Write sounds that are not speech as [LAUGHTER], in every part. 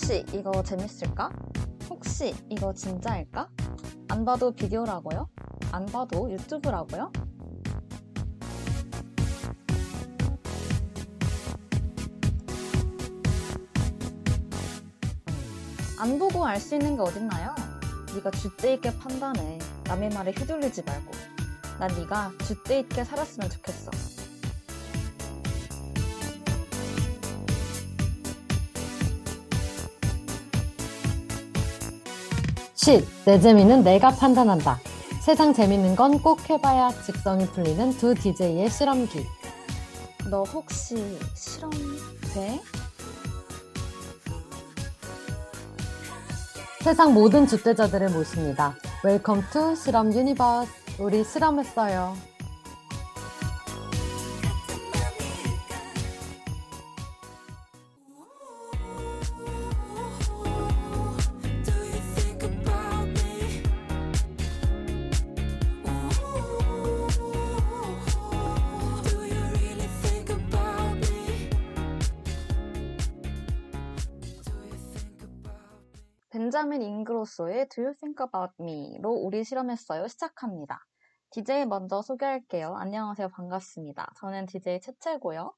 혹시 이거 재밌을까? 혹시 이거 진짜일까? 안 봐도 비디오라고요? 안 봐도 유튜브라고요? 안 보고 알 수 있는 게 어딨나요? 네가 줏대 있게 판단해. 남의 말에 휘둘리지 말고. 난 네가 줏대 있게 살았으면 좋겠어. 쉿! 내 재미는 내가 판단한다. 세상 재밌는 건 꼭 해봐야 직성이 풀리는 두 DJ의 실험기. 너 혹시 실험 돼? 세상 모든 주대자들을 모십니다. welcome to 실험 universe. 우리 실험했어요. 벤자민 잉그로소의 Do You Think About Me?로 우리 실험했어요. 시작합니다. DJ 먼저 소개할게요. 안녕하세요. 반갑습니다. 저는 DJ 채채고요.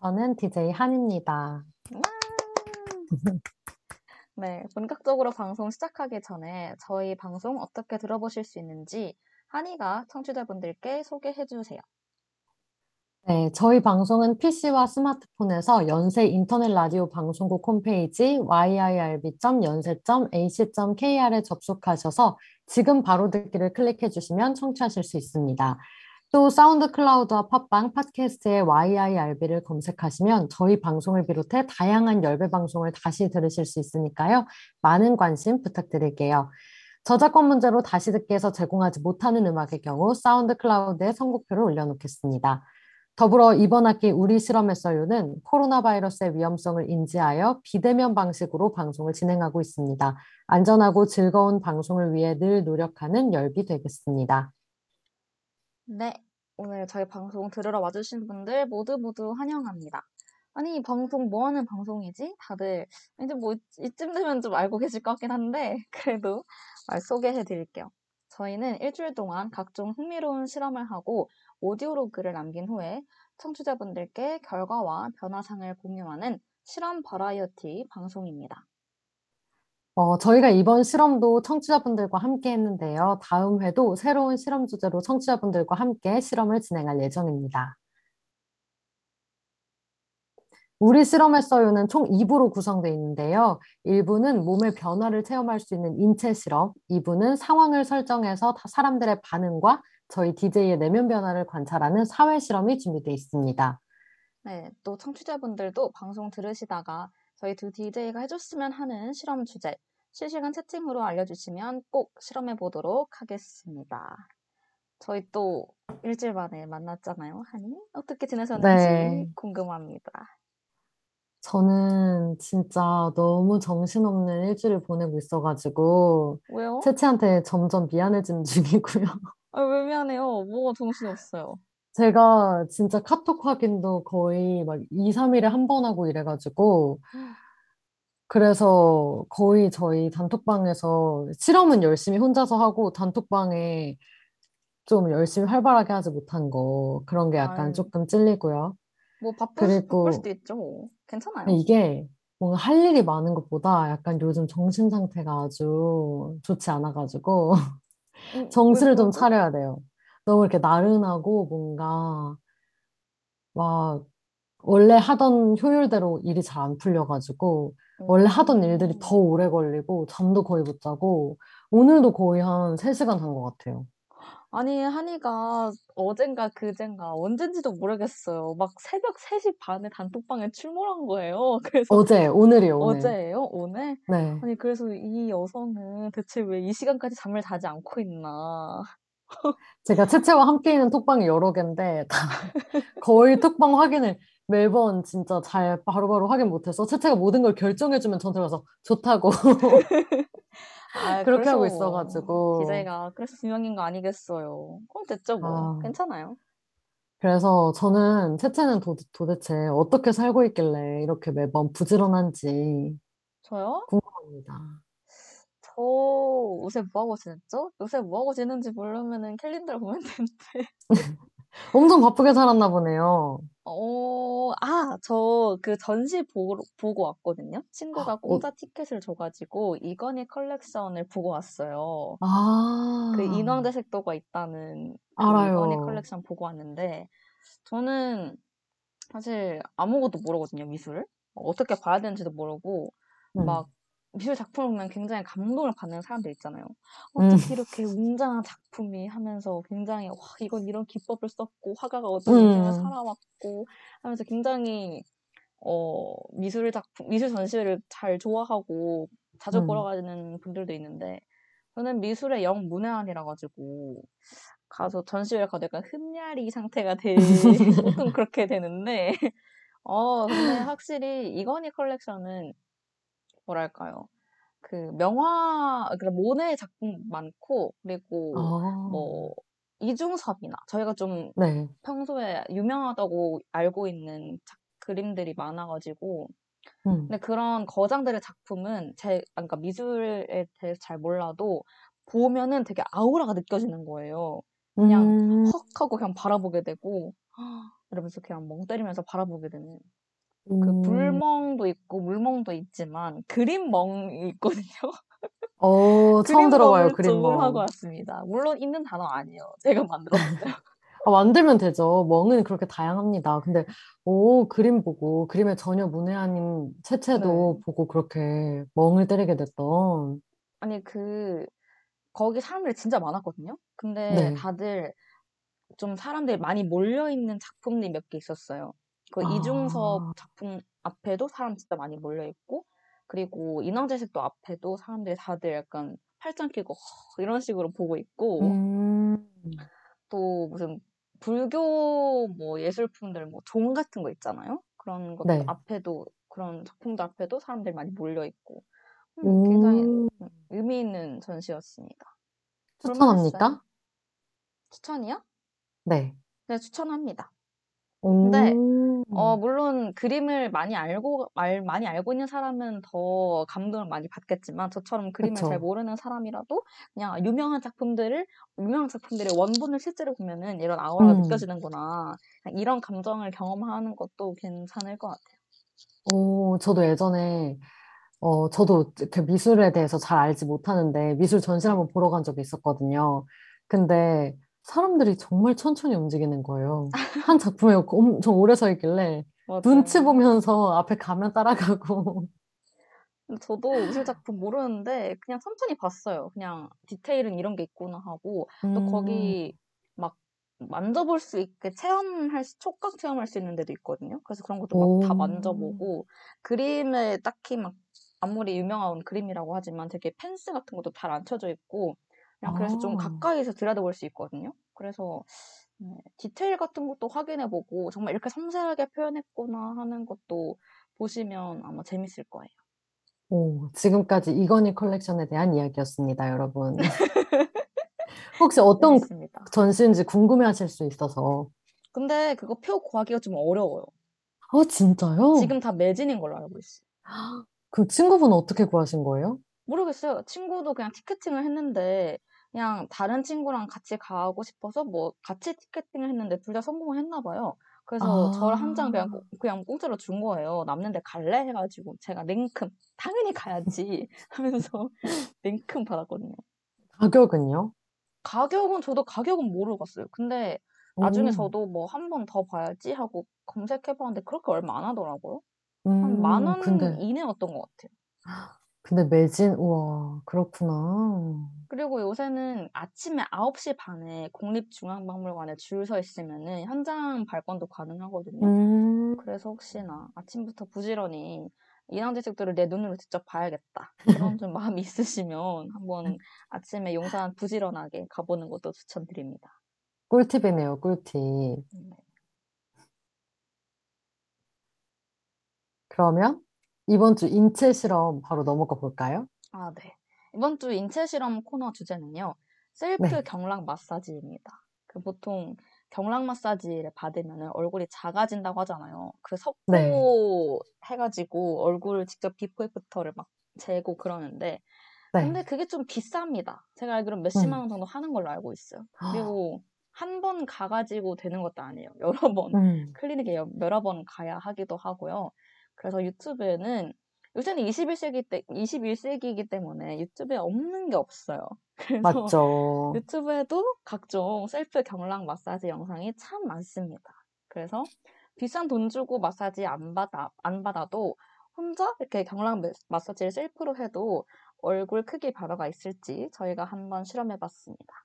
저는 DJ 한입니다. [LAUGHS] 네, 본격적으로 방송 시작하기 전에 저희 방송 어떻게 들어보실 수 있는지 한이가 청취자분들께 소개해 주세요. 네, 저희 방송은 PC와 스마트폰에서 연세 인터넷 라디오 방송국 홈페이지 yirb.연세.ac.kr에 접속하셔서 지금 바로 듣기를 클릭해 주시면 청취하실 수 있습니다. 또 사운드 클라우드와 팟빵, 팟캐스트의 yirb를 검색하시면 저희 방송을 비롯해 다양한 열배 방송을 다시 들으실 수 있으니까요. 많은 관심 부탁드릴게요. 저작권 문제로 다시 듣기에서 제공하지 못하는 음악의 경우 사운드 클라우드에 선곡표를 올려놓겠습니다. 더불어 이번 학기 우리 실험했어요는 코로나 바이러스의 위험성을 인지하여 비대면 방식으로 방송을 진행하고 있습니다. 안전하고 즐거운 방송을 위해 늘 노력하는 열비 되겠습니다. 네, 오늘 저희 방송 들으러 와주신 분들 모두 모두 환영합니다. 아니, 이 방송 뭐 하는 방송이지? 다들 이제 뭐 이쯤 되면 좀 알고 계실 것 같긴 한데 [LAUGHS] 그래도 말 소개해 드릴게요. 저희는 일주일 동안 각종 흥미로운 실험을 하고 오디오로 글을 남긴 후에 청취자분들께 결과와 변화상을 공유하는 실험 버라이어티 방송입니다. 어, 저희가 이번 실험도 청취자분들과 함께 했는데요. 다음 회도 새로운 실험 주제로 청취자분들과 함께 실험을 진행할 예정입니다. 우리 실험했어요는 총 2부로 구성되어 있는데요. 1부는 몸의 변화를 체험할 수 있는 인체 실험, 2부는 상황을 설정해서 다- 사람들의 반응과 저희 DJ의 내면 변화를 관찰하는 사회 실험이 준비되어 있습니다. 네, 또 청취자분들도 방송 들으시다가 저희 두 DJ가 해줬으면 하는 실험 주제 실시간 채팅으로 알려주시면 꼭 실험해 보도록 하겠습니다. 저희 또 일주일 만에 만났잖아요, 하니? 어떻게 지내셨는지 네. 궁금합니다. 저는 진짜 너무 정신없는 일주일을 보내고 있어가지고, 왜요? 채채한테 점점 미안해지는 [LAUGHS] 중이고요. 아, 왜 미안해요? 뭐가 정신없어요? 제가 진짜 카톡 확인도 거의 막 2, 3일에 한 번 하고 이래가지고, 그래서 거의 저희 단톡방에서 실험은 열심히 혼자서 하고, 단톡방에 좀 열심히 활발하게 하지 못한 거, 그런 게 약간 아유. 조금 찔리고요. 뭐 바쁠, 수- 그리고 수도 있죠. 괜찮아요. 근데 이게 뭔가 할 일이 많은 것보다 약간 요즘 정신 상태가 아주 좋지 않아가지고, 음, [LAUGHS] 정신을 왜 좀? 차려야 돼요. 너무 이렇게 나른하고 뭔가 막 원래 하던 효율대로 일이 잘 안 풀려가지고 원래 하던 일들이 더 음. 오래 걸리고 잠도 거의 못 자고 오늘도 거의 한 3시간 잔 것 같아요. 아니, 한이가 어젠가 그젠가 언젠지도 모르겠어요. 막 새벽 3시 반에 단톡방에 출몰한 거예요. [LAUGHS] 그래서 어제, 오늘이요, 오늘. 어제예요? 오늘? 네. 아니, 그래서 이 여성은 대체 왜 이 시간까지 잠을 자지 않고 있나. 제가 채채와 함께 있는 톡방이 여러 개인데 다 거의 톡방 확인을 매번 진짜 잘 바로바로 확인 못해서 채채가 모든 걸 결정해주면 전 들어가서 좋다고 [LAUGHS] 아, 그렇게 하고 있어가지고 DJ가 그래서 두 명인 거 아니겠어요. 그럼 됐죠, 뭐. 아, 괜찮아요. 그래서 저는 채채는 도, 도대체 어떻게 살고 있길래 이렇게 매번 부지런한지 저요? 궁금합니다. 저 요새 뭐하고 지냈죠? 요새 뭐하고 지내는지 모르면은 캘린더를 보면 되는데. [LAUGHS] 엄청 바쁘게 살았나 보네요. 어, 아, 저 그 전시 보고, 보고 왔거든요. 친구가 어, 공짜 티켓을 줘가지고 이건희 컬렉션을 보고 왔어요. 아, 그 인왕제색도가 있다는 그 이건희 알아요. 컬렉션 보고 왔는데 저는 사실 아무것도 모르거든요, 미술을. 어떻게 봐야 되는지도 모르고 음, 막 미술 작품을 보면 굉장히 감동을 받는 사람들 있잖아요. 음, 어떻게 이렇게 웅장한 작품이 하면서 굉장히 와 이건 이런 기법을 썼고 화가가 어떤 인생을 음, 살아왔고 하면서 굉장히 어 미술 작품 미술 전시회를 잘 좋아하고 자주 보러 음, 가는 분들도 있는데 저는 미술의 영 문외한이라 가지고 가서 전시회를 가도 약간 흠야리 상태가 돼 [LAUGHS] [LAUGHS] 조금 그렇게 되는데 어 근데 확실히 이건희 컬렉션은 뭐랄까요? 그 명화 그러니까 모네 작품 많고 그리고 아, 뭐 이중섭이나 저희가 좀 네, 평소에 유명하다고 알고 있는 작, 그림들이 많아가지고 음, 근데 그런 거장들의 작품은 제 그러니까 미술에 대해서 잘 몰라도 보면은 되게 아우라가 느껴지는 거예요. 그냥 음, 헉 하고 그냥 바라보게 되고 [GASPS] 이러면서 그냥 멍 때리면서 바라보게 되는 그 음, 불멍도 있고 물멍도 있지만 그림멍이 있거든요. 어, [LAUGHS] 처음 들어봐요, 그림멍을 조금 하고 그림멍. 왔습니다. 물론 있는 단어 아니에요. 제가 만들었어요. [LAUGHS] 아, 만들면 되죠. 멍은 그렇게 다양합니다. 근데, 오, 그림 보고, 그림에 전혀 문외 아닌 네. 채채도 보고 그렇게 멍을 때리게 됐던, 아니 그 거기 사람들이 진짜 많았거든요. 근데 네. 다들 좀 사람들이 많이 몰려 있는 작품들이 몇 개 있었어요. 그 이중섭 아, 작품 앞에도 사람 진짜 많이 몰려 있고 그리고 인왕제식도 앞에도 사람들이 다들 약간 팔짱 끼고 허, 이런 식으로 보고 있고 음, 또 무슨 불교 뭐 예술품들 뭐 종 같은 거 있잖아요. 그런 것도 네. 앞에도 그런 작품들 앞에도 사람들이 많이 몰려 있고 음, 굉장히 오, 음, 의미 있는 전시였습니다. 추천합니까? 추천이요? 네. 네, 추천합니다. 근데 오, 어 물론 그림을 많이 알고 말 많이 알고 있는 사람은 더 감동을 많이 받겠지만 저처럼 그림을 잘 그쵸. 모르는 사람이라도 그냥 유명한 작품들을 유명한 작품들의 원본을 실제로 보면은 이런 아우라가 음, 느껴지는구나. 그냥 이런 감정을 경험하는 것도 괜찮을 것 같아요. 오, 저도 예전에, 어, 저도 그 미술에 대해서 잘 알지 못하는데 미술 전시를 네, 한번 보러 간 적이 있었거든요. 근데 사람들이 정말 천천히 움직이는 거예요. 한 작품에 [LAUGHS] 엄청 오래 서 있길래 눈치 맞아요. 보면서 앞에 가면 따라가고. 저도 미술 작품 모르는데 그냥 천천히 봤어요. 그냥 디테일은 이런 게 있구나 하고 또 음, 거기 막 만져볼 수 있게 체험할 수, 촉각 체험할 수 있는 데도 있거든요. 그래서 그런 것도 막다 오, 만져보고 그림에 딱히 막 아무리 유명한 그림이라고 하지만 되게 펜스 같은 것도 잘 안 쳐져 있고 그냥 그래서 좀 아, 가까이서 들여다볼 수 있거든요. 그래서 네, 디테일 같은 것도 확인해보고 정말 이렇게 섬세하게 표현했구나 하는 것도 보시면 아마 재밌을 거예요. 오, 지금까지 이건희 컬렉션에 대한 이야기였습니다, 여러분. [LAUGHS] 혹시 어떤 재밌습니다. 전시인지 궁금해 하실 수 있어서. 근데 그거 표 구하기가 좀 어려워요. 어, 진짜요? 지금 다 매진인 걸로 알고 있어요. 그 친구분은 어떻게 구하신 거예요? 모르겠어요. 친구도 그냥 티켓팅을 했는데 그냥 다른 친구랑 같이 가고 싶어서 뭐 같이 티켓팅을 했는데 둘 다 성공을 했나 봐요. 그래서 저를 한 장 그냥, 아, 공- 그냥 공짜로 준 거예요. 남는데 갈래? 해가지고 제가 냉큼 당연히 가야지 [LAUGHS] 하면서 냉큼 받았거든요. 가격은요? 가격은 저도 가격은 모르고 갔어요. 근데 나중에 오, 저도 뭐 한 번 더 봐야지 하고 검색해봤는데 그렇게 얼마 안 하더라고요. 한 만 음, 원 근데, 이내였던 것 같아요. 근데 매진, 우와, 그렇구나. 그리고 요새는 아침에 9시 반에 국립중앙박물관에 줄 서 있으면은 현장 발권도 가능하거든요. 음, 그래서 혹시나 아침부터 부지런히 인왕제식도를 내 눈으로 직접 봐야겠다. 그런 좀 [LAUGHS] 마음이 있으시면 한번 아침에 용산 부지런하게 가보는 것도 추천드립니다. 꿀팁이네요, 꿀팁. 네. 그러면 이번 주 인체 실험 바로 넘어가 볼까요? 아, 네. 이번 주 인체 실험 코너 주제는요. 셀프 네, 경락 마사지입니다. 그 보통 경락 마사지를 받으면 얼굴이 작아진다고 하잖아요. 그 네. 석고 해가지고 얼굴 직접 before after를 막 재고 그러는데 네. 근데 그게 좀 비쌉니다. 제가 알기로는 음. 몇십만 원 정도 하는 걸로 알고 있어요. 그리고 한 번 가가지고 되는 것도 아니에요. [LAUGHS] 여러 번 음, 클리닉에 여- 여러 번 가야 하기도 하고요. 그래서 유튜브에는 요새는 21세기 때 21세기이기 때문에 유튜브에 없는 게 없어요. [LAUGHS] 그래서 맞죠. 유튜브에도 각종 셀프 경락 마사지 영상이 참 많습니다. 그래서 비싼 돈 주고 마사지 안 받아, 안 받아도 혼자 이렇게 경락 마- 마사지를 셀프로 해도 얼굴 크기 변화가 있을지 저희가 한번 실험해 봤습니다.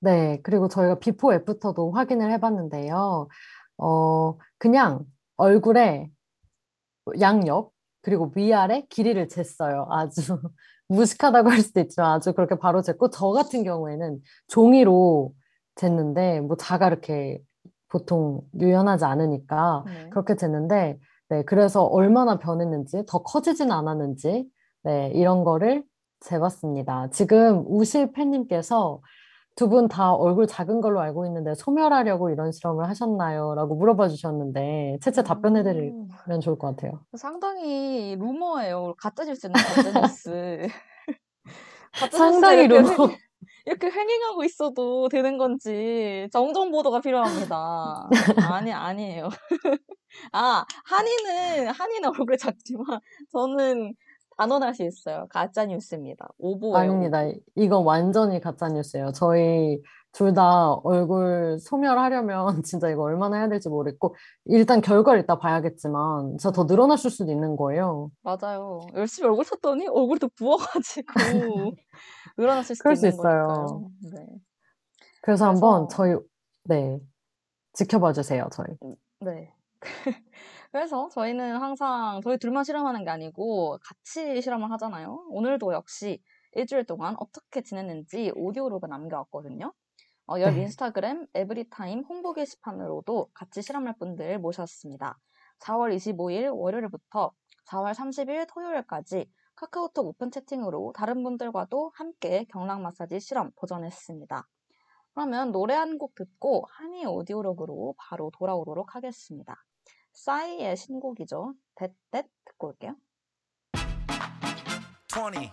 네, 그리고 저희가 비포 애프터도 확인을 해봤는데요. 어, 그냥 얼굴에 양옆, 그리고 위아래 길이를 쟀어요. 아주 [LAUGHS] 무식하다고 할 수도 있지만 아주 그렇게 바로 쟀고, 저 같은 경우에는 종이로 쟀는데, 뭐 자가 이렇게 보통 유연하지 않으니까 네. 그렇게 쟀는데, 네, 그래서 얼마나 변했는지, 더 커지진 않았는지, 네, 이런 거를 재봤습니다. 지금 우실 팬님께서 두 분 다 얼굴 작은 걸로 알고 있는데 소멸하려고 이런 실험을 하셨나요? 라고 물어봐 주셨는데 채채 답변해 드리면 오, 좋을 것 같아요. 상당히 루머예요. 가짜 뉴스는 가짜 뉴스. 가짜뉴스 상당히 이렇게 루머. 횡- 이렇게 횡행하고 있어도 되는 건지 정정 보도가 필요합니다. 아니 아니에요. [LAUGHS] 아 한이는 한이는 얼굴이 작지만 저는 단언할 수 있어요. 가짜 뉴스입니다. 오보예요. 아닙니다. 이건 완전히 가짜 뉴스예요. 저희 둘 다 얼굴 소멸하려면 [LAUGHS] 진짜 이거 얼마나 해야 될지 모르겠고 일단 결과를 이따 봐야겠지만 진짜 더 늘어났을 수도 있는 거예요. 맞아요. 열심히 얼굴 쳤더니 얼굴이 더 부어가지고 [LAUGHS] 늘어났을 수도 있는. 거니까요. 네. 그래서 한번 그래서 저희 네 지켜봐 주세요. 저희. 네. [LAUGHS] 그래서 저희는 항상 저희 둘만 실험하는 게 아니고 같이 실험을 하잖아요. 오늘도 역시 일주일 동안 어떻게 지냈는지 오디오로그 남겨왔거든요. 어, 열 네. 인스타그램 에브리타임 홍보 게시판으로도 같이 실험할 분들 모셨습니다. 4월 25일 월요일부터 4월 30일 토요일까지 카카오톡 오픈 채팅으로 다른 분들과도 함께 경락 마사지 실험 도전했습니다. 그러면 노래 한 곡 듣고 한이 오디오록으로 바로 돌아오도록 하겠습니다. 싸이의 신곡이죠. 댓댓 듣고 올게요. 20,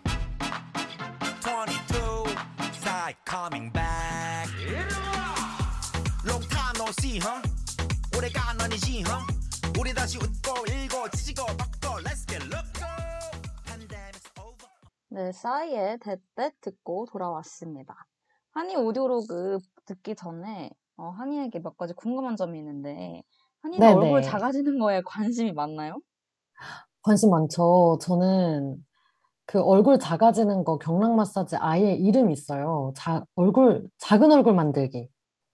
22, side coming back. Long time no see, huh? 오래간 아니지, huh? 우리 다시 웃고 일고 지지고 바꾸고 let's get. Pandemic's over. 네, 싸이의 댓댓 듣고 돌아왔습니다. 한이 오디오로그 듣기 전에 어, 한이에게 몇 가지 궁금한 점이 있는데 한이는 네네. 얼굴 작아지는 거에 관심이 많나요? 관심 많죠. 저는 그 얼굴 작아지는 거 경락 마사지 아예 이름이 있어요. 자, 얼굴, 작은 얼굴 만들기.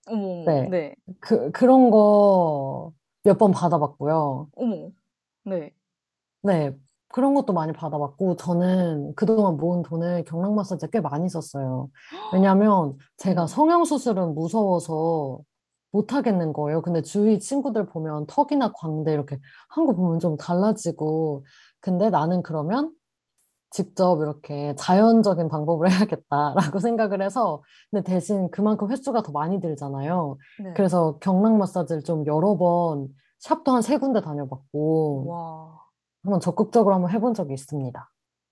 어머, 네. 네, 그, 그런 거 몇 번 받아봤고요. 어머, 네. 네. 그런 것도 많이 받아봤고, 저는 그동안 모은 돈을 경락 마사지에 꽤 많이 썼어요. 왜냐면 제가 음. 성형수술은 무서워서 못 하겠는 거예요. 근데 주위 친구들 보면 턱이나 광대 이렇게 한 거 보면 좀 달라지고, 근데 나는 그러면 직접 이렇게 자연적인 방법을 [LAUGHS] 해야겠다라고 생각을 해서, 근데 대신 그만큼 횟수가 더 많이 들잖아요. 네. 그래서 경락 마사지를 좀 여러 번, 샵도 한 세 군데 다녀봤고, 와. 한번 적극적으로 한번 해본 적이 있습니다.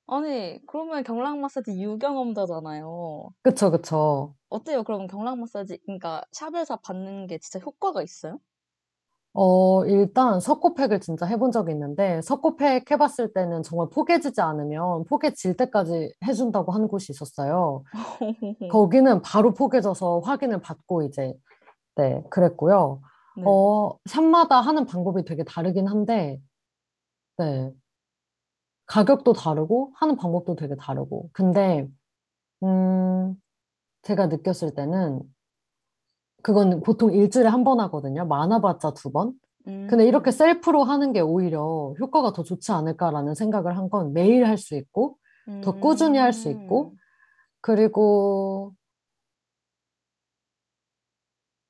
아니, 그러면 경락 마사지 유경험자잖아요. 그쵸, 그쵸. 어때요? 그럼 경락 마사지, 그러니까 샵에서 받는 게 진짜 효과가 있어요? 어, 일단 석고팩을 진짜 해본 적이 있는데, 석고팩 해봤을 때는 정말 포개지지 않으면 포개질 때까지 해준다고 한 곳이 있었어요. [LAUGHS] 거기는 바로 포개져서 확인을 받고 이제, 네, 그랬고요. 네. 어, 샵마다 하는 방법이 되게 다르긴 한데, 네. 가격도 다르고, 하는 방법도 되게 다르고. 근데, 음, 제가 느꼈을 때는, 그건 보통 일주일에 한 번 하거든요. 많아봤자 두 번. 근데 이렇게 음, 셀프로 하는 게 오히려 효과가 더 좋지 않을까라는 생각을 한 건 매일 할 수 있고, 더 꾸준히 할 수 있고, 음, 그리고,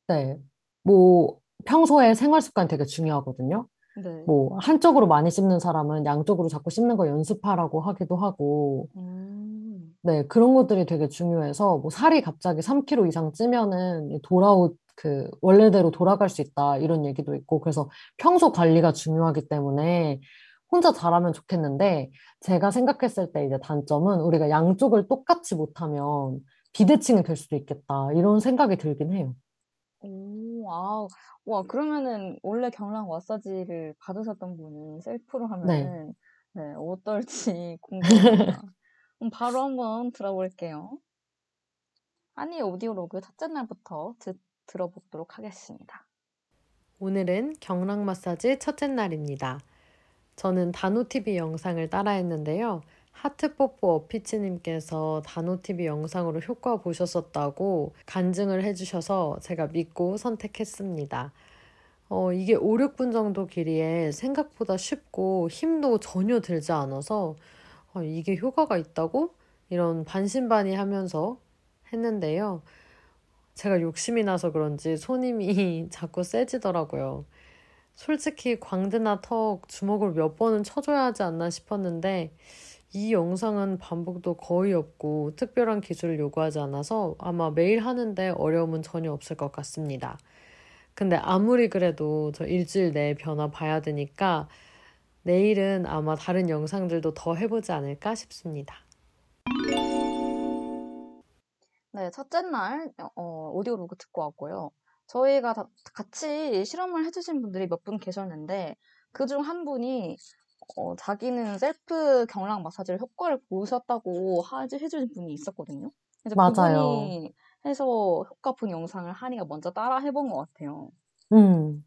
네, 뭐, 평소에 생활 습관이 되게 중요하거든요. 네. 뭐, 한쪽으로 많이 씹는 사람은 양쪽으로 자꾸 씹는 거 연습하라고 하기도 하고, 음, 네, 그런 것들이 되게 중요해서, 뭐, 살이 갑자기 3kg 이상 찌면은 돌아오, 그, 원래대로 돌아갈 수 있다, 이런 얘기도 있고, 그래서 평소 관리가 중요하기 때문에, 혼자 잘하면 좋겠는데 제가 생각했을 때 이제 단점은 우리가 양쪽을 똑같이 못하면 비대칭이 될 수도 있겠다. 이런 생각이 들긴 해요. 오, 아, 와, 그러면은 원래 경락 마사지를 받으셨던 분이 셀프로 네. 하면은 네, 어떨지 [LAUGHS] 궁금합니다. 그럼 바로 한번 들어볼게요. 한이 오디오로그 첫째 날부터 듣, 들어보도록 하겠습니다. 오늘은 경락 마사지 첫째 날입니다. 저는 다노TV 영상을 따라했는데요. 하트뽀뽀 어피치님께서 다노TV 영상으로 효과 보셨었다고 간증을 해주셔서 제가 믿고 선택했습니다. 어, 이게 5, 6분 정도 길이에 생각보다 쉽고 힘도 전혀 들지 않아서 어, 이게 효과가 있다고? 이런 반신반의하면서 했는데요. 제가 욕심이 나서 그런지 손님이 [LAUGHS] 자꾸 세지더라고요. 솔직히 광대나 턱 주먹을 몇 번은 쳐줘야 하지 않나 싶었는데 이 영상은 반복도 거의 없고 특별한 기술을 요구하지 않아서 아마 매일 하는데 어려움은 전혀 없을 것 같습니다. 근데 아무리 그래도 저 일주일 내에 변화 봐야 되니까 내일은 아마 다른 영상들도 더 해보지 않을까 싶습니다. 네, 첫째 날 어, audio log 듣고 왔고요. 저희가 다 같이 실험을 해주신 분들이 몇 분 계셨는데 그 중 한 분이 어, 자기는 셀프 경락 마사지를 효과를 보셨다고 하지 해주신 분이 있었거든요. 그래서 맞아요. 그분이 해서 효과 본 영상을 한이가 먼저 따라 해본 것 같아요. 음, 음,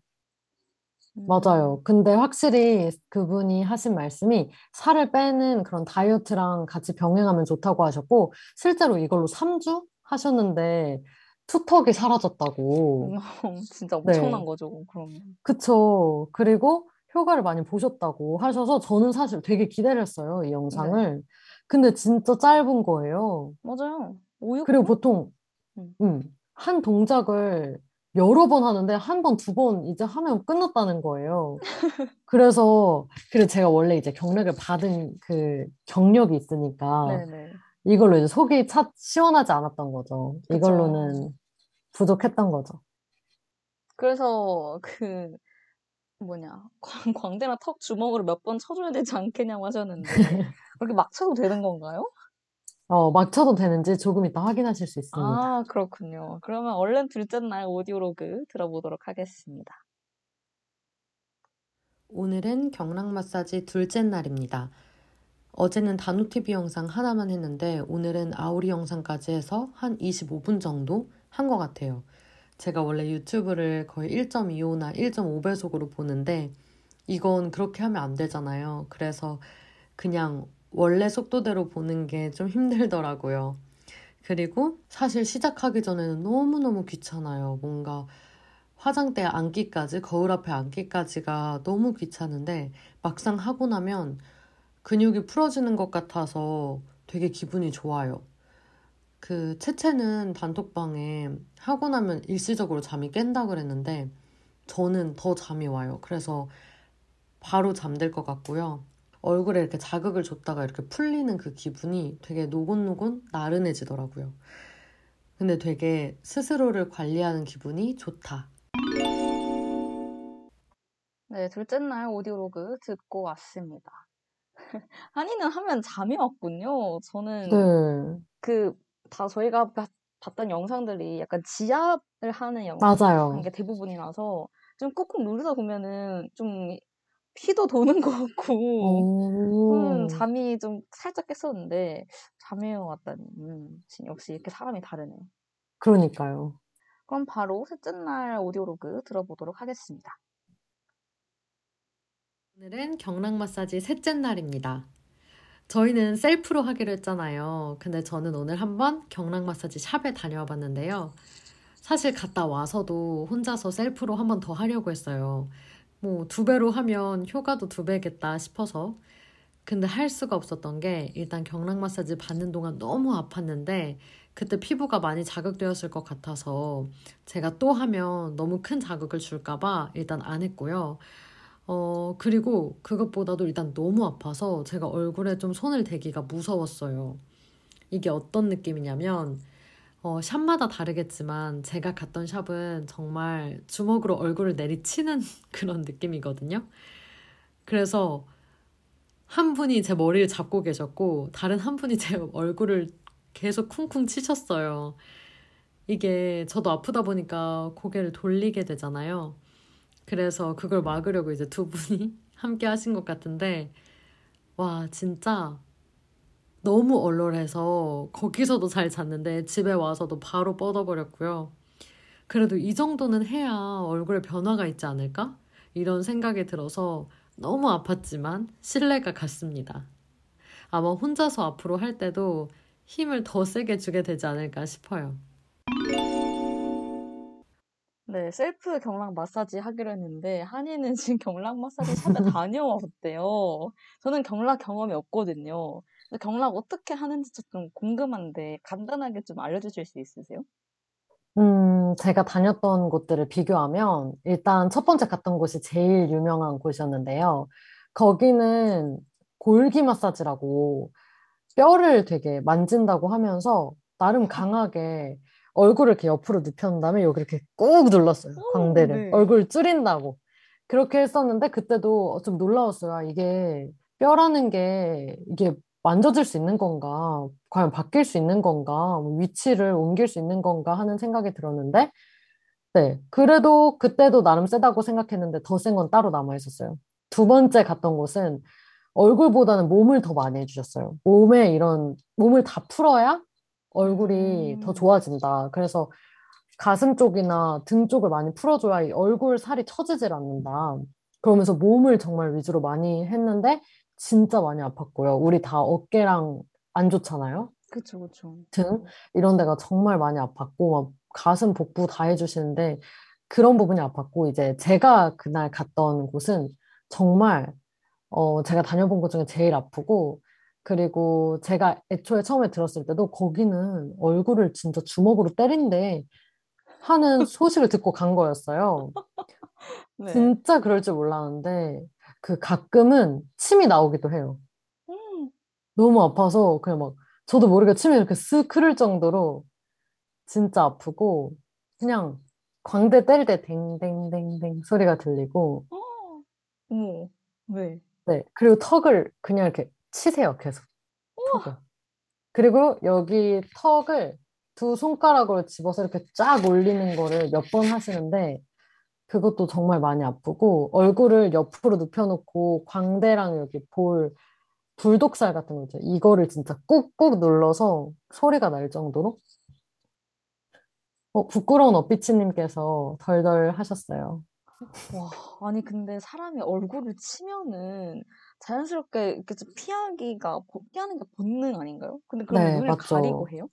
맞아요. 근데 확실히 그분이 하신 말씀이 살을 빼는 그런 다이어트랑 같이 병행하면 좋다고 하셨고, 실제로 이걸로 3주 하셨는데 투턱이 사라졌다고. [LAUGHS] 진짜 네. 엄청난 거죠, 그러면. 그쵸. 그리고 효과를 많이 보셨다고 하셔서 저는 사실 되게 기다렸어요, 이 영상을. 근데 진짜 짧은 거예요. 맞아요. 5, 6분? 그리고 보통, 음. 음, 한 동작을 여러 번 하는데 한 번, 두 번 이제 하면 끝났다는 거예요. [LAUGHS] 그래서, 그리고 제가 원래 이제 경력을 받은 그 경력이 있으니까 네네. 이걸로 이제 속이 차, 시원하지 않았던 거죠. 그쵸. 이걸로는 부족했던 거죠. 그래서 그 뭐냐 광, 광대나 턱 주먹으로 몇 번 쳐줘야 되지 않겠냐고 하셨는데 [LAUGHS] 그렇게 막 쳐도 되는 건가요? 어, 막 쳐도 되는지 조금 이따 확인하실 수 있습니다. 아 그렇군요. 그러면 얼른 둘째 날 오디오로그 들어보도록 하겠습니다. 오늘은 경락 마사지 둘째 날입니다. 어제는 다누TV 영상 하나만 했는데 오늘은 아우리 영상까지 해서 한 25분 정도 한 것 같아요. 제가 원래 유튜브를 거의 1.25나 1.5배속으로 보는데 이건 그렇게 하면 안 되잖아요. 그래서 그냥 원래 속도대로 보는 게 좀 힘들더라고요. 그리고 사실 시작하기 전에는 너무너무 귀찮아요. 뭔가 화장대 앉기까지, 거울 앞에 앉기까지가 너무 귀찮은데 막상 하고 나면 근육이 풀어지는 것 같아서 되게 기분이 좋아요. 그 채채는 단톡방에 하고 나면 일시적으로 잠이 깬다 그랬는데 저는 더 잠이 와요. 그래서 바로 잠들 것 같고요. 얼굴에 이렇게 자극을 줬다가 이렇게 풀리는 그 기분이 되게 노곤노곤 나른해지더라고요. 근데 되게 스스로를 관리하는 기분이 좋다. 네, 둘째 날 오디오로그 듣고 왔습니다. [LAUGHS] 한이는 하면 잠이 왔군요. 저는 네, 그다 저희가 봐- 봤던 영상들이 약간 지압을 하는 영상 맞아요. 게 대부분이라서 좀 꾹꾹 누르다 보면은 좀 피도 도는 것 같고 음, 오, 잠이 좀 살짝 깼었는데 잠이 왔다니 음, 역시 이렇게 사람이 다르네. 그러니까요. 그럼 바로 셋째 날 오디오로그 들어보도록 하겠습니다. 오늘은 경락 마사지 셋째 날입니다. 저희는 셀프로 하기로 했잖아요. 근데 저는 오늘 한번 경락 마사지 샵에 다녀와 봤는데요. 사실 갔다 와서도 혼자서 셀프로 한번 더 하려고 했어요. 뭐 두 배로 하면 효과도 두 배겠다 싶어서. 근데 할 수가 없었던 게 일단 경락 마사지 받는 동안 너무 아팠는데 그때 피부가 많이 자극되었을 것 같아서 제가 또 하면 너무 큰 자극을 줄까봐 일단 안 했고요. 어, 그리고 그것보다도 일단 너무 아파서 제가 얼굴에 좀 손을 대기가 무서웠어요. 이게 어떤 느낌이냐면, 어, 샵마다 다르겠지만 제가 갔던 샵은 정말 주먹으로 얼굴을 내리치는 [LAUGHS] 그런 느낌이거든요. 그래서 한 분이 제 머리를 잡고 계셨고 다른 한 분이 제 [LAUGHS] 얼굴을 계속 쿵쿵 치셨어요. 이게 저도 아프다 보니까 고개를 돌리게 되잖아요. 그래서 그걸 막으려고 이제 두 분이 [LAUGHS] 함께 하신 것 같은데 와 진짜 너무 얼얼해서 거기서도 잘 잤는데 집에 와서도 바로 뻗어버렸고요. 그래도 이 정도는 해야 얼굴에 변화가 있지 않을까? 이런 생각이 들어서 너무 아팠지만 신뢰가 갔습니다. 아마 혼자서 앞으로 할 때도 힘을 더 세게 주게 되지 않을까 싶어요. 네, 셀프 경락 마사지 하기로 했는데 한이는 지금 경락 마사지 샵에 [LAUGHS] 다녀왔대요. 저는 경락 경험이 없거든요. 경락 어떻게 하는지 좀 궁금한데 간단하게 좀 알려주실 수 있으세요? 음, 제가 다녔던 곳들을 비교하면 일단 첫 번째 갔던 곳이 제일 유명한 곳이었는데요. 거기는 골기 마사지라고 뼈를 되게 만진다고 하면서 나름 강하게 얼굴을 이렇게 옆으로 눕혀놓은 다음에 여기 이렇게 꾹 눌렀어요. 오, 광대를. 네. 얼굴 줄인다고. 그렇게 했었는데 그때도 좀 놀라웠어요. 아, 이게 뼈라는 게 이게 만져질 수 있는 건가? 과연 바뀔 수 있는 건가? 뭐 위치를 옮길 수 있는 건가 하는 생각이 들었는데, 네. 그래도 그때도 나름 세다고 생각했는데 더 센 건 따로 남아 있었어요. 두 번째 갔던 곳은 얼굴보다는 몸을 더 많이 해주셨어요. 몸에 이런, 몸을 다 풀어야 얼굴이 더 음. 좋아진다. 그래서 가슴 쪽이나 등 쪽을 많이 풀어줘야 이 얼굴 살이 처지질 않는다. 그러면서 몸을 정말 위주로 많이 했는데 진짜 많이 아팠고요. 우리 다 어깨랑 안 좋잖아요. 그쵸, 그쵸. 등 이런 데가 정말 많이 아팠고 막 가슴 복부 다 해주시는데 그런 부분이 아팠고 이제 제가 그날 갔던 곳은 정말 어 제가 다녀본 곳 중에 제일 아프고 그리고 제가 애초에 처음에 들었을 때도 거기는 얼굴을 진짜 주먹으로 때린대 하는 [LAUGHS] 소식을 듣고 간 거였어요. 네. 진짜 그럴 줄 몰랐는데 그 가끔은 침이 나오기도 해요. 음, 너무 아파서 그냥 막 저도 모르게 침이 이렇게 쓱 흐를 정도로 진짜 아프고 그냥 광대 때릴 때 댕댕댕댕 소리가 들리고 어, 어머, 네. 네. 그리고 턱을 그냥 이렇게 치세요 계속. 턱을. 그리고 여기 턱을 두 손가락으로 집어서 이렇게 쫙 올리는 거를 몇 번 하시는데 그것도 정말 많이 아프고 얼굴을 옆으로 눕혀놓고 광대랑 여기 볼 불독살 같은 거 있죠. 이거를 진짜 꾹꾹 눌러서 소리가 날 정도로 어, 부끄러운 어삐치님께서 덜덜 하셨어요. 와, 아니, 근데 사람이 얼굴을 치면은 자연스럽게 이렇게 좀 피하기가, 보- 피하는 게 본능 아닌가요? 근데 그럼 네, 눈을 맞죠. 가리고 해요?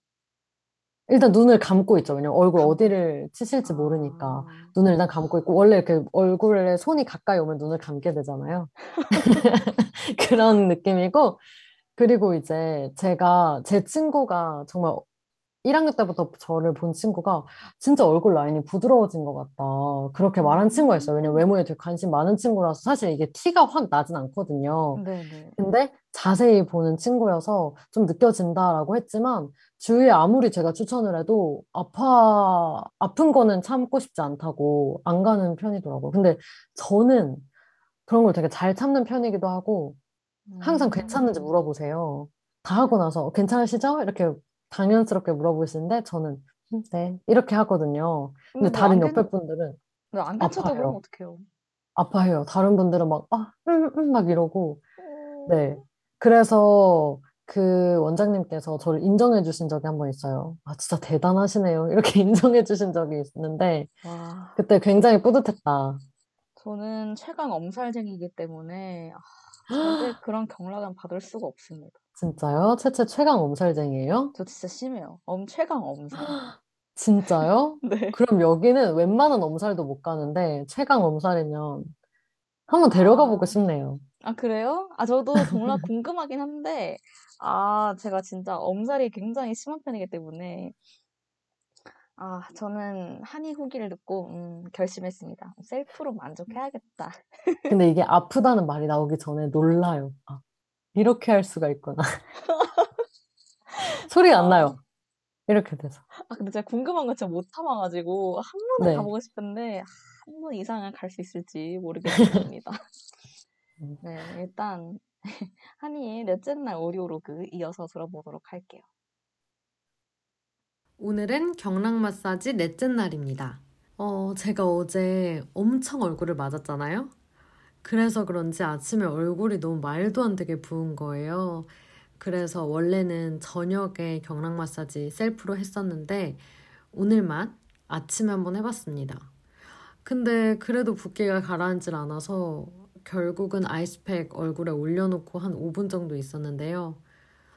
일단 눈을 감고 있죠. 왜냐면 얼굴. 어디를 치실지 모르니까 아, 눈을 일단 감고 있고 원래 이렇게 얼굴에 손이 가까이 오면 눈을 감게 되잖아요. [LAUGHS] [LAUGHS] 그런 느낌이고 그리고 이제 제가 제 친구가 정말 1학년 때부터 저를 본 친구가 진짜 얼굴 라인이 부드러워진 것 같다. 그렇게 말한 친구가 있어요. 왜냐면 외모에 되게 관심 많은 친구라서 사실 이게 티가 확 나진 않거든요. 네네. 근데 자세히 보는 친구여서 좀 느껴진다라고 했지만 주위에 아무리 제가 추천을 해도 아파 아픈 거는 참고 싶지 않다고 안 가는 편이더라고요. 근데 저는 그런 걸 되게 잘 참는 편이기도 하고 항상 괜찮은지 음. 물어보세요. 다 하고 나서 괜찮으시죠? 이렇게 당연스럽게 물어보시는데 저는 음, 네 이렇게 하거든요. 근데 근데 뭐 다른 안 괜- 옆에 분들은 네, 안 괜찮다. 그러면 어떡해요? 아파해요. 다른 분들은 막 아, 음, 음, 막 이러고 네. 그래서 그 원장님께서 저를 인정해 주신 적이 한 번 있어요. 아, 진짜 대단하시네요. [LAUGHS] 이렇게 인정해 주신 적이 있는데, 와, 그때 굉장히 뿌듯했다. 저는 최강 엄살쟁이기 때문에 아, 절대 [GASPS] 그런 경락은 받을 수가 없습니다. 진짜요? 채채 최강 엄살쟁이에요? 저 진짜 심해요. 엄 최강 엄살. [GASPS] 진짜요? [LAUGHS] 네. 그럼 여기는 웬만한 엄살도 못 가는데, 최강 엄살이면 한번 데려가 아. 보고 싶네요. 아, 그래요? 아, 저도 정말 궁금하긴 한데, 아, 제가 진짜 엄살이 굉장히 심한 편이기 때문에, 아, 저는 한이 후기를 듣고, 음, 결심했습니다. 셀프로 만족해야겠다. 근데 이게 아프다는 말이 나오기 전에 놀라요. 아, 이렇게 할 수가 있구나. [LAUGHS] 소리 안 나요. 이렇게 돼서. 아, 근데 제가 궁금한 거 진짜 못 참아가지고, 한 번은 네. 가보고 싶은데, 한 번 이상은 갈 수 있을지 모르겠습니다. [LAUGHS] 음. 네, 일단, [LAUGHS] 한이의 넷째 날 오디오로그 이어서 들어보도록 할게요. 오늘은 경락 마사지 넷째 날입니다. 어, 제가 어제 엄청 얼굴을 맞았잖아요? 그래서 그런지 아침에 얼굴이 너무 말도 안 되게 부은 거예요. 그래서 원래는 저녁에 경락 마사지 셀프로 했었는데 오늘만 아침에 한번 해봤습니다. 근데 그래도 붓기가 가라앉질 않아서 결국은 아이스팩 얼굴에 올려놓고 한 5분 정도 있었는데요.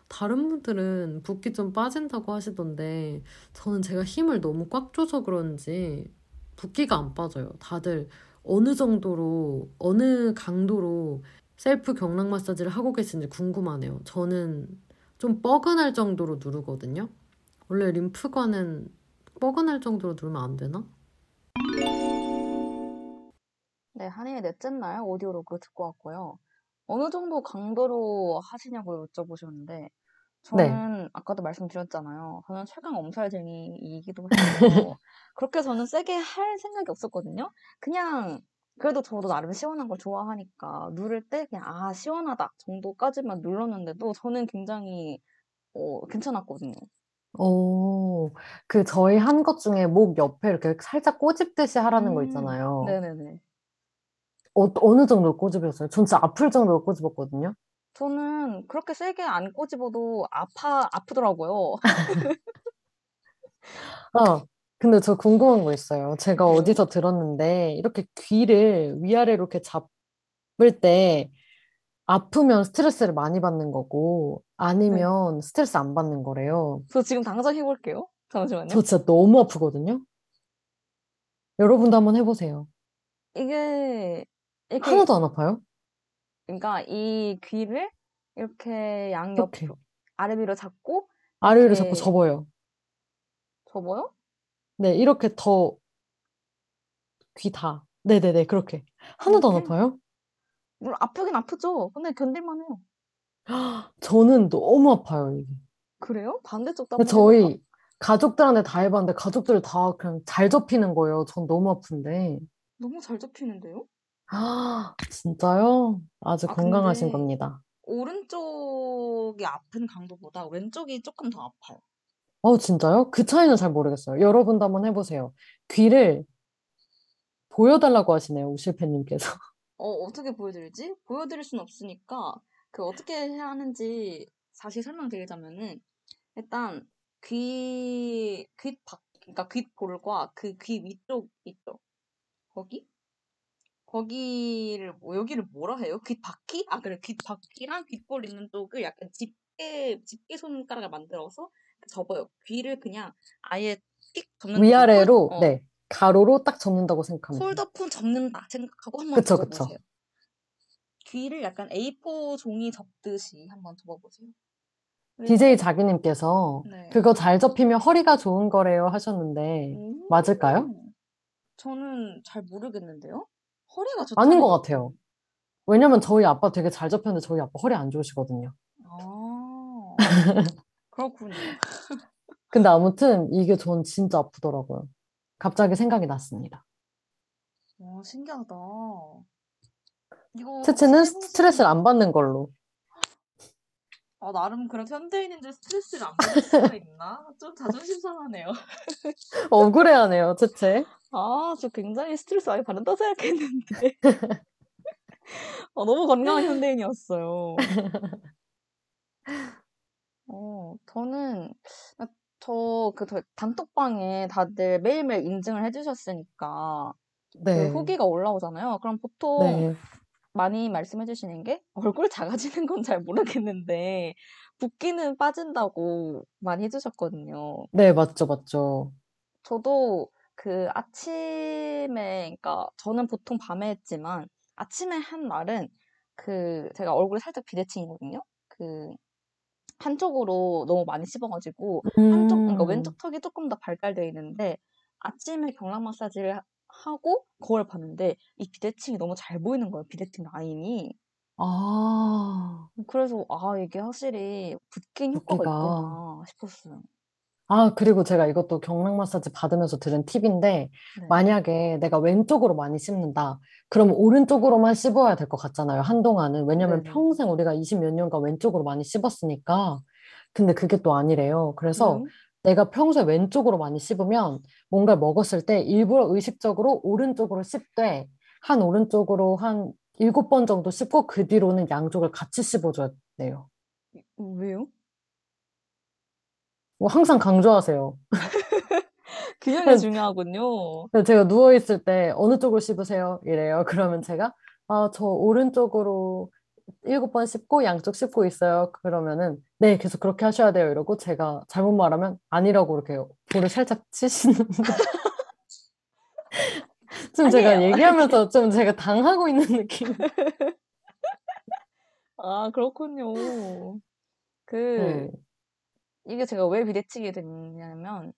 다른 분들은 붓기 좀 빠진다고 하시던데 저는 제가 힘을 너무 꽉 줘서 그런지 붓기가 안 빠져요. 다들 어느 정도로, 어느 강도로 셀프 경락 마사지를 하고 계신지 궁금하네요. 저는 좀 뻐근할 정도로 누르거든요. 원래 림프관은 뻐근할 정도로 누르면 안 되나? 네, 한이의 넷째 날 오디오로그 듣고 왔고요. 어느 정도 강도로 하시냐고 여쭤보셨는데, 저는 아까도 말씀드렸잖아요. 저는 최강 엄살쟁이이기도 해서 [LAUGHS] 그렇게 저는 세게 할 생각이 없었거든요. 그냥 그래도 저도 나름 시원한 걸 좋아하니까 누를 때 그냥 아 시원하다 정도까지만 눌렀는데도 저는 굉장히 어, 괜찮았거든요. 오, 그 저희 한 것 중에 목 옆에 이렇게 살짝 꼬집듯이 하라는 거 음, 있잖아요. 네네네. 어, 어느 정도 꼬집었어요? 전 진짜 아플 정도로 꼬집었거든요. 저는 그렇게 세게 안 꼬집어도 아파 아프더라고요. 아, [LAUGHS] 근데 저 궁금한 거 있어요. 제가 네. 어디서 들었는데, 이렇게 귀를 위아래로 이렇게 잡을 때, 아프면 스트레스를 많이 받는 거고, 네. 아니면 스트레스 안 받는 거래요. 저 지금 당장 해볼게요. 잠시만요. 저 진짜 너무 아프거든요? 여러분도 한번 해보세요. 이게 이렇게 하나도 안 아파요? 그러니까 이 귀를 이렇게 양옆 이렇게. 아래 위로 잡고 아래 위로 이렇게 자꾸 접어요. 접어요? 네, 이렇게 더, 귀 다. 네네네, 그렇게. 하나도 안 이렇게? 아파요? 물론 아프긴 아프죠. 근데 견딜만 해요. [GASPS] 저는 너무 아파요, 이게. 그래요? 반대쪽도 근데 한번 해볼까? 저희 가족들한테 다 해봤는데 가족들 다 그냥 잘 접히는 거예요. 전 너무 아픈데. 너무 잘 접히는데요? 아, [GASPS] 진짜요? 아주 아, 건강하신 근데 겁니다. 오른쪽이 아픈 강도보다 왼쪽이 조금 더 아파요. 어, 진짜요? 그 차이는 잘 모르겠어요. 여러분도 한번 해 보세요. 귀를 보여 달라고 하시네요, 우실패 님께서. [LAUGHS] 어, 어떻게 보여 드리지? 보여 드릴 순 없으니까 그 어떻게 해야 하는지 다시 설명드리자면은 일단 귀, 귀 밖, 그러니까 귓볼과 그 귀 위쪽 있죠? 거기? 거기를 뭐 여기를 뭐라 해요? 귓바퀴? 아 그래 귓바퀴랑 귓볼 있는 쪽을 약간 집게 집게 손가락을 만들어서 접어요. 귀를 그냥 아예 띡 접는 위아래로, 어, 네, 가로로 딱 접는다고 돼요. 폴더폰 접는다 생각하고 한번 그쵸, 그쵸. 접어보세요. 귀를 약간 A4 종이 접듯이 한번 접어보세요. DJ 자기님께서 네. 그거 잘 접히면 허리가 좋은 거래요 하셨는데, 음, 맞을까요? 저는 잘 모르겠는데요. 허리가 아닌 좋다는 것 같아요. 왜냐면 저희 아빠 되게 잘 접혔는데 저희 아빠 허리 안 좋으시거든요. 아, 그렇군요. [LAUGHS] 근데 아무튼 이게 전 진짜 아프더라고요. 갑자기 생각이 났습니다. 와, 신기하다. 이거 채채는 스트레스를 안 받는 걸로. 아, 나름 그래도 현대인인데 스트레스를 안 받을 수가 있나? 좀 자존심 상하네요. [LAUGHS] 억울해하네요, 채채. 아, 저 굉장히 스트레스 많이 받는다 [LAUGHS] 생각했는데. [LAUGHS] 어, 너무 건강한 현대인이었어요. 어, 저는, 저, 그, 저 단톡방에 다들 매일매일 인증을 해주셨으니까, 그 네, 후기가 올라오잖아요. 그럼 보통 네. 많이 말씀해 주시는 게 얼굴 [LAUGHS] 작아지는 건 잘 모르겠는데 붓기는 빠진다고 많이 해주셨거든요. 네, 맞죠, 맞죠. 저도 그 아침에, 그러니까 저는 보통 밤에 했지만 아침에 한 날은 그 제가 얼굴이 살짝 비대칭이거든요. 그 한쪽으로 너무 많이 씹어가지고 한쪽, 그러니까 음, 왼쪽 턱이 조금 더 발달되어 있는데 아침에 경락 마사지를 하- 하고 거울 봤는데 이 비대칭이 너무 잘 보이는 거예요. 비대칭 라인이. 아, 그래서 아 이게 확실히 붓기엔 효과가 붓기가. 있구나 싶었어요. 아, 그리고 제가 이것도 경락 마사지 받으면서 들은 팁인데, 네. 만약에 내가 왼쪽으로 많이 씹는다. 그러면 오른쪽으로만 씹어야 될 것 같잖아요, 한동안은. 왜냐면 네네. 평생 우리가 20몇 년간 왼쪽으로 많이 씹었으니까. 근데 그게 또 아니래요. 그래서 음. 내가 평소에 왼쪽으로 많이 씹으면 뭔가를 먹었을 때 일부러 의식적으로 오른쪽으로 씹되, 한 오른쪽으로 한 일곱 번 정도 씹고 그 뒤로는 양쪽을 같이 씹어줘야 돼요. 왜요? 뭐 항상 강조하세요. [LAUGHS] 균형이 중요하군요. 근데 제가 누워 있을 때 어느 쪽으로 씹으세요? 이래요. [LAUGHS] 그러면 제가 아, 저 오른쪽으로 일곱 번 씹고 양쪽 씹고 있어요. 그러면은 네, 계속 그렇게 하셔야 돼요. 이러고 제가 잘못 말하면 아니라고 이렇게 볼을 살짝 치시는 [LAUGHS] 좀 제가 아니에요. 얘기하면서 좀 제가 당하고 있는 느낌. 아, 그렇군요. 그, 네. 이게 제가 왜 비대치게 됐냐면,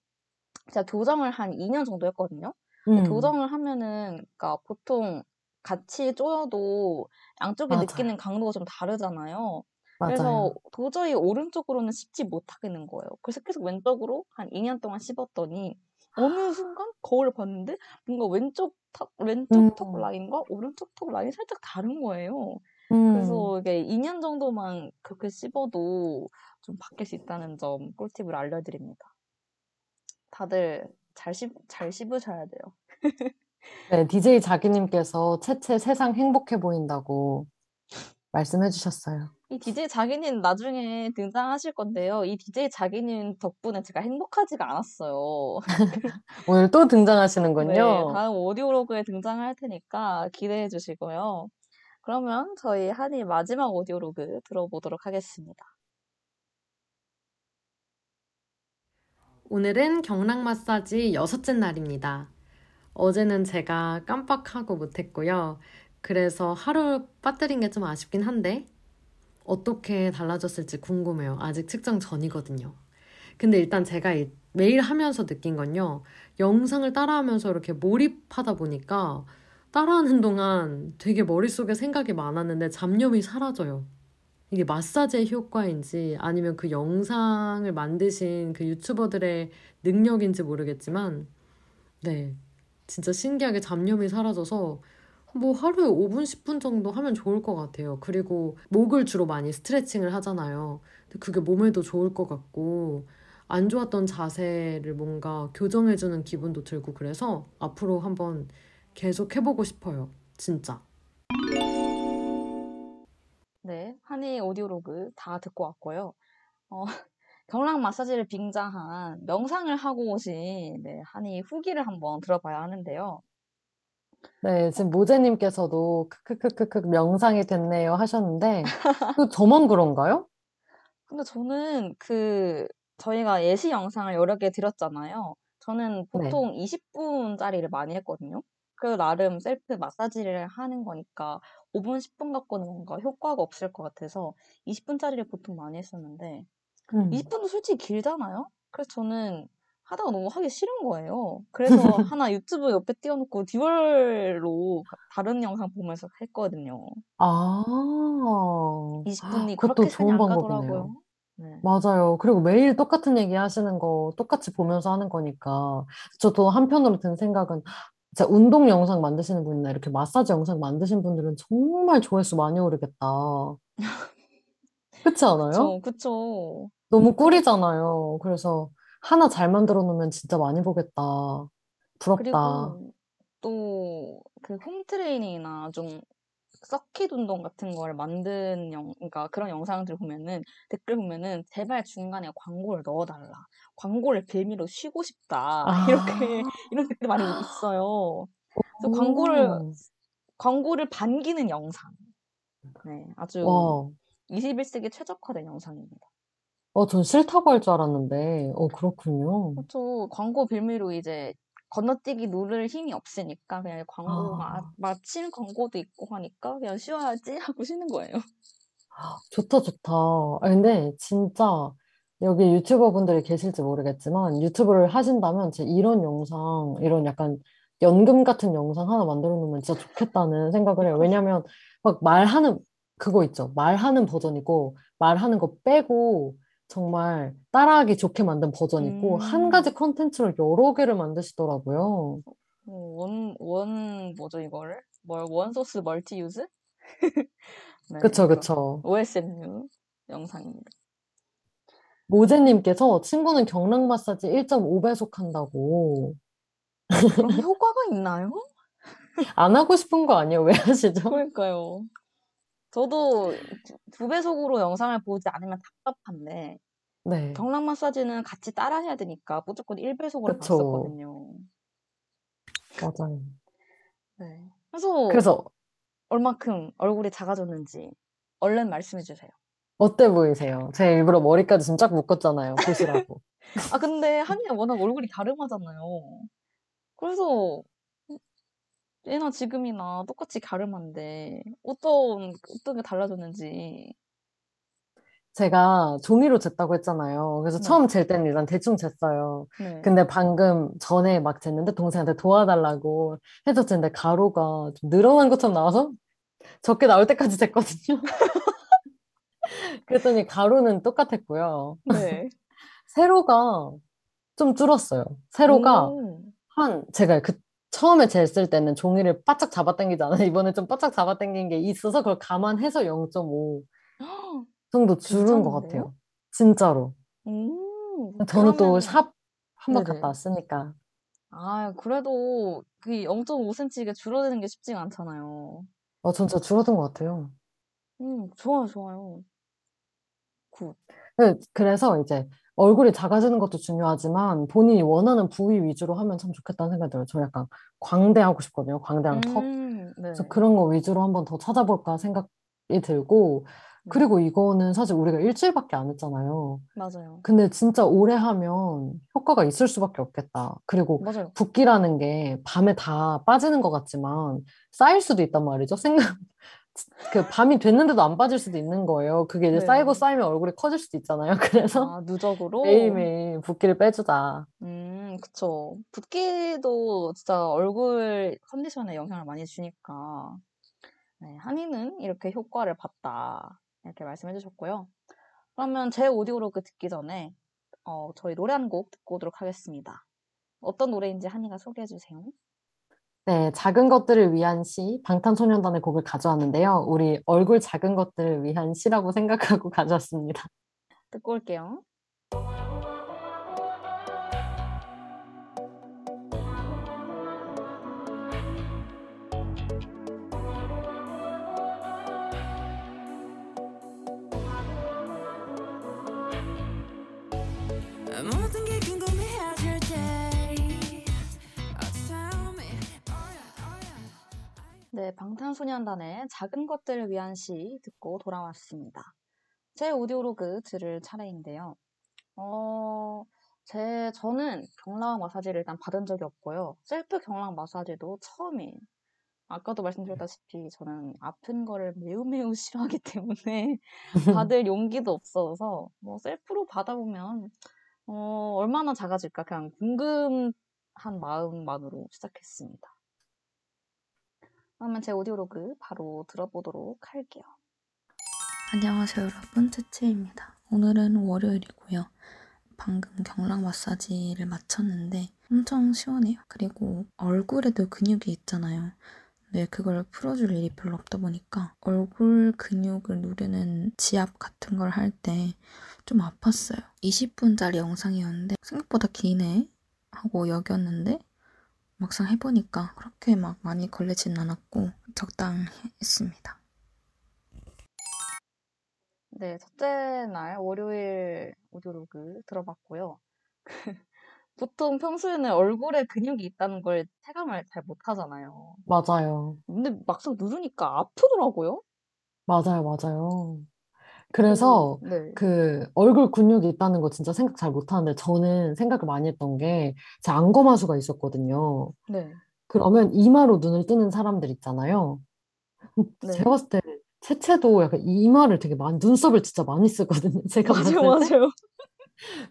제가 교정을 한 2년 정도 했거든요. 음, 교정을 하면은, 그러니까 보통 같이 쪼여도 양쪽이 느끼는 맞아요. 강도가 좀 다르잖아요. 그래서 맞아요. 도저히 오른쪽으로는 씹지 못하겠는 거예요. 그래서 계속 왼쪽으로 한 2년 동안 씹었더니, 어느 순간 거울을 봤는데, 뭔가 왼쪽 턱, 왼쪽 턱 음, 라인과 오른쪽 턱 라인이 살짝 다른 거예요. 음. 그래서 이게 2년 정도만 그렇게 씹어도 좀 바뀔 수 있다는 점 꿀팁을 알려드립니다. 다들 잘 씹, 잘 씹으셔야 돼요. 네, DJ 자기님께서 채채 세상 행복해 보인다고 말씀해 주셨어요. 이 DJ 자기님 나중에 등장하실 건데요. 이 DJ 자기님 덕분에 제가 행복하지가 않았어요. [LAUGHS] 오늘 또 네, 등장하시는군요. 다음 오디오로그에 등장할 테니까 기대해 주시고요. 그러면 저희 한이 마지막 오디오로그 들어보도록 하겠습니다. 오늘은 경락 마사지 여섯째 날입니다. 어제는 제가 깜빡하고 못했고요. 그래서 하루 빠뜨린 게 좀 아쉽긴 한데, 어떻게 달라졌을지 궁금해요. 아직 측정 전이거든요. 근데 일단 제가 이- 매일 하면서 느낀 건요. 영상을 따라하면서 이렇게 몰입하다 보니까 따라하는 동안 되게 머릿속에 생각이 많았는데 잡념이 사라져요. 이게 마사지의 효과인지 아니면 그 영상을 만드신 그 유튜버들의 능력인지 모르겠지만, 네. 진짜 신기하게 잡념이 사라져서 뭐 하루에 5분, 10분 정도 하면 좋을 것 같아요. 그리고 목을 주로 많이 스트레칭을 하잖아요. 근데 그게 몸에도 좋을 것 같고, 안 좋았던 자세를 뭔가 교정해주는 기분도 들고 그래서 앞으로 한번 계속 해보고 싶어요. 진짜. 네, 한이 오디오로그 다 듣고 왔고요. 어, [LAUGHS] 경락 마사지를 빙자한 명상을 하고 오신 네, 한이 후기를 한번 들어봐야 하는데요. 네, 지금 모제님께서도 크크크크크 명상이 됐네요 하셨는데, [LAUGHS] 그 저만 그런가요? 근데 저는 그 저희가 예시 영상을 여러 개 드렸잖아요. 저는 네. 보통 20분짜리를 많이 했거든요. 그래서 나름 셀프 마사지를 하는 거니까 5분, 10분 갖고는 뭔가 효과가 없을 것 같아서 20분짜리를 보통 많이 했었는데 음. 20분도 솔직히 길잖아요? 그래서 저는 하다가 너무 하기 싫은 거예요. 그래서 [LAUGHS] 하나 유튜브 옆에 띄워놓고 듀얼로 다른 영상 보면서 했거든요. 아, 20분이 그것도 그렇게 좋은 안 방법이네요. 네. 맞아요. 그리고 매일 똑같은 얘기 하시는 거 똑같이 보면서 하는 거니까. 저도 한편으로 든 생각은, 진짜 운동 영상 만드시는 분이나 이렇게 마사지 영상 만드신 분들은 정말 조회수 많이 오르겠다. 그렇지 않아요? 그쵸, 그쵸. 너무 꿀이잖아요. 그래서 하나 잘 만들어 놓으면 진짜 많이 보겠다. 부럽다. 그리고 또 그 홈 트레이닝이나 좀 서킷 운동 같은 걸 만든 영, 그러니까 그런 영상들 보면은 댓글 보면은 제발 중간에 광고를 넣어달라. 광고를 빌미로 쉬고 싶다. [LAUGHS] 이렇게 아, 이런 댓글이 많이 있어요. 그래서 광고를 오, 광고를 반기는 영상. 네, 아주 와. 21세기 최적화된 영상입니다. 어, 전 싫다고 할 줄 알았는데, 어, 그렇군요. 그렇죠. 광고 빌미로 이제 건너뛰기 누를 힘이 없으니까 그냥 광고가 아, 아, 마침 광고도 있고 하니까 그냥 쉬어야지 [LAUGHS] 하고 쉬는 거예요. 좋다, 좋다. 아, 근데 진짜 여기 유튜버 분들이 계실지 모르겠지만 유튜브를 하신다면 이런 영상, 이런 약간 연금 같은 영상 하나 만들어 놓으면 진짜 좋겠다는 생각을 해요. 왜냐면 막 말하는, 그거 있죠. 말하는 버전이고 말하는 거 빼고 정말 따라하기 좋게 만든 버전이 있고, 한 음. 가지 컨텐츠를 여러 개를 만드시더라고요. 어, one, one, 뭐죠, 이거를? 뭘, one source multi use? [LAUGHS] 네, 그쵸, 그쵸. OSMU 영상입니다. 모제님께서 친구는 경락 마사지 1.5배속 한다고. 그런 효과가 있나요? 안 하고 싶은 거 아니에요? 왜 하시죠? 그러니까요. 저도 두- 두 배속으로 영상을 보지 않으면 답답한데, 네. 경락 마사지는 같이 따라 해야 되니까 무조건 1배속으로 그쵸. 봤었거든요. 맞아요. 네. 그래서 그래서 얼마큼 얼굴이 작아졌는지 얼른 말씀해 주세요. 어때 보이세요? 제 일부러 머리까지 쫙 묶었잖아요. 보시라고. [LAUGHS] 아, 근데 [LAUGHS] 하기는 워낙 얼굴이 갸름하잖아요. 그래서 예나 지금이나 똑같이 갸름한데 어떤 어떤 게 달라졌는지. 제가 종이로 쟀다고 했잖아요. 그래서 네. 처음 잴 때는 일단 대충 쟀어요. 네. 근데 방금 전에 막 쟀는데 동생한테 도와달라고 해서 쟀는데 가루가 좀 늘어난 것처럼 나와서 적게 나올 때까지 쟀거든요. [LAUGHS] 그랬더니 가루는 똑같았고요. 네. [LAUGHS] 세로가 좀 줄었어요. 세로가 오. 한 제가 그 처음에 쟀을 때는 종이를 바짝 잡아당기지 않아요. [LAUGHS] 이번에 좀 바짝 잡아당긴 게 있어서 그걸 감안해서 0.5 [GASPS] 정도 줄은 것 괜찮은데요? 같아요. 진짜로. 오. 저는 또 그러면 샵한 번. 갔다 왔으니까. 아, 그래도 그 0.5cm가 줄어드는 게 쉽지가 않잖아요. 어, 전 진짜 줄어든 것 같아요. 음, 좋아요, 좋아요. Good. 그- 그래서 이제 얼굴이 작아지는 것도 중요하지만 본인이 원하는 부위 위주로 하면 참 좋겠다는 생각이 들어요. 저 약간 광대하고 싶거든요. 광대랑 턱. 음, 네. 그래서 그런 거 위주로 한번 더 찾아볼까 생각이 들고, 네. 그리고 이거는 사실 우리가 일주일밖에 안 했잖아요. 맞아요. 근데 진짜 오래 하면 효과가 있을 수밖에 없겠다. 그리고 맞아요. 붓기라는 게 밤에 다 빠지는 것 같지만 쌓일 수도 있단 말이죠. 생각, 그 밤이 됐는데도 안 빠질 수도 있는 거예요. 그게 이제 네. 쌓이고 쌓이면 얼굴이 커질 수도 있잖아요. [LAUGHS] 그래서 아, 누적으로? 매일매일 붓기를 빼주자. 음, 그쵸. 붓기도 진짜 얼굴 컨디션에 영향을 많이 주니까. 네, 한이는 이렇게 효과를 봤다. 이렇게 말씀해 주셨고요. 그러면 제 오디오로그 듣기 전에, 어, 저희 노래 한 곡 듣고 오도록 하겠습니다. 어떤 노래인지 한이가 소개해 주세요. 네, 작은 것들을 위한 시, 방탄소년단의 곡을 가져왔는데요. 우리 얼굴 작은 것들을 위한 시라고 [LAUGHS] 생각하고 가져왔습니다. 듣고 올게요. 네, 방탄소년단의 작은 것들을 위한 시 듣고 돌아왔습니다. 제 오디오로그 들을 차례인데요. 어, 제, 저는 경락 마사지를 일단 받은 적이 없고요. 셀프 경락 마사지도 처음이에요. 아까도 말씀드렸다시피 저는 아픈 거를 매우 매우 [LAUGHS] 싫어하기 때문에 받을 용기도 없어서 뭐 셀프로 받아보면 어, 얼마나 작아질까 그냥 궁금한 마음만으로 시작했습니다. 그러면 제 오디오로그 바로 들어보도록 할게요. 안녕하세요 여러분 트치입니다. 오늘은 월요일이고요. 방금 경락 마사지를 마쳤는데 엄청 시원해요. 그리고 얼굴에도 근육이 있잖아요. 근데 그걸 풀어줄 일이 별로 없다 보니까 얼굴 근육을 누르는 지압 같은 걸 할 때 좀 아팠어요. 20분짜리 영상이었는데 생각보다 기네 하고 여겼는데 막상 해보니까 그렇게 막 많이 걸리진 않았고 적당했습니다. 네, 첫째 날 월요일 오디오로그 들어봤고요. [LAUGHS] 보통 평소에는 얼굴에 근육이 있다는 걸 체감을 잘 못하잖아요. 맞아요. 근데 막상 누르니까 아프더라고요. 맞아요, 맞아요. 그래서 그, 네. 그 얼굴 근육이 있다는 거 진짜 생각 잘 못하는데 저는 생각을 많이 했던 게 제 안검하수가 있었거든요. 네. 그러면 이마로 눈을 뜨는 사람들 있잖아요. 네. 제가 봤을 때 채채도 약간 이마를 되게 많이 눈썹을 진짜 많이 쓰거든요. [LAUGHS] 제가 봤을 맞아요, 때. 맞아요.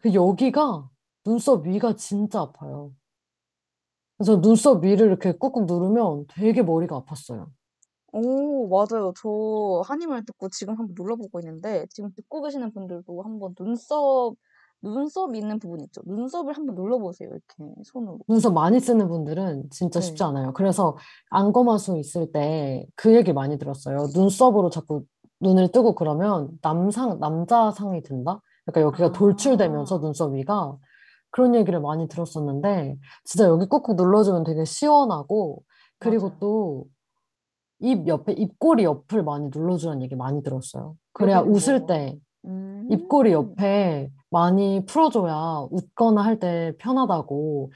그 여기가 눈썹 위가 진짜 아파요. 그래서 눈썹 위를 이렇게 꾹꾹 누르면 되게 머리가 아팠어요. 오, 맞아요. 저 한이 말 듣고 지금 한번 눌러보고 있는데, 지금 듣고 계시는 분들도 한번 눈썹, 눈썹 있는 부분 있죠? 눈썹을 한번 눌러보세요. 이렇게 손으로. 눈썹 많이 쓰는 분들은 진짜 네. 쉽지 않아요. 그래서 안검하수 있을 때 그 얘기 많이 들었어요. 눈썹으로 자꾸 눈을 뜨고 그러면 남상, 남자상이 된다? 그러니까 여기가 아. 돌출되면서 눈썹 위가 그런 얘기를 많이 들었었는데 진짜 여기 꾹꾹 눌러주면 되게 시원하고 그리고 맞아요. 또 입 옆에 입꼬리 옆을 많이 눌러주라는 얘기 많이 들었어요. 그래야 여기를 웃을 뭐. 때 음. 입꼬리 옆에 많이 풀어줘야 웃거나 할 때 편하다고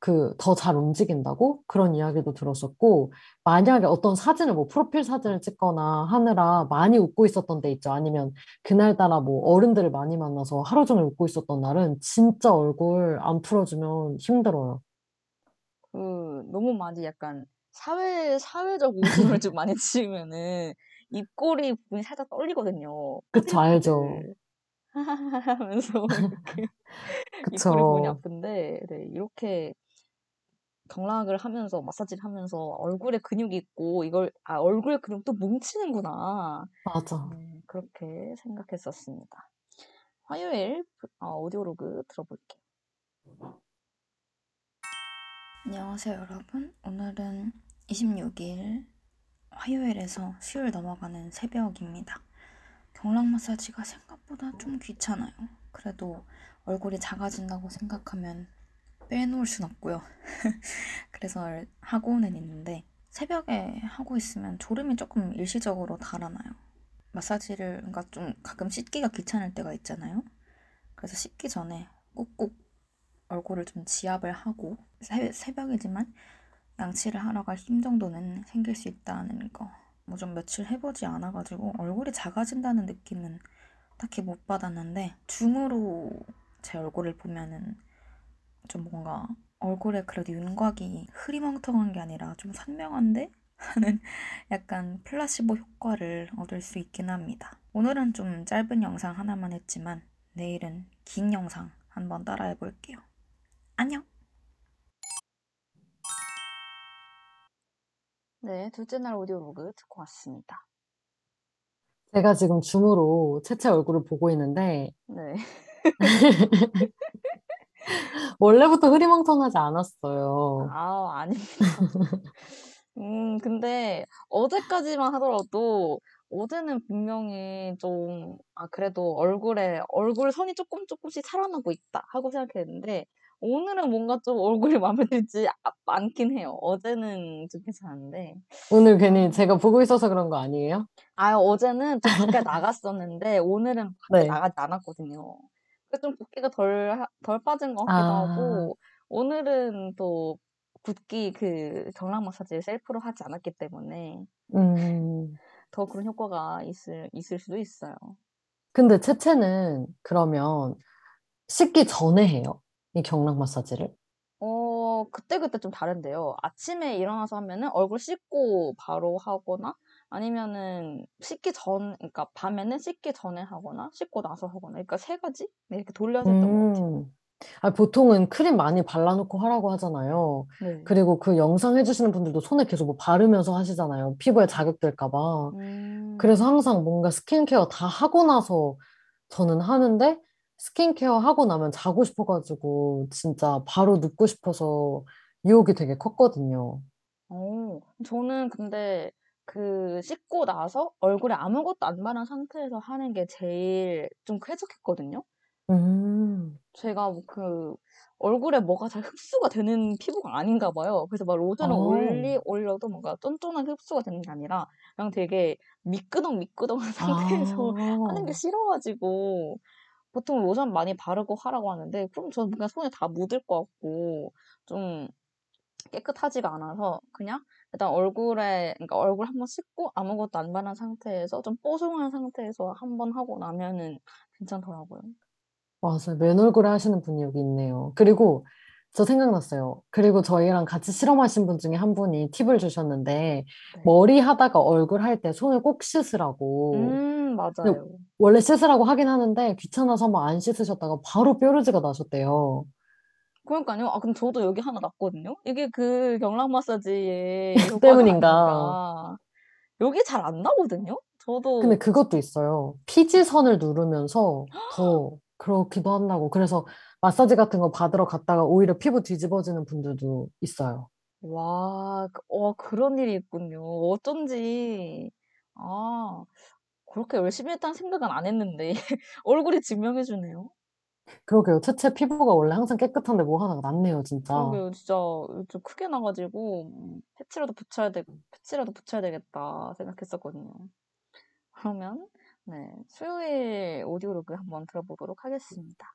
그 더 잘 움직인다고 그런 이야기도 들었었고 만약에 어떤 사진을 뭐 프로필 사진을 찍거나 하느라 많이 웃고 있었던 데 있죠. 아니면 그날따라 뭐 어른들을 많이 만나서 하루 종일 웃고 있었던 날은 진짜 얼굴 안 풀어주면 힘들어요. 그, 너무 많이 약간 사회, 사회적 웃음을 좀 많이 지으면은 입꼬리 부분이 살짝 떨리거든요. 그쵸, 알죠. [LAUGHS] 하면서 이렇게 [LAUGHS] 입꼬리 부분이 그쵸. 아픈데, 네, 이렇게 경락을 하면서 마사지를 하면서 얼굴에 근육이 있고 이걸 아 얼굴 근육도 뭉치는구나. 맞아. 네, 그렇게 생각했었습니다. 화요일 어, 오디오로그 들어볼게요. 안녕하세요, 여러분. 오늘은 26일 화요일에서 수요일 넘어가는 새벽입니다. 경락 마사지가 생각보다 좀 귀찮아요. 그래도 얼굴이 작아진다고 생각하면 빼놓을 순 없고요. [LAUGHS] 그래서 하고는 있는데 새벽에 하고 있으면 졸음이 조금 일시적으로 달아나요. 마사지를 그러니까 좀 가끔 씻기가 귀찮을 때가 있잖아요. 그래서 씻기 전에 꾹꾹 얼굴을 좀 지압을 하고 새, 새벽이지만 양치를 하러 갈 힘 정도는 생길 수 있다는 거. 뭐 좀 며칠 해보지 않아가지고 얼굴이 작아진다는 느낌은 딱히 못 받았는데 줌으로 제 얼굴을 보면은 좀 뭔가 얼굴에 그래도 윤곽이 흐리멍텅한 게 아니라 좀 선명한데 하는 [LAUGHS] 약간 플라시보 효과를 얻을 수 있긴 합니다. 오늘은 좀 짧은 영상 하나만 했지만 내일은 긴 영상 한번 따라해 볼게요. 안녕! 네, 둘째 날 오디오로그 듣고 왔습니다. 제가 지금 줌으로 채채 얼굴을 보고 있는데 네. [LAUGHS] 원래부터 흐리멍텅하지 않았어요. 아, 아닙니다. 음, 근데 어제까지만 하더라도 어제는 분명히 좀, 아, 그래도 얼굴에, 얼굴 선이 조금 조금씩 살아나고 있다 하고 생각했는데 오늘은 뭔가 좀 얼굴이 [LAUGHS] 마음에 들지 아- 않긴 해요. 어제는 좀 괜찮은데. 오늘 괜히 제가 보고 있어서 그런 거 아니에요? 아, 어제는 좀 밖에 나갔었는데 [LAUGHS] 오늘은 밖에 네. 나가지 않았거든요. 그래서 좀 붓기가 덜, 하- 덜 빠진 것 같기도 아. 하고 오늘은 또 붓기 그 경락 마사지를 셀프로 하지 않았기 때문에 음. 더 그런 효과가 있을, 있을 수도 있어요. 근데 채채는 그러면 씻기 전에 해요? 이 경락 마사지를? 어, 그때그때 좀 다른데요. 아침에 일어나서 하면은 얼굴 씻고 바로 하거나 아니면은 씻기 전, 그러니까 밤에는 씻기 전에 하거나 씻고 나서 하거나. 그러니까 세 가지? 네, 이렇게 돌려서 했던 것 같아요. 음. 아, 보통은 크림 많이 발라놓고 하라고 하잖아요. 네. 그리고 그 영상 해주시는 분들도 손에 계속 뭐 바르면서 하시잖아요. 피부에 자극될까 봐. 음, 그래서 항상 뭔가 스킨케어 다 하고 나서 저는 하는데 스킨케어 하고 나면 자고 싶어가지고 진짜 바로 눕고 싶어서 유혹이 되게 컸거든요. 어, 저는 근데 그 씻고 나서 얼굴에 아무것도 안 바른 상태에서 하는 게 제일 좀 쾌적했거든요. 음. 제가 뭐그 얼굴에 뭐가 잘 흡수가 되는 피부가 아닌가 봐요. 그래서 막 로션을 어. 올리, 올려도 뭔가 쫀쫀하게 흡수가 되는 게 아니라 그냥 되게 미끄덩 미끄덩한 [LAUGHS] 상태에서 하는 게 아. 싫어가지고 보통 로션 많이 바르고 하라고 하는데 그럼 저는 뭔가 손에 다 묻을 것 같고 좀 깨끗하지가 않아서 그냥 일단 얼굴에 그러니까 얼굴 한번 씻고 아무것도 안 바른 상태에서 좀 뽀송한 상태에서 한번 하고 나면은 괜찮더라고요. 맞아요. 맨 얼굴에 하시는 분이 여기 있네요. 그리고 저 생각났어요. 그리고 저희랑 같이 실험하신 분 중에 한 분이 팁을 주셨는데 네. 머리 하다가 얼굴 할 때 손을 꼭 씻으라고. 음, 맞아요. 원래 씻으라고 하긴 하는데 귀찮아서 한번 안 씻으셨다가 바로 뾰루지가 나셨대요. 그러니까요. 아, 근데 저도 여기 하나 났거든요. 이게 그 경락 마사지의 [LAUGHS] 때문인가? 여기 잘 안 나거든요? 저도 근데 그것도 있어요. 피지선을 누르면서 더 그렇기도 한다고. 그래서 마사지 같은 거 받으러 갔다가 오히려 피부 뒤집어지는 분들도 있어요. 와, 그- 어, 그런 일이 있군요. 어쩐지, 아, 그렇게 열심히 했다는 생각은 안 했는데, [LAUGHS] 얼굴이 증명해 주네요. 그러게요. 채채 피부가 원래 항상 깨끗한데 뭐 하나가 났네요, 진짜. 그러게요, 진짜 좀 크게 나가지고, 음, 패치라도 붙여야 되, 패치라도 붙여야 되겠다 생각했었거든요. 그러면, 네, 수요일 오디오로그 한번 들어보도록 하겠습니다.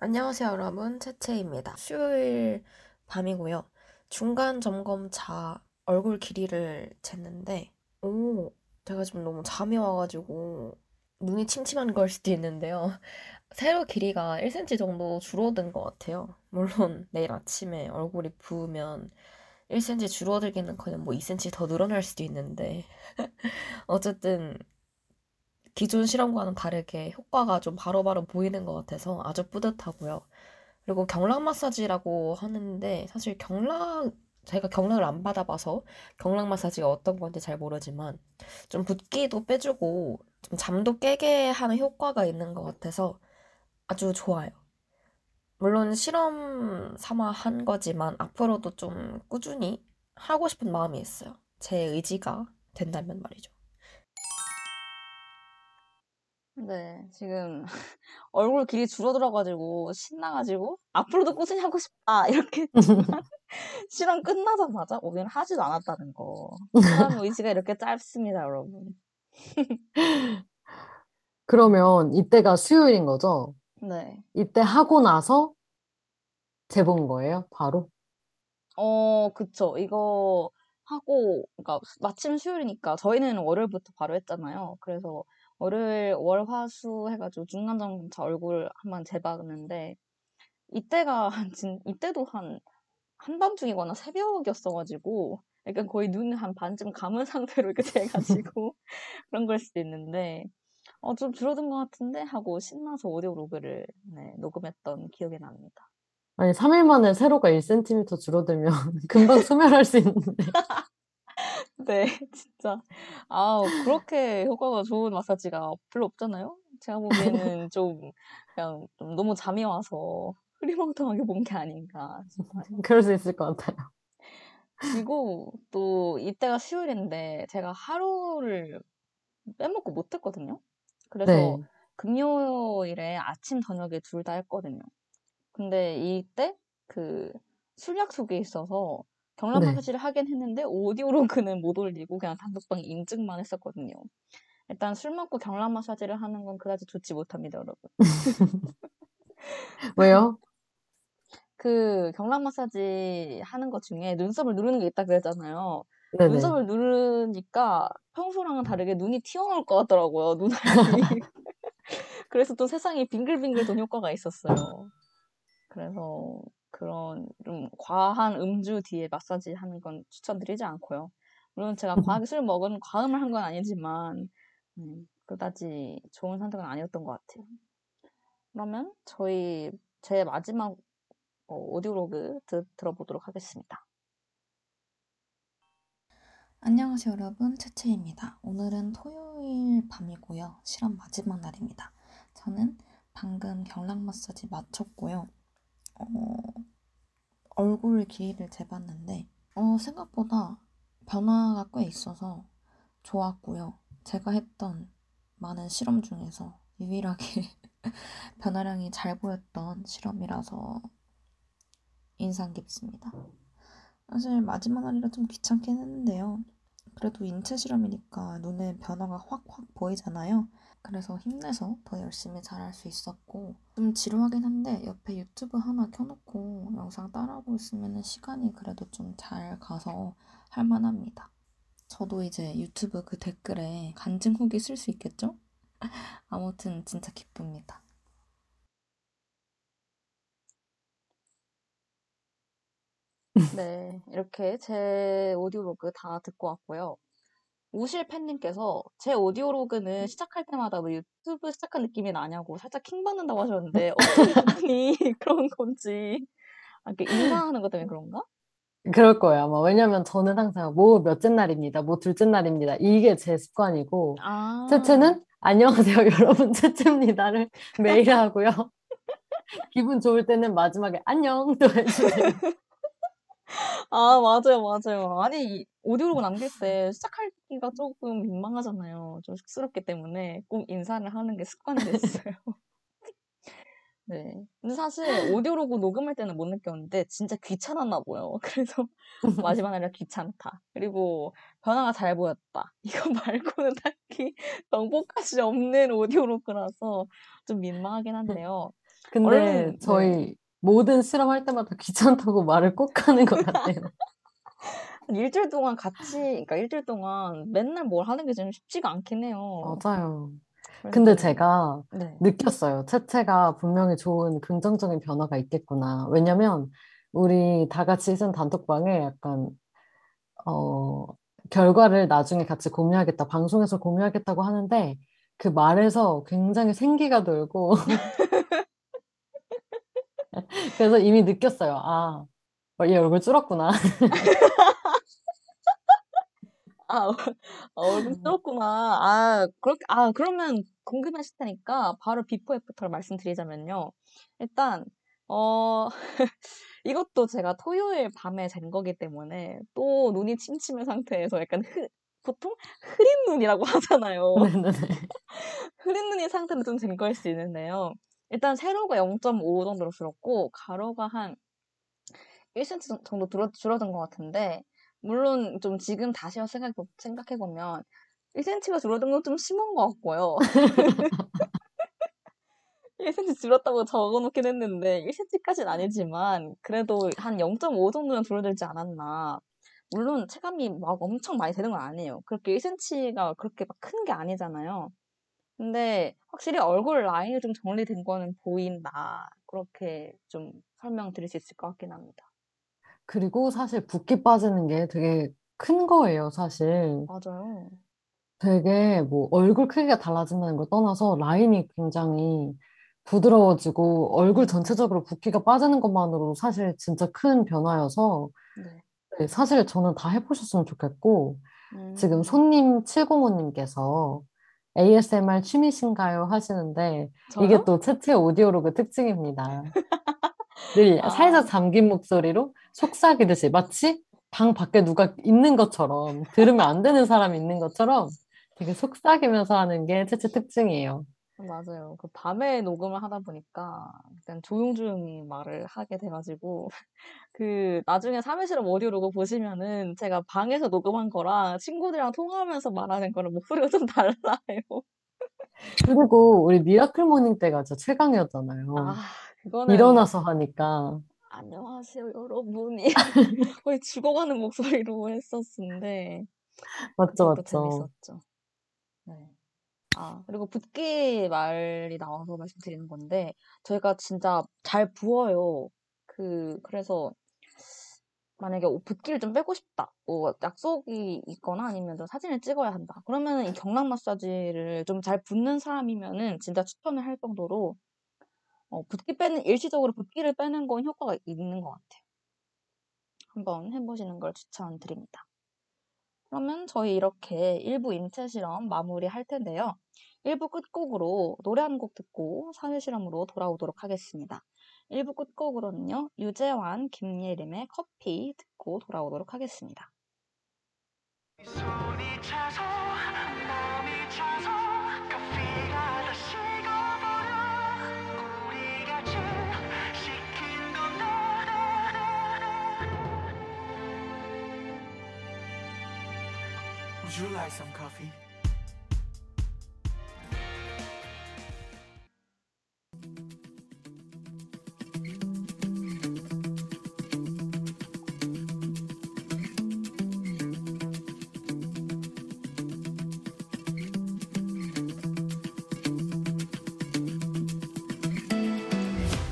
안녕하세요, 여러분. 채채입니다. 수요일 밤이고요. 중간 점검차 얼굴 길이를 쟀는데, 오, 제가 지금 너무 잠이 와가지고 눈이 침침한 걸 수도 있는데요. [LAUGHS] 세로 길이가 1cm 정도 줄어든 것 같아요. 물론 내일 아침에 얼굴이 부으면 1cm 줄어들기는커녕 뭐 2cm 더 늘어날 수도 있는데, [LAUGHS] 어쨌든 기존 실험과는 다르게 효과가 좀 바로 바로 보이는 것 같아서 아주 뿌듯하고요. 그리고 경락 마사지라고 하는데 사실 경락 제가 경락을 안 받아봐서 경락 마사지가 어떤 건지 잘 모르지만 좀 붓기도 빼주고 좀 잠도 깨게 하는 효과가 있는 것 같아서 아주 좋아요. 물론 실험 삼아 한 거지만 앞으로도 좀 꾸준히 하고 싶은 마음이 있어요. 제 의지가 된다면 말이죠. 네, 지금 [LAUGHS] 얼굴 길이 줄어들어가지고 신나가지고 앞으로도 꾸준히 하고 싶다 이렇게 [LAUGHS] [LAUGHS] 했지만 실험 끝나자마자 오늘 하지도 않았다는 거. 사람 의지가 이렇게 짧습니다, 여러분. 그러면 이때가 수요일인 거죠? 네. 이때 하고 나서 재본 거예요? 바로? 어, 그쵸. 이거 하고, 그러니까 마침 수요일이니까 저희는 월요일부터 바로 했잖아요. 그래서 월요일, 월, 화, 수 해가지고 중간점검차 얼굴 한번 재봤는데 이때가 한 진, 이때도 한 한밤중이거나 새벽이었어가지고 약간 거의 눈을 한 반쯤 감은 [LAUGHS] 상태로 이렇게 돼가지고 그런 걸 수도 있는데 어, 좀 줄어든 것 같은데 하고 신나서 오디오 로그를 네, 녹음했던 기억이 납니다. 아니, 3일 만에 세로가 1cm 줄어들면 [LAUGHS] 금방 소멸할 수 있는데. [LAUGHS] [LAUGHS] 네, 진짜. 아, 그렇게 효과가 좋은 마사지가 별로 없잖아요? 제가 보기에는 [LAUGHS] 좀, 그냥 좀 너무 잠이 와서 흐리멍텅하게 본 게 아닌가 싶어요. [LAUGHS] 그럴 수 있을 것 같아요. 그리고 또 이때가 수요일인데 제가 하루를 빼먹고 못 했거든요? 그래서 네. 금요일에 아침, 저녁에 둘 다 했거든요. 근데 이때 그 술 약속이 있어서 경락 네. 마사지를 하긴 했는데 오디오 로그는 못 올리고 그냥 단톡방에 인증만 했었거든요. 일단 술 먹고 경락 마사지를 하는 건 그다지 좋지 못합니다, 여러분. [LAUGHS] 왜요? 그 경락 마사지 하는 것 중에 눈썹을 누르는 게 있다 그랬잖아요. 네네. 눈썹을 누르니까 평소랑은 다르게 눈이 튀어나올 것 같더라고요, 눈알이. [LAUGHS] 그래서 또 세상에 빙글빙글 돈 효과가 있었어요. 그래서 그런 좀 과한 음주 뒤에 마사지 하는 건 추천드리지 않고요. 물론 제가 과하게 술 먹은 과음을 한 건 아니지만 음, 그다지 좋은 선택은 아니었던 것 같아요. 그러면 저희 제 마지막 어, 오디오로그 드- 들어보도록 하겠습니다. 안녕하세요, 여러분. 채채입니다. 오늘은 토요일 밤이고요. 실험 마지막 날입니다. 저는 방금 경락 마사지 마쳤고요. 어, 얼굴 길이를 재봤는데, 어, 생각보다 변화가 꽤 있어서 좋았고요. 제가 했던 많은 실험 중에서 유일하게 [LAUGHS] 변화량이 잘 보였던 실험이라서 인상 깊습니다. 사실 마지막 날이라 좀 귀찮긴 했는데요. 그래도 인체 실험이니까 눈에 변화가 확확 보이잖아요. 그래서 힘내서 더 열심히 잘할 수 있었고 좀 지루하긴 한데 옆에 유튜브 하나 켜놓고 영상 따라하고 있으면 시간이 그래도 좀 잘 가서 할만합니다. 저도 이제 유튜브 그 댓글에 간증 후기 쓸 수 있겠죠? [LAUGHS] 아무튼 진짜 기쁩니다. 네, 이렇게 제 오디오로그 다 듣고 왔고요. 우실 팬님께서 제 오디오로그는 시작할 때마다 왜 유튜브 시작한 느낌이 나냐고 살짝 킹 받는다고 하셨는데 어떤 부분이 [LAUGHS] [LAUGHS] 그런 건지 아, 그 인사하는 것 때문에 그런가? 그럴 거예요, 아마. 왜냐면 저는 항상 뭐 몇째 날입니다, 뭐 둘째 날입니다. 이게 제 습관이고, 아, 채채는 안녕하세요, [LAUGHS] 여러분, 채채입니다를 매일 하고요. 기분 좋을 때는 마지막에 안녕 또 해주세요. 아, 맞아요, 맞아요. 아니, 이 오디오로 남길 때 시작 하기가 조금 민망하잖아요. 좀 쑥스럽기 때문에 꼭 인사를 하는 게 습관이 됐어요. [LAUGHS] 네. 근데 사실 오디오로그 녹음할 때는 못 느꼈는데 진짜 귀찮았나 봐요. [LAUGHS] 그래서 마지막 날에 귀찮다. 그리고 변화가 잘 보였다. [LAUGHS] 이거 말고는 딱히 정보까지 없는 오디오로그라서 좀 민망하긴 한데요. 근데 얼른, 네. 저희 모든 실험할 때마다 귀찮다고 말을 꼭 하는 것 같아요. 한 일주일 동안 같이, 그러니까 일주일 동안 맨날 뭘 하는 게 좀 쉽지가 않긴 해요. 맞아요. 그래서 근데 좀- 제가 네. 느꼈어요. 채채가 분명히 좋은 긍정적인 변화가 있겠구나. 왜냐면 우리 다 같이 쓴 단톡방에 약간 어 결과를 나중에 같이 공유하겠다, 방송에서 공유하겠다고 하는데 그 말에서 굉장히 생기가 돌고 [LAUGHS] 그래서 이미 느꼈어요. 아, 얘 얼굴 줄었구나. [LAUGHS] 아, 얼굴 줄었구나. 아, 그렇게, 아, 그러면 궁금하실 테니까 바로 before after를 말씀드리자면요. 일단, 어, [LAUGHS] 이것도 제가 토요일 밤에 잔 거기 때문에 또 눈이 침침한 상태에서 약간 흐, 보통 흐린 눈이라고 [LAUGHS] 하잖아요. 네네네. 흐린 눈이 상태로 좀된 거일 수 있는데요. 일단 세로가 0.5 정도로 줄었고 가로가 한 1cm 정도 줄어, 줄어든 것 같은데 물론 좀 지금 다시 생각, 생각해보면 1cm가 줄어든 건 좀 심한 것 같고요. [LAUGHS] 1cm 줄었다고 적어놓긴 했는데 1cm까지는 아니지만 그래도 한 0.5 정도는 줄어들지 않았나. 물론 체감이 막 엄청 많이 되는 건 아니에요. 그렇게 1cm가 그렇게 막 큰 게 아니잖아요. 근데 확실히 얼굴 라인이 좀 정리된 거는 보인다. 그렇게 좀 설명드릴 수 있을 것 같긴 합니다. 그리고 사실 붓기 빠지는 게 되게 큰 거예요, 사실. 맞아요. 되게 뭐 얼굴 크기가 달라진다는 걸 떠나서 라인이 굉장히 부드러워지고 얼굴 전체적으로 붓기가 빠지는 것만으로도 사실 진짜 큰 변화여서 네. 네, 사실 저는 다 해보셨으면 좋겠고 지금 음, 손님 705님께서 ASMR 취미신가요? 하시는데 저요? 이게 또 채채 오디오로그 특징입니다. [LAUGHS] 늘 아. 살짝 잠긴 목소리로 속삭이듯이 마치 방 밖에 누가 있는 것처럼 들으면 안 되는 사람이 있는 것처럼 되게 속삭이면서 하는 게 채채 특징이에요. 맞아요. 그 밤에 녹음을 하다 보니까 일단 조용조용히 말을 하게 돼가지고 [LAUGHS] 그 나중에 3회 실험 audio log 보시면은 제가 방에서 녹음한 거랑 친구들이랑 통화하면서 말하는 거랑 목소리가 좀 달라요. 그리고 우리 miracle morning 때가 진짜 최강이었잖아요. 아, 그거는 일어나서 하니까. 안녕하세요, 여러분이 [LAUGHS] 거의 죽어가는 목소리로 했었는데 맞죠, 맞죠. 재밌었죠. 네. 아, 그리고 붓기 말이 나와서 말씀드리는 건데 저희가 진짜 잘 부어요. 그 그래서 만약에 오- 붓기를 좀 빼고 싶다. 뭐 약속이 있거나 아니면 좀 사진을 찍어야 한다. 그러면은 이 경락 마사지를 좀 잘 붓는 사람이면은 진짜 추천을 할 정도로 어, 붓기 빼는 일시적으로 붓기를 빼는 건 효과가 있는 것 같아요. 한번 해보시는 걸 추천드립니다. 그러면 저희 이렇게 1부 인체 실험 마무리할 텐데요. 1부 끝곡으로 노래 한 곡 듣고 사회 실험으로 돌아오도록 하겠습니다. 1부 끝곡으로는요. 유재환, 김예림의 커피 듣고 돌아오도록 하겠습니다. You like some coffee?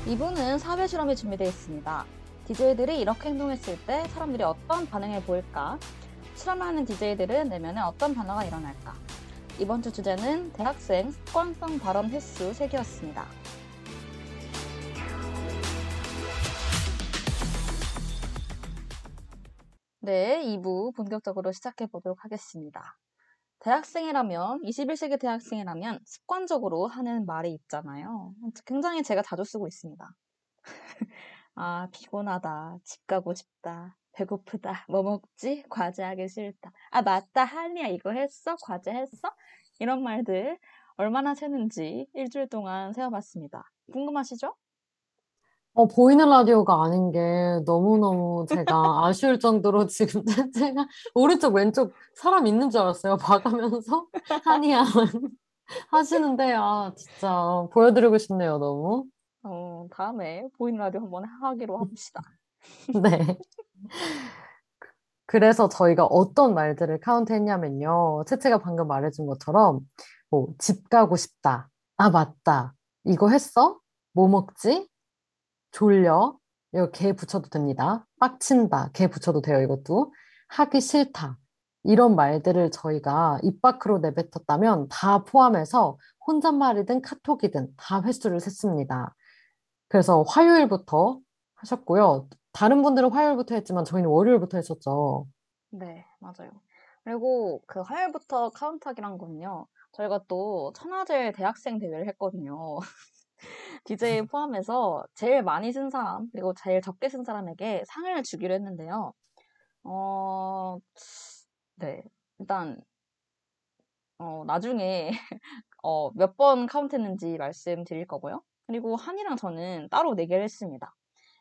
이분은 사회 실험이 준비되어 있습니다. DJ들이 이렇게 행동했을 때 사람들이 어떤 반응을 보일까? 실험하는 DJ들은 내면에 어떤 변화가 일어날까? 이번 주 주제는 대학생 습관성 발언 횟수 세기였습니다. 네, 2부 본격적으로 시작해 보도록 하겠습니다. 대학생이라면, 21세기 대학생이라면 습관적으로 하는 말이 있잖아요. 굉장히 제가 자주 쓰고 있습니다. [LAUGHS] 아, 피곤하다. 집 가고 싶다. 배고프다. 뭐 먹지? 과제하기 싫다. 아, 맞다. 한이야, 이거 했어? 과제 했어? 이런 말들 얼마나 새는지 일주일 동안 세어봤습니다. 궁금하시죠? 어, 보이는 라디오가 아닌 게 너무너무 제가 [LAUGHS] 아쉬울 정도로 지금 [LAUGHS] 제가 오른쪽 왼쪽 사람 있는 줄 알았어요. 봐가면서 한이야 [LAUGHS] 하시는데 아 진짜 보여드리고 싶네요 너무. 어, 다음에 보이는 라디오 한번 하기로 합시다. 네. 그래서 저희가 어떤 말들을 카운트 했냐면요. 채채가 방금 말해준 것처럼 뭐 집 가고 싶다. 아 맞다. 이거 했어? 뭐 먹지? 졸려. 이거 개 붙여도 됩니다. 빡친다. 개 붙여도 돼요, 이것도. 하기 싫다. 이런 말들을 저희가 입 밖으로 내뱉었다면 다 포함해서 혼잣말이든 카톡이든 다 횟수를 셌습니다. 그래서 화요일부터 하셨고요. 다른 분들은 화요일부터 했지만 저희는 월요일부터 했었죠. 네, 맞아요. 그리고 그 화요일부터 카운트하기란 건요. 저희가 또 천하제일 대학생 대회를 했거든요. [LAUGHS] DJ [LAUGHS] 포함해서 제일 많이 쓴 사람, 그리고 제일 적게 쓴 사람에게 상을 주기로 했는데요. 어, 네. 일단, 어, 나중에, [LAUGHS] 어, 몇 번 카운트했는지 말씀드릴 거고요. 그리고 한이랑 저는 따로 내기를 했습니다.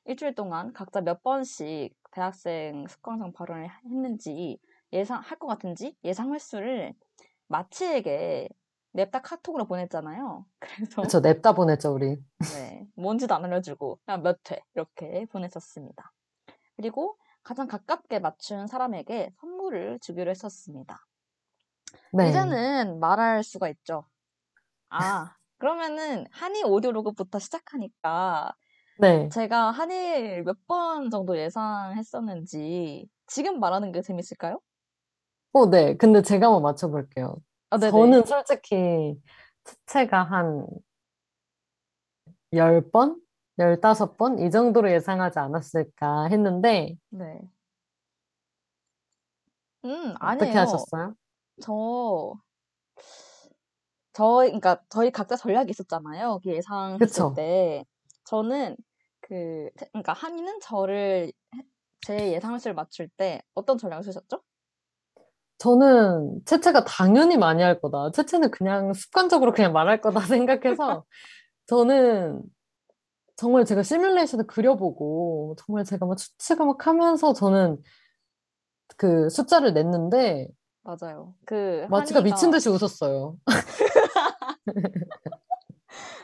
일주일 동안 각자 몇 번씩 대학생 습관성 발언을 했는지 예상, 할 것 같은지 예상 횟수를 마치에게 냅다 카톡으로 보냈잖아요. [LAUGHS] 그래서 그쵸, 냅다 보냈죠, 우리. 네, 뭔지도 안 알려주고 그냥 몇회 이렇게 보냈었습니다. 그리고 가장 가깝게 맞춘 사람에게 선물을 주기로 했었습니다. 네. 이제는 말할 수가 있죠. 아, 그러면은 한이 오디오로그부터 시작하니까 네. 제가 한일 몇 번 정도 예상했었는지 지금 말하는 게 재밌을까요? 어, 네. 근데 제가 한번 맞춰볼게요. 아, 네네. 저는 솔직히 채채가 한 10번? 15번? 이 정도로 예상하지 않았을까 했는데, 네. 음, 어떻게 아니에요. 하셨어요? 저, 저희, 그러니까 저희 각자 전략이 있었잖아요. 그 예상했을 그쵸. 때. 저는 그, 제- 그러니까 한이는 저를, 해- 제 예상 횟수를 맞출 때 어떤 전략을 쓰셨죠? 저는 채채가 당연히 많이 할 거다. 채채는 그냥 습관적으로 그냥 말할 거다 [LAUGHS] 생각해서 저는 정말 제가 시뮬레이션을 그려보고 정말 제가 막 추측을 막 하면서 저는 그 숫자를 냈는데 맞아요. 그, 마치가 미친 한이가- 듯이 웃었어요. [LAUGHS]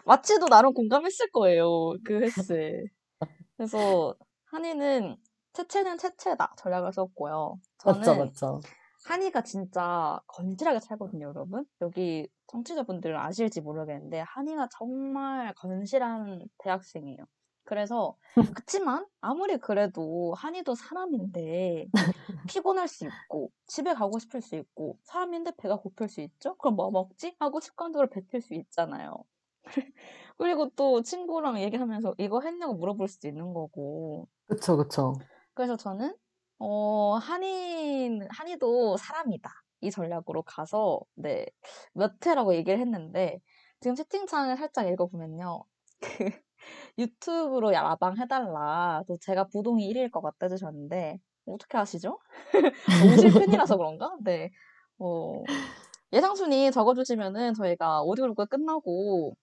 마치도 나름 공감했을 거예요. 그 횟수에. [LAUGHS] 그래서 한이는 채채는 채채다 전략을 썼고요. 맞죠, 저는 맞죠. 한이가 진짜 건실하게 살거든요, 여러분. 여기 청취자분들은 아실지 모르겠는데 한이가 정말 건실한 대학생이에요. 그래서 [LAUGHS] 그치만 아무리 그래도 한이도 사람인데 [LAUGHS] 피곤할 수 있고 집에 가고 싶을 수 있고 사람인데 배가 고플 수 있죠? 그럼 뭐 먹지? 하고 습관적으로 뱉을 수 있잖아요. [LAUGHS] 그리고 또 친구랑 얘기하면서 이거 했냐고 물어볼 수도 있는 거고. 그쵸, 그쵸. 그래서 저는 어, 한이 한이도 사람이다. 이 전략으로 가서 네, 몇 회라고 얘기를 했는데 지금 채팅창을 살짝 읽어보면요. [LAUGHS] 그 유튜브로 야방 해달라. 또 제가 부동이 1위일 것 같다 해주셨는데 어떻게 아시죠? [LAUGHS] 오실 팬이라서 그런가? 네. 어, 예상 순위 적어주시면은 저희가 오디오로그 끝나고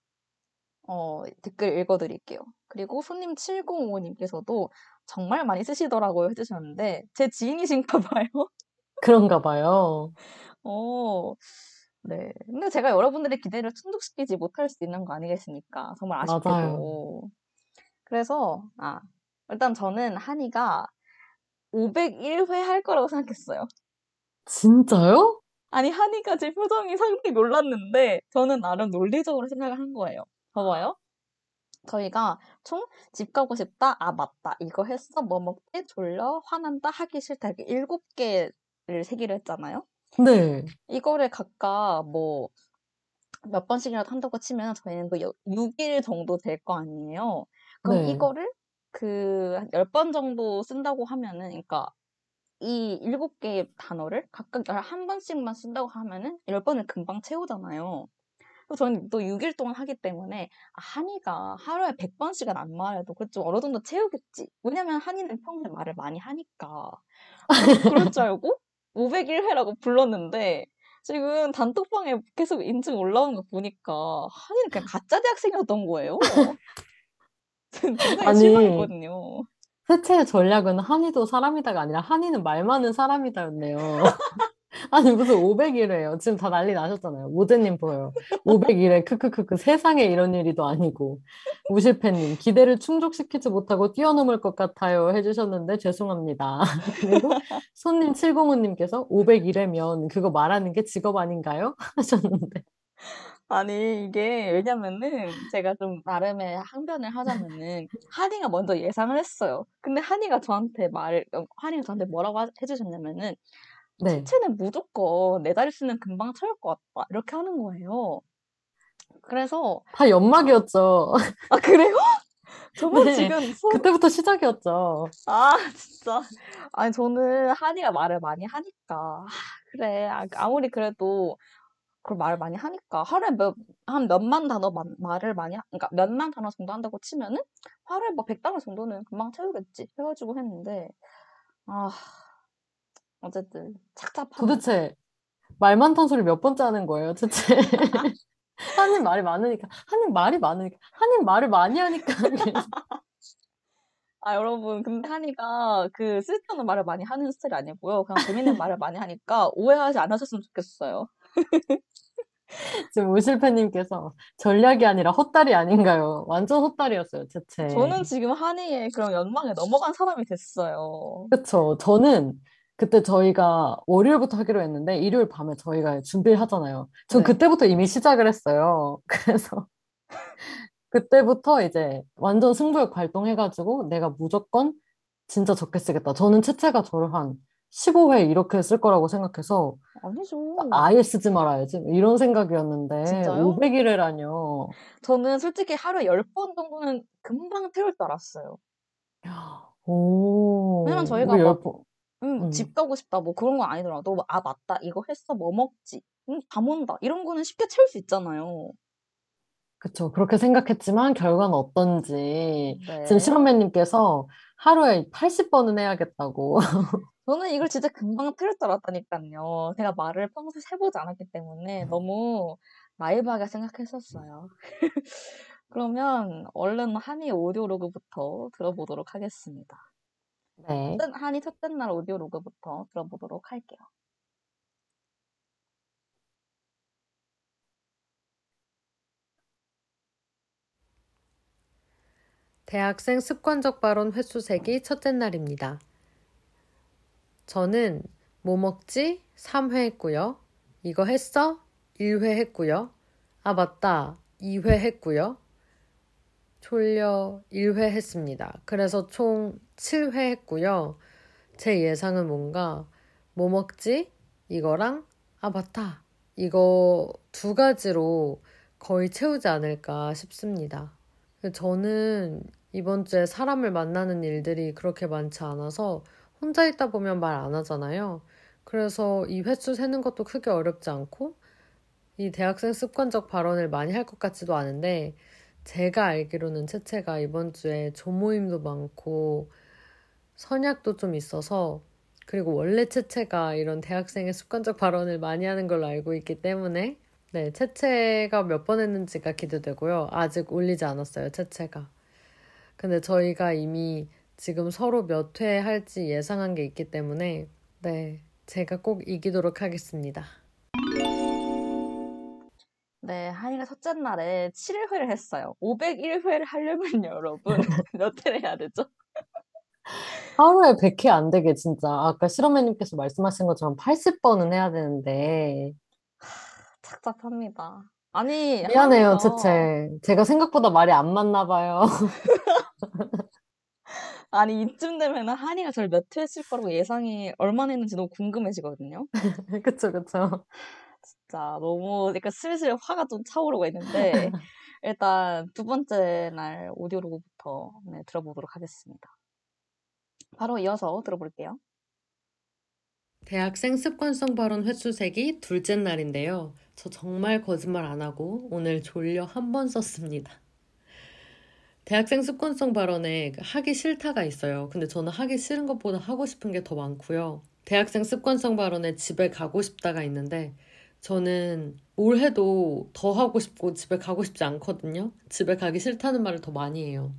어, 댓글 읽어드릴게요. 그리고 손님 7055님께서도 정말 많이 쓰시더라고요 해주셨는데 제 지인이신가 [LAUGHS] 봐요. 그런가 봐요. 어, 네. 근데 제가 여러분들의 기대를 충족시키지 못할 수 있는 거 아니겠습니까? 정말 아쉽게도. 맞아요. 그래서 아 일단 저는 한이가 501회 할 거라고 생각했어요. 진짜요? 아니 한이가 제 표정이 상당히 놀랐는데 저는 나름 논리적으로 생각을 한 거예요. 봐봐요. 저희가 총 집 가고 싶다, 아 맞다, 이거 했어, 뭐 먹지, 졸려, 화난다, 하기 싫다 이렇게 일곱 개를 세기로 했잖아요. 네. 이거를 각각 뭐 몇 번씩이라도 한다고 치면 저희는 그 6일 정도 될 거 아니에요. 그럼 네. 이거를 그 10번 정도 쓴다고 하면은 그러니까 이 일곱 개의 단어를 각각 한 번씩만 쓴다고 하면은 열 번을 금방 채우잖아요. 저는 또 6일 동안 하기 때문에 아, 한이가 하루에 100번씩은 안 말해도 그좀 어느 정도 채우겠지. 왜냐면 한이는 평소에 말을 많이 하니까. 그럴 줄 알고 501회라고 불렀는데 지금 단톡방에 계속 인증 올라오는 거 보니까 한이는 그냥 가짜 대학생이었던 거예요. [LAUGHS] 굉장히. 실망했거든요. 셋째의 전략은 한이도 사람이다가 아니라 한이는 말 많은 사람이다였네요. [LAUGHS] [LAUGHS] 아니 무슨 501회예요. 지금 다 난리 나셨잖아요. 모제님 보여요. 501회 크크크크 세상에 이런 일이도 아니고 우실팬님 기대를 충족시키지 못하고 뛰어넘을 것 같아요 해주셨는데 죄송합니다. [LAUGHS] 그리고 손님 705님께서 501회면 그거 말하는 게 직업 아닌가요? [LAUGHS] 하셨는데 아니 이게 왜냐면은 제가 좀 나름의 항변을 하자면은 한이가 먼저 예상을 했어요. 근데 한이가 저한테 말 어, 한이가 저한테 뭐라고 하- 해주셨냐면은 네. 채는 무조건 내 자리 쓰면 금방 채울 것 같다 이렇게 하는 거예요. 그래서 다 연막이었죠. 아 그래요? [LAUGHS] 저는 네. 지금 소... 그때부터 시작이었죠. 아 진짜 아니 저는 한이가 말을 많이 하니까 아, 그래 아, 아무리 그래도 그걸 말을 많이 하니까 하루에 몇, 한 몇만 단어 마- 말을 많이 하, 그러니까 몇만 단어 정도 한다고 치면은 하루에 뭐 100단어 정도는 금방 채우겠지 해가지고 했는데 아 어쨌든 착잡하네 도대체 말 많던 소리 몇 번째 하는 거예요, 도대체? [LAUGHS] 한님 말이 많으니까, 한님 말이 많으니까, 한님 말을 많이 하니까. 아 여러분 근데 한이가 그 쓸데없는 말을 많이 하는 스타일이 아니고요 그냥 재밌는 말을 많이 하니까 오해하지 않으셨으면 좋겠어요 지금 우실패님께서 전략이 아니라 헛다리 아닌가요? 완전 헛다리였어요, 대체. 저는 지금 한이의 그런 연망에 넘어간 사람이 됐어요 그쵸. 저는 그때 저희가 월요일부터 하기로 했는데, 일요일 밤에 저희가 준비를 하잖아요. 전 네. 그때부터 이미 시작을 했어요. [LAUGHS] 그래서 그때부터 이제 완전 승부욕 발동해가지고 내가 무조건 진짜 적게 쓰겠다. 저는 채채가 저를 한 15회 이렇게 쓸 거라고 생각해서 아니죠 아예 쓰지 말아야지. 이런 생각이었는데 진짜요? 500일이라뇨. 저는 솔직히 하루에 10번 정도는 금방 태울 줄 알았어요. 오. 왜냐면 저희가 막- 음, 음. 집 가고 싶다, 뭐 그런 건 아니더라도, 아, 맞다, 이거 했어, 뭐 먹지? 음, 다 온다. 이런 거는 쉽게 채울 수 있잖아요. 그쵸. 그렇게 생각했지만 결과는 어떤지. 네. 지금 실험맨님께서 하루에 80번은 해야겠다고. [LAUGHS] 저는 이걸 진짜 금방 태울 줄 알았다니까요. 제가 말을 평소에 해보지 않았기 때문에 너무 나이브하게 생각했었어요. [LAUGHS] 그러면 얼른 한이 오디오 로그부터 들어보도록 하겠습니다. 네. 첫째- 한이 첫째 날 오디오 로그부터 들어보도록 할게요. 대학생 습관적 발언 횟수 세기 첫째 날입니다. 저는 뭐 먹지? 3회 했고요. 이거 했어? 1회 했고요. 아, 맞다. 2회 했고요. 졸려 1회 했습니다. 그래서 총 7회 했고요. 제 예상은 뭔가 뭐 먹지? 이거랑 아, 맞다. 이거 두 가지로 거의 채우지 않을까 싶습니다. 저는 이번 주에 사람을 만나는 일들이 그렇게 많지 않아서 혼자 있다 보면 말 안 하잖아요. 그래서 이 횟수 세는 것도 크게 어렵지 않고 이 대학생 습관적 발언을 많이 할 것 같지도 않은데 제가 알기로는 채채가 이번 주에 조모임도 많고 선약도 좀 있어서 그리고 원래 채채가 이런 대학생의 습관적 발언을 많이 하는 걸로 알고 있기 때문에 네, 채채가 몇 번 했는지가 기대되고요. 아직 올리지 않았어요, 채채가. 근데 저희가 이미 지금 서로 몇 회 할지 예상한 게 있기 때문에 네, 제가 꼭 이기도록 하겠습니다. 네, 한이가 첫째 날에 7회를 했어요. 501회를 하려면 [LAUGHS] 여러분 몇 회를 해야 되죠? 하루에 100회 안 되게 진짜 아까 실험맨님께서 말씀하신 것처럼 80번은 해야 되는데 착잡합니다. 아니, 미안해요, 채채. 제가 생각보다 말이 안 맞나 봐요. [LAUGHS] 아니, 이쯤 되면은 한이가 저를 몇 회 했을 거라고 예상이 얼마나 했는지 너무 궁금해지거든요. [LAUGHS] 그쵸, 그쵸. 진짜 너무 약간 슬슬 화가 좀 차오르고 있는데 [LAUGHS] 일단 두 번째 날 오디오 로그부터 네, 들어보도록 하겠습니다. 바로 이어서 들어볼게요. 대학생 습관성 발언 횟수 세기 둘째 날인데요. 저 정말 거짓말 안 하고 오늘 졸려 한 번 썼습니다. 대학생 습관성 발언에 그 하기 싫다가 있어요. 근데 저는 하기 싫은 것보다 하고 싶은 게 더 많고요. 대학생 습관성 발언에 집에 가고 싶다가 있는데 저는 뭘 해도 더 하고 싶고 집에 가고 싶지 않거든요. 집에 가기 싫다는 말을 더 많이 해요.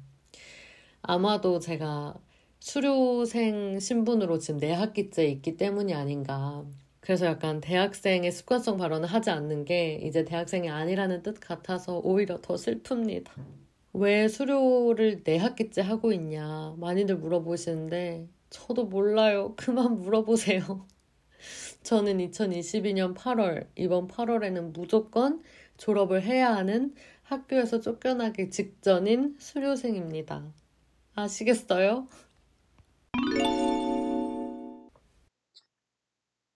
아마도 제가 수료생 신분으로 지금 네 학기째 있기 때문이 아닌가. 그래서 약간 대학생의 습관성 발언을 하지 않는 게 이제 대학생이 아니라는 뜻 같아서 오히려 더 슬픕니다. 왜 수료를 네 학기째 하고 있냐 많이들 물어보시는데 저도 몰라요. 그만 물어보세요. 저는 2022년 8월, 이번 8월에는 무조건 졸업을 해야 하는 학교에서 쫓겨나기 직전인 수료생입니다. 아시겠어요?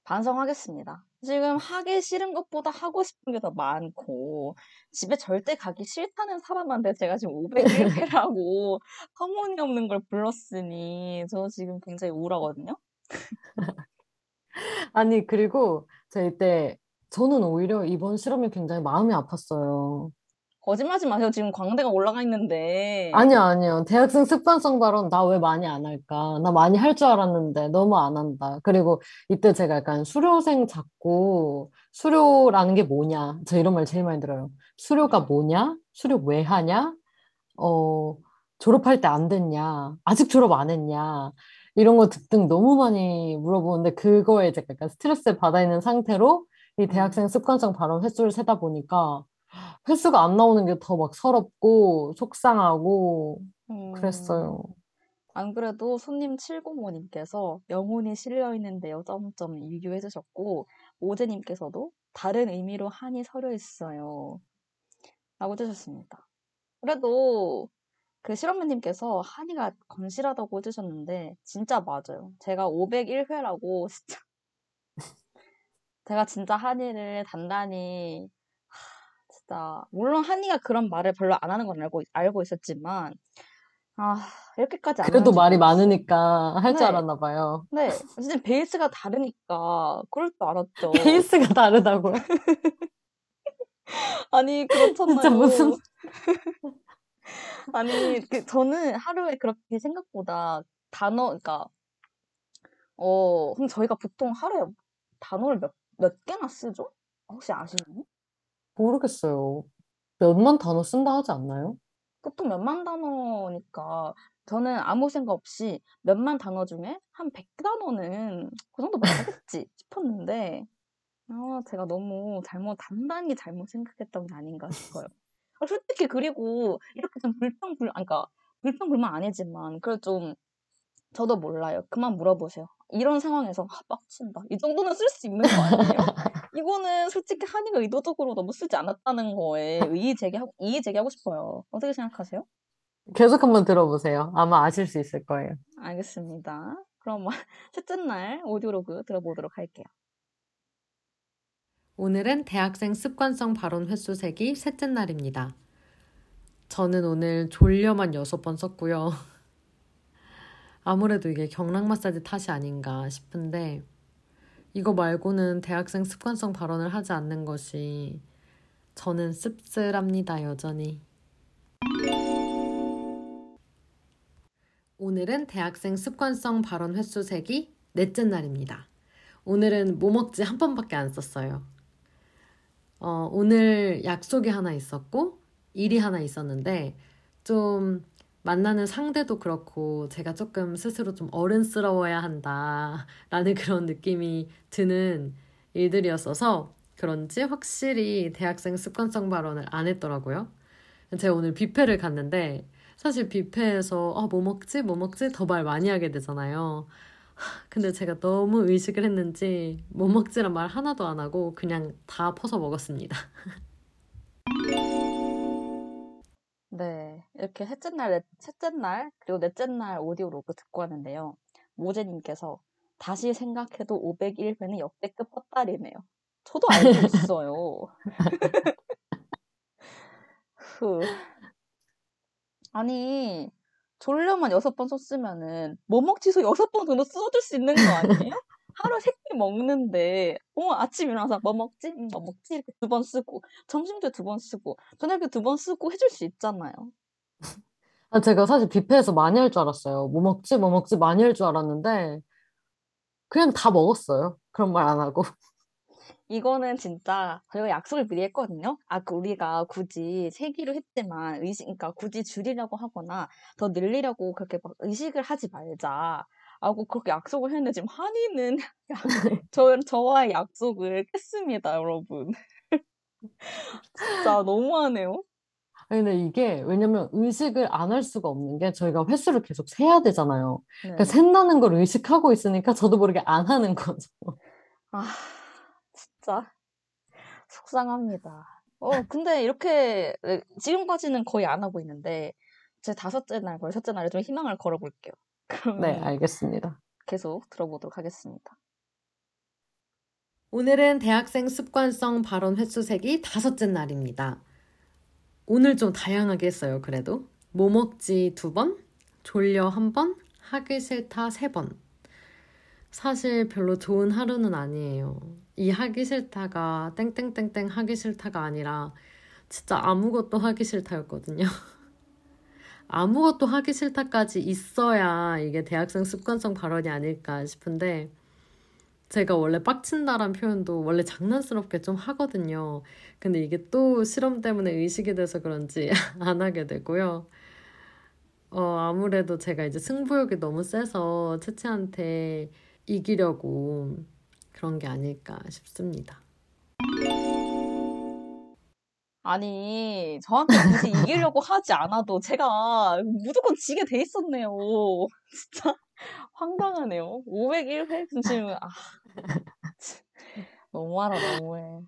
반성하겠습니다. 지금 하기 싫은 것보다 하고 싶은 게 더 많고, 집에 절대 가기 싫다는 사람한테 제가 지금 501회라고 [LAUGHS] 터무니없는 걸 불렀으니, 저 지금 굉장히 우울하거든요? [LAUGHS] 아니, 그리고 저 이때 저는 오히려 이번 실험이 굉장히 마음이 아팠어요. 거짓말하지 마세요. 지금 광대가 올라가 있는데. 아니요, 아니요. 대학생 습관성 발언 나 왜 많이 안 할까? 나 많이 할 줄 알았는데 너무 안 한다. 그리고 이때 제가 약간 수료생 잡고 수료라는 게 뭐냐? 저 이런 말 제일 많이 들어요. 수료가 뭐냐? 수료 왜 하냐? 어, 졸업할 때 안 됐냐? 아직 졸업 안 했냐? 이런 거 등등 너무 많이 물어보는데 그거에 제가 약간 스트레스를 받아 있는 상태로 이 대학생 습관성 발언 횟수를 세다 보니까 횟수가 안 나오는 게 더 막 서럽고 속상하고 음, 그랬어요. 안 그래도 손님 705님께서 영혼이 실려있는데요. 점점 유유해 주셨고, 오제님께서도 다른 의미로 한이 서려 있어요. 라고 해주셨습니다. 그래도 그 실험맨님께서 한이가 건실하다고 해주셨는데, 진짜 맞아요. 제가 501회라고 [LAUGHS] 진짜, 제가 진짜 한이를 단단히, 하, 진짜, 물론 한이가 그런 말을 별로 안 하는 건 알고, 알고 있었지만, 아, 이렇게까지 안 그래도 말이. 많으니까 할줄 네. 알았나 봐요. 네, 진짜 베이스가 다르니까 그럴 줄 알았죠. [LAUGHS] 케이스가 다르다고요? [LAUGHS] 아니, 진짜 그렇잖아요. 무슨 아니, 그, 저는 하루에 그렇게 생각보다 단어, 그러니까, 어, 그럼 저희가 보통 하루에 단어를 몇, 몇 개나 쓰죠? 혹시 아시나요? 모르겠어요. 몇만 단어 쓴다 하지 않나요? 보통 몇만 단어니까 저는 아무 생각 없이 몇만 단어 중에 한 100단어는 그 정도면 하겠지 [LAUGHS] 싶었는데 아, 제가 너무 잘못, 단단히 잘못 생각했던 게 아닌가 싶어요. 아, 솔직히 그리고 이렇게 좀 불평불, 아, 그러니까 불평불만 아니지만 그래도 좀 저도 몰라요. 그만 물어보세요. 이런 상황에서 아, 빡친다. 이 정도는 쓸 수 있는 거 아니에요? 이거는 솔직히 한이가 의도적으로 너무 쓰지 않았다는 거에 이의 제기하고 이의 제기하고 싶어요. 어떻게 생각하세요? 계속 한번 들어보세요. 아마 아실 수 있을 거예요. 알겠습니다. 그럼 [LAUGHS] 셋째 날 오디오로그 들어보도록 할게요. 오늘은 대학생 습관성 발언 횟수 세기 셋째 날입니다. 저는 오늘 졸려만 여섯 번 썼고요. [LAUGHS] 아무래도 이게 경락 마사지 탓이 아닌가 싶은데 이거 말고는 대학생 습관성 발언을 하지 않는 것이 저는 씁쓸합니다, 여전히. 오늘은 대학생 습관성 발언 횟수 세기 넷째 날입니다. 오늘은 뭐 먹지 한 번밖에 안 썼어요. 어, 오늘 약속이 하나 있었고 일이 하나 있었는데 좀 만나는 상대도 그렇고 제가 조금 스스로 좀 어른스러워야 한다라는 [LAUGHS] 그런 느낌이 드는 일들이었어서 그런지 확실히 대학생 습관성 발언을 안 했더라고요. 제가 오늘 뷔페를 갔는데 사실 뷔페에서 아, 뭐 먹지? 뭐 먹지? 더 말 많이 하게 되잖아요. 하, 근데 제가 너무 의식을 했는지 뭐 먹지란 말 하나도 안 하고 그냥 다 퍼서 먹었습니다. [LAUGHS] 네, 이렇게 셋째 날, 넷, 셋째 날, 그리고 넷째 날 오디오 로그 듣고 하는데요. 모제님께서 다시 생각해도 501회는 역대급 헛다리네요. 저도 알고 [LAUGHS] 있어요. [LAUGHS] 후. 아니, 졸려만 여섯 번 썼으면은, 뭐 먹지소 여섯 번 정도 써줄 수 있는 거 아니에요? 하루 세 끼 먹는데 어 아침 일어나서 뭐 먹지? 음, 뭐 먹지? 이렇게 두 번 쓰고 점심때 두번 쓰고 저녁에 두 번 쓰고 해줄 수 있잖아요. [LAUGHS] 아, 제가 사실 뷔페에서 많이 할 줄 알았어요. 뭐 먹지, 뭐 먹지 많이 할 줄 알았는데, 그냥 다 먹었어요. 그런 말 안 하고. 이거는 진짜 저희가 약속을 미리 했거든요. 아, 그 우리가 굳이 세기로 했지만 의식, 그러니까 굳이 줄이려고 하거나 더 늘리려고 그렇게 막 의식을 하지 말자. 하고 그렇게 약속을 했는데 지금 한이는 [LAUGHS] 저, 저와의 약속을 깼습니다, 여러분. [LAUGHS] 진짜 너무하네요. 아니, 근데 이게, 왜냐면 의식을 안 할 수가 없는 게 저희가 횟수를 계속 세야 되잖아요. 그러니까 네. 샌다는 걸 의식하고 있으니까 저도 모르게 안 하는 거죠. 아, 진짜 속상합니다. 어, [LAUGHS] 근데 이렇게 네, 지금까지는 거의 안 하고 있는데 제 다섯째 날, 여섯째 날에 좀 희망을 걸어볼게요. [LAUGHS] 네, 알겠습니다. 계속 들어보도록 하겠습니다. 오늘은 대학생 습관성 발언 횟수 세기 다섯째 날입니다. 오늘 좀 다양하게 했어요, 그래도. 뭐 먹지 두 번, 졸려 한 번, 하기 싫다 세 번. 사실 별로 좋은 하루는 아니에요. 이 하기 싫다가 땡땡땡땡 하기 싫다가 아니라 진짜 아무것도 하기 싫다였거든요. [LAUGHS] 아무것도 하기 싫다까지 있어야 이게 대학생 습관성 발언이 아닐까 싶은데 제가 원래 빡친다란 표현도 원래 장난스럽게 좀 하거든요. 근데 이게 또 실험 때문에 의식이 돼서 그런지 [LAUGHS] 안 하게 되고요. 어, 아무래도 제가 이제 승부욕이 너무 세서 채채한테 이기려고 그런 게 아닐까 싶습니다. 아니, 저한테 굳이 이기려고 하지 않아도 제가 무조건 지게 돼 있었네요. [LAUGHS] 진짜 황당하네요. 501회? 지금, 아, 너무하다, 너무해.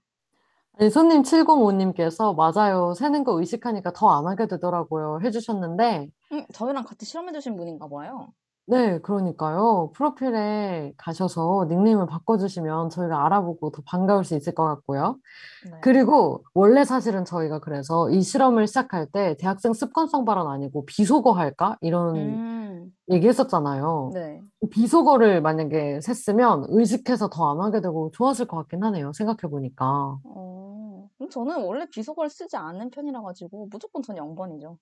아니, 손님 705님께서 맞아요. 세는 거 의식하니까 더 안 하게 되더라고요. 해주셨는데, 음, 저희랑 같이 실험해주신 분인가 봐요. 네, 그러니까요. 프로필에 가셔서 닉네임을 바꿔주시면 저희가 알아보고 더 반가울 수 있을 것 같고요. 네. 그리고 원래 사실은 저희가 그래서 이 실험을 시작할 때 대학생 습관성 발언 아니고 비속어 할까? 이런 음, 얘기했었잖아요. 네. 비속어를 만약에 셌으면 의식해서 더 안 하게 되고 좋았을 것 같긴 하네요. 생각해보니까. 어, 그럼 저는 원래 비속어를 쓰지 않는 편이라 가지고 무조건 전 0번이죠.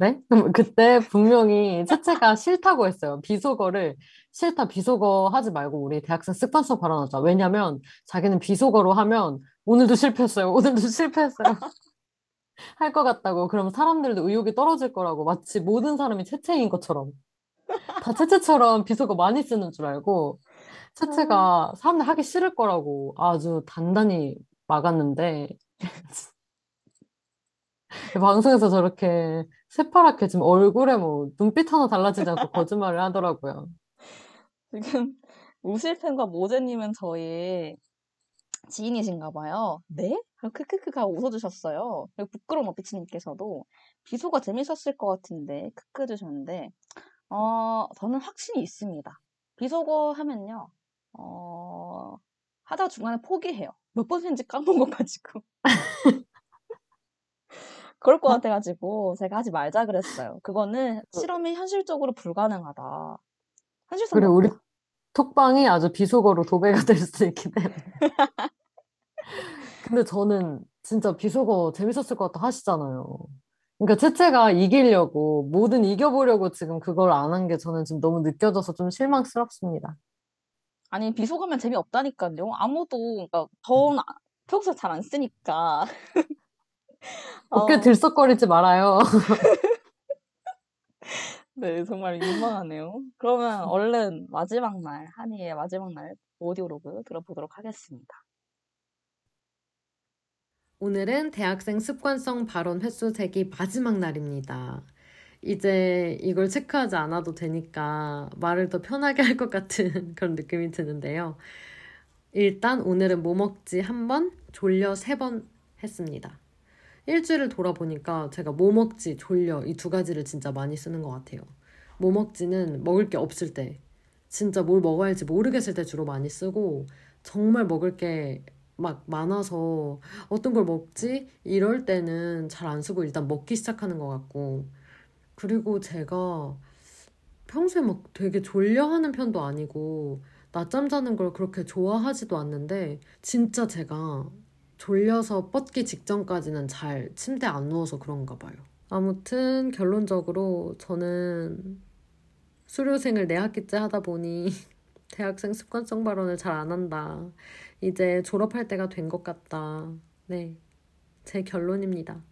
네? 그럼 그때 분명히 채채가 싫다고 했어요. 비속어를 싫다, 비속어 하지 말고 우리 대학생 습관성 발언하자. 왜냐면 자기는 비속어로 하면 오늘도 실패했어요. 오늘도 실패했어요. [LAUGHS] 할 것 같다고. 그럼 사람들도 의욕이 떨어질 거라고. 마치 모든 사람이 채채인 것처럼. 다 채채처럼 비속어 많이 쓰는 줄 알고 채채가 사람들 하기 싫을 거라고 아주 단단히 막았는데 [LAUGHS] 방송에서 저렇게 새파랗게 지금 얼굴에 뭐 눈빛 하나 달라지지 않고 거짓말을 하더라고요. [LAUGHS] 지금 우실팬과 모제님은 저희 지인이신가 봐요. 네? 크크크가 웃어주셨어요. 그리고 부끄러운 어피치님께서도 비소가 재밌었을 것 같은데 크크 해주셨는데 어 저는 확신이 있습니다. 비속어 하면요 어 하다 중간에 포기해요. 몇 번인지 까먹어가지고 [LAUGHS] 그럴 것 같아가지고 제가 하지 말자 그랬어요. 그거는 실험이 현실적으로 불가능하다. 현실성 그리고 우리 톡방이 아주 비속어로 도배가 될 수 있기 때문에. 근데 저는 진짜 비속어 재밌었을 것 같다 하시잖아요. 그러니까 채채가 이기려고 뭐든 이겨보려고 지금 그걸 안 한 게 저는 지금 너무 느껴져서 좀 실망스럽습니다. 아니 비속어면 재미없다니까요. 아무도 그러니까 저는 아- 평소에 잘안 쓰니까. [LAUGHS] 어깨 어, 들썩거리지 말아요. [LAUGHS] 네 정말 민망하네요. 그러면 얼른 마지막 날 한이의 마지막 날 오디오로그 들어보도록 하겠습니다. 오늘은 대학생 습관성 발언 횟수 세기 마지막 날입니다. 이제 이걸 체크하지 않아도 되니까 말을 더 편하게 할 것 같은 [LAUGHS] 그런 느낌이 드는데요. 일단 오늘은 뭐 먹지 한 번, 졸려 세 번 했습니다. 일주일을 돌아보니까 제가 뭐 먹지, 졸려 이 두 가지를 진짜 많이 쓰는 것 같아요. 뭐 먹지는 먹을 게 없을 때, 진짜 뭘 먹어야 할지 모르겠을 때 주로 많이 쓰고, 정말 먹을 게 막 많아서 어떤 걸 먹지? 이럴 때는 잘 안 쓰고 일단 먹기 시작하는 것 같고. 그리고 제가 평소에 막 되게 졸려하는 편도 아니고, 낮잠 자는 걸 그렇게 좋아하지도 않는데 진짜 제가 졸려서 뻗기 직전까지는 잘 침대 안 누워서 그런가 봐요. 아무튼 결론적으로 저는 수료생을 네 학기째 하다 보니 [LAUGHS] 대학생 습관성 발언을 잘 안 한다. 이제 졸업할 때가 된 것 같다. 네, 제 결론입니다.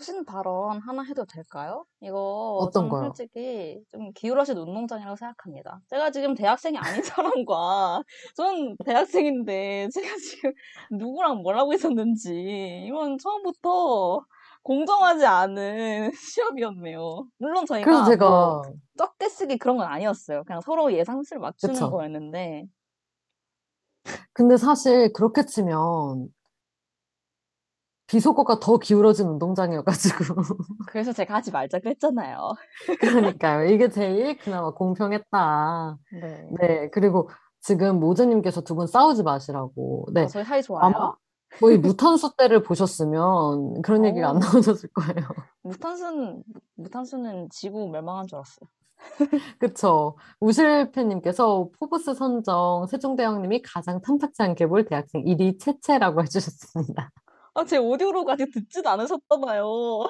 소신 발언 하나 해도 될까요? 이거 어떤 좀 거요? 솔직히 좀 기울어진 운동장이라고 생각합니다. 제가 지금 대학생이 아닌 [LAUGHS] 사람과 전 대학생인데 제가 지금 누구랑 뭘 하고 있었는지 이건 처음부터 공정하지 않은 [LAUGHS] 시합이었네요. 물론 저희가 그래서 뭐 제가 적게 쓰기 그런 건 아니었어요. 그냥 서로 예상치를 맞추는 그쵸. 거였는데 근데 사실 그렇게 치면 비속어가 더 기울어진 운동장이어가지고 [LAUGHS] 그래서 제가 하지 말자고 했잖아요. 그러니까요. 이게 제일 그나마 공평했다. 네. 네, 그리고 지금 모제님께서 두 분 싸우지 마시라고. 네, 아, 저희 사이 좋아요. 아마 거의 무탄수 때를 보셨으면 그런 얘기가 안 오. 나오셨을 거예요. [LAUGHS] 무탄수는 무탄수는 지구 멸망한 줄 알았어요. 그쵸. 우실패님께서 포브스 선정 세종대왕님이 가장 탐탁지 않게 볼 대학생 1위 채채라고 해주셨습니다. 아, 제 오디오로가 아직 듣지도 않으셨나 봐요.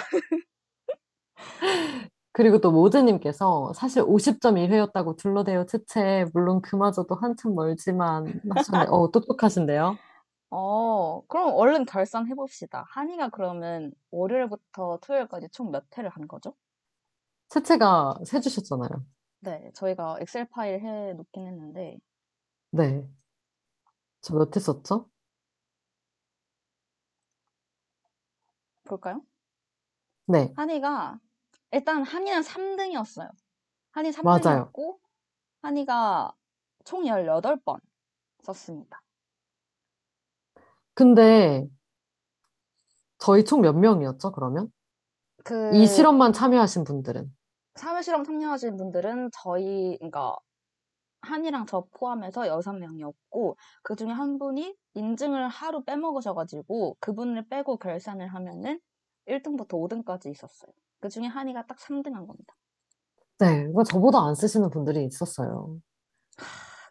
그리고 또 모제님께서 사실 50.1회였다고 둘러대요 채채. 물론 그마저도 한참 멀지만 하셨네. 어, 똑똑하신데요. 어, 그럼 얼른 결산해 봅시다. 한이가 그러면 월요일부터 토요일까지 총 몇 회를 한 거죠? 채채가 세 주셨잖아요. 네, 저희가 엑셀 파일 해 놓긴 했는데 네. 저 몇 회 썼죠? 볼까요? 네, 한이가 일단 한이는 3등이었어요. 한이 맞아요. 3등이었고 한이가 총 18번 썼습니다. 근데 저희 총 몇 명이었죠, 그러면? 그 이 실험만 참여하신 분들은. 사회 실험 참여하신 분들은 저희 그러니까 한이랑 저 포함해서 6명이었고 그 중에 한 분이 인증을 하루 빼먹으셔가지고 그분을 빼고 결산을 하면은 1등부터 5등까지 있었어요. 그 중에 한이가 딱 3등 한 겁니다. 네, 이거 저보다 안 쓰시는 분들이 있었어요.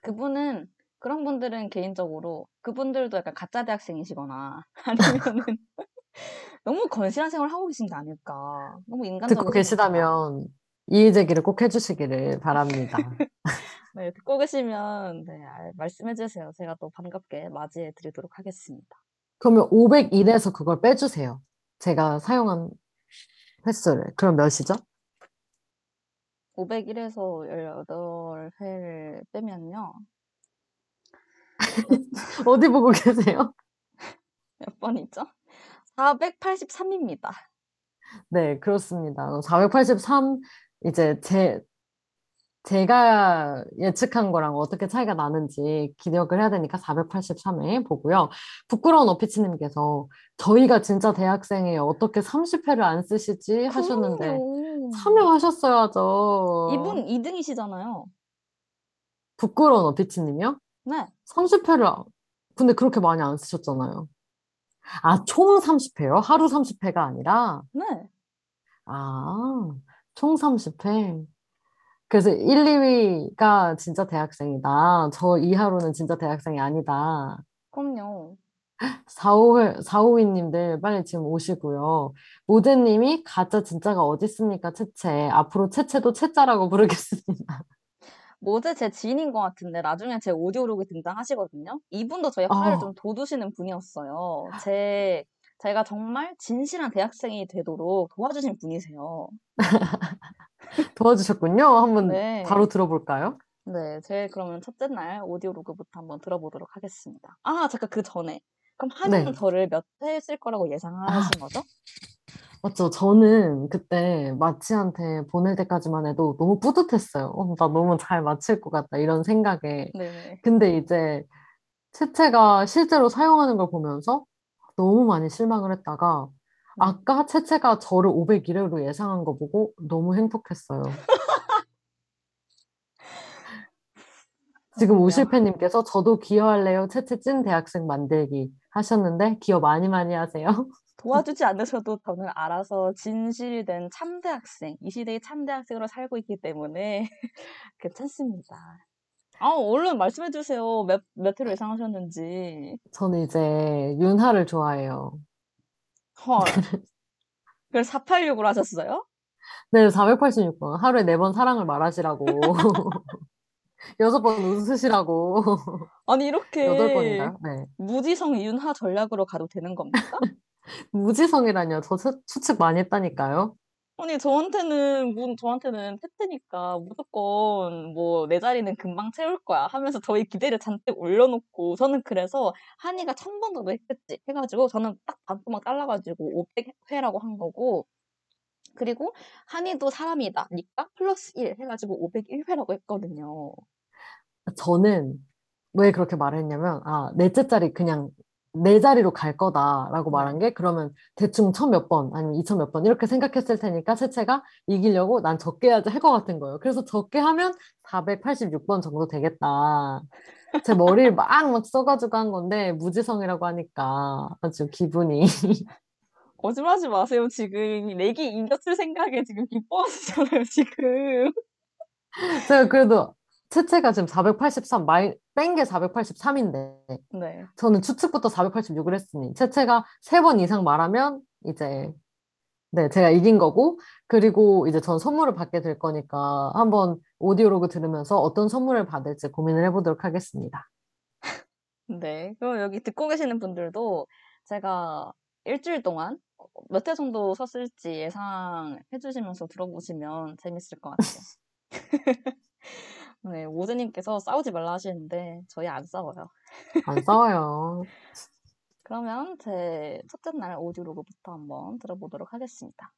그분은 그런 분들은 개인적으로 그분들도 약간 가짜 대학생이시거나 [LAUGHS] 아니면은 [LAUGHS] 너무 건실한 생활을 하고 계신 게 아닐까. 너무 인간적으로 듣고 계시다면 이의 제기를 꼭 해주시기를 바랍니다. [LAUGHS] 네, 듣고 계시면 네, 알- 말씀해 주세요. 제가 또 반갑게 맞이해 드리도록 하겠습니다. 그러면 501에서 그걸 빼주세요. 제가 사용한 횟수를. 그럼 몇이죠? 501에서 18회를 빼면요. [LAUGHS] 어디 보고 계세요? [LAUGHS] 몇 번이죠? 483입니다. 네, 그렇습니다. 483, 이제 제, 제가 예측한 거랑 어떻게 차이가 나는지 기억을 해야 되니까 483회 보고요. 부끄러운 어피치님께서 저희가 진짜 대학생이에요. 어떻게 30회를 안 쓰시지? 하셨는데 그럼요. 참여하셨어야죠. 이분 2등이시잖아요. 부끄러운 어피치님이요? 네. 30회를, 근데 그렇게 많이 안 쓰셨잖아요. 아, 총 30회요? 하루 30회가 아니라? 네. 아, 총 30회. 그래서 1, 2위가 진짜 대학생이다. 저 이하로는 진짜 대학생이 아니다. 그럼요. 4, 5회, 4, 5위님들 빨리 지금 오시고요. 모제님이 가짜 진짜가 어디 있습니까, 채채. 앞으로 채채도 채짜라고 부르겠습니다. 모제 제 지인인 것 같은데 나중에 제 오디오록에 등장하시거든요. 이분도 저희 화를 어. 좀 돋우시는 분이었어요. 제 제가 정말 진실한 대학생이 되도록 도와주신 분이세요. [LAUGHS] [LAUGHS] 도와주셨군요. 한번 네. 바로 들어볼까요? 네, 제일 그러면 첫째 날 오디오 로그부터 한번 들어보도록 하겠습니다. 아, 잠깐 그 전에. 그럼 한이는 네. 저를 몇회 했을 거라고 예상하신 거죠? 맞죠. 저는 그때 마치한테 보낼 때까지만 해도 너무 뿌듯했어요. 어, 나 너무 잘 마칠 것 같다. 이런 생각에. 네. 근데 이제 채채가 실제로 사용하는 걸 보면서 너무 많이 실망을 했다가 음. 아까 채채가 저를 501회로 예상한 거 보고 너무 행복했어요. 지금 그렇군요. 우실패님께서 저도 기여할래요. 채채 찐 대학생 만들기 하셨는데 기여 많이 많이 하세요. [LAUGHS] 도와주지 않으셔도 저는 알아서 진실된 참대 학생, 이 시대의 참대 학생으로 살고 있기 때문에 [LAUGHS] 괜찮습니다. 아, 얼른 말씀해 주세요. 몇, 몇 회로 예상하셨는지. 저는 이제 윤하를 좋아해요. 헐. [LAUGHS] 그래서 486으로 하셨어요? 네, 486번. 하루에 4번 사랑을 말하시라고. [LAUGHS] 6번 웃으시라고. 아니, 이렇게 8번인가요? 네. 무지성 윤하 전략으로 가도 되는 겁니까? [LAUGHS] 무지성이라뇨. 저 추- 추측 많이 했다니까요. 아니, 저한테는, 문, 저한테는 태트니까 무조건 뭐 내 자리는 금방 채울 거야. 하면서 저희 기대를 잔뜩 올려놓고 저는 그래서 한이가 천 번 정도 했겠지. 해가지고 저는 딱 반토막 잘라가지고 500회라고 한 거고 그리고 한이도 사람이다 니까? 플러스 1 해가지고 501회라고 했거든요. 저는 왜 그렇게 말을 했냐면, 아, 넷째 자리 그냥 내 자리로 갈 거다라고 말한 게, 그러면 대충 천 몇 번, 아니면 이천 몇 번, 이렇게 생각했을 테니까, 채채가 이기려고 난 적게 해야지 할 것 같은 거예요. 그래서 적게 하면 486번 정도 되겠다. 제 머리를 막, 막 써가지고 한 건데, 무지성이라고 하니까 아주 기분이. [LAUGHS] 거짓말하지 마세요 지금 내기 이겼을 생각에 지금 기뻐하시잖아요 지금. 제가 그래도 채채가 지금 483, 마이, 뺀 게 483인데, 네. 저는 추측부터 486을 했으니, 채채가 세 번 이상 말하면, 이제, 네, 제가 이긴 거고, 그리고 이제 전 선물을 받게 될 거니까, 한번 audiolog 들으면서 어떤 선물을 받을지 고민을 해보도록 하겠습니다. [LAUGHS] 네. 그럼 여기 듣고 계시는 분들도 제가 일주일 동안 몇 회 정도 섰을지 예상해 주시면서 들어보시면 재밌을 것 같아요. [LAUGHS] 네, 오즈님께서 싸우지 말라 하시는데 저희 안 싸워요. 안 싸워요. [LAUGHS] 그러면 제 첫째 날 오디오로그부터 한번 들어보도록 하겠습니다.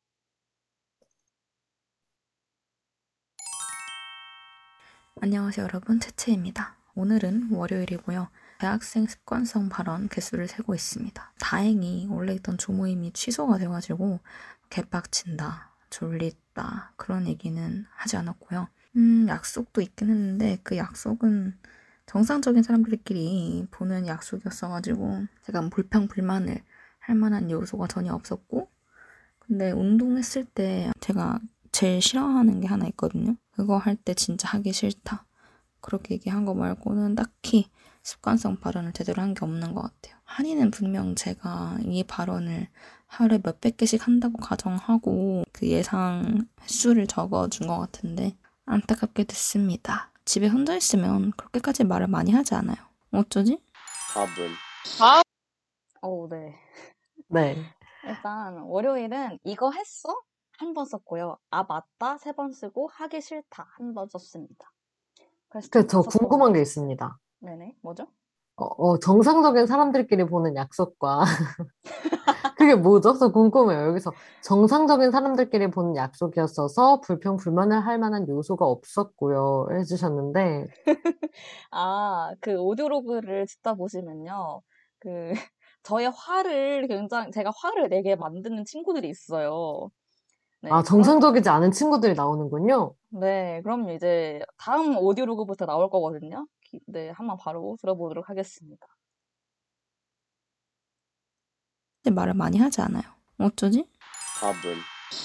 안녕하세요 여러분 채채입니다. 오늘은 월요일이고요. 대학생 습관성 발언 개수를 세고 있습니다. 다행히 원래 있던 조모임이 취소가 돼가지고 개빡친다, 졸리다 그런 얘기는 하지 않았고요. 음 약속도 있긴 했는데 그 약속은 정상적인 사람들끼리 보는 약속이었어가지고 제가 불평 불만을 할 만한 요소가 전혀 없었고 근데 운동했을 때 제가 제일 싫어하는 게 하나 있거든요. 그거 할 때 진짜 하기 싫다. 그렇게 얘기한 거 말고는 딱히 습관성 발언을 제대로 한 게 없는 것 같아요. 한이는 분명 제가 이 발언을 하루에 몇백 개씩 한다고 가정하고 그 예상 횟수를 적어준 것 같은데 안타깝게 됐습니다. 집에 혼자 있으면 그렇게까지 말을 많이 하지 않아요. 어쩌지? 답은 어, 네. 네. 일단 월요일은 이거 했어? 한 번 썼고요. 아 맞다 세 번 쓰고 하기 싫다 한 번 썼습니다. 그래서 그, 저 번. 궁금한 게 있습니다. 네네 뭐죠? 어, 어, 정상적인 사람들끼리 보는 약속과, [LAUGHS] 그게 뭐죠? 저 궁금해요. 여기서 정상적인 사람들끼리 보는 약속이었어서 불평, 불만을 할 만한 요소가 없었고요. 해주셨는데, [LAUGHS] 아, 그 오디오로그를 듣다 보시면요. 그 [LAUGHS] 저의 화를 굉장히 제가 화를 내게 만드는 친구들이 있어요. 네, 아, 그럼- 정상적이지 않은 친구들이 나오는군요. 네, 그럼 이제 다음 오디오로그부터 나올 거거든요. 기- 네, 한번 바로 들어보도록 하겠습니다. 말을 많이 하지 않아요. 어쩌지? 답은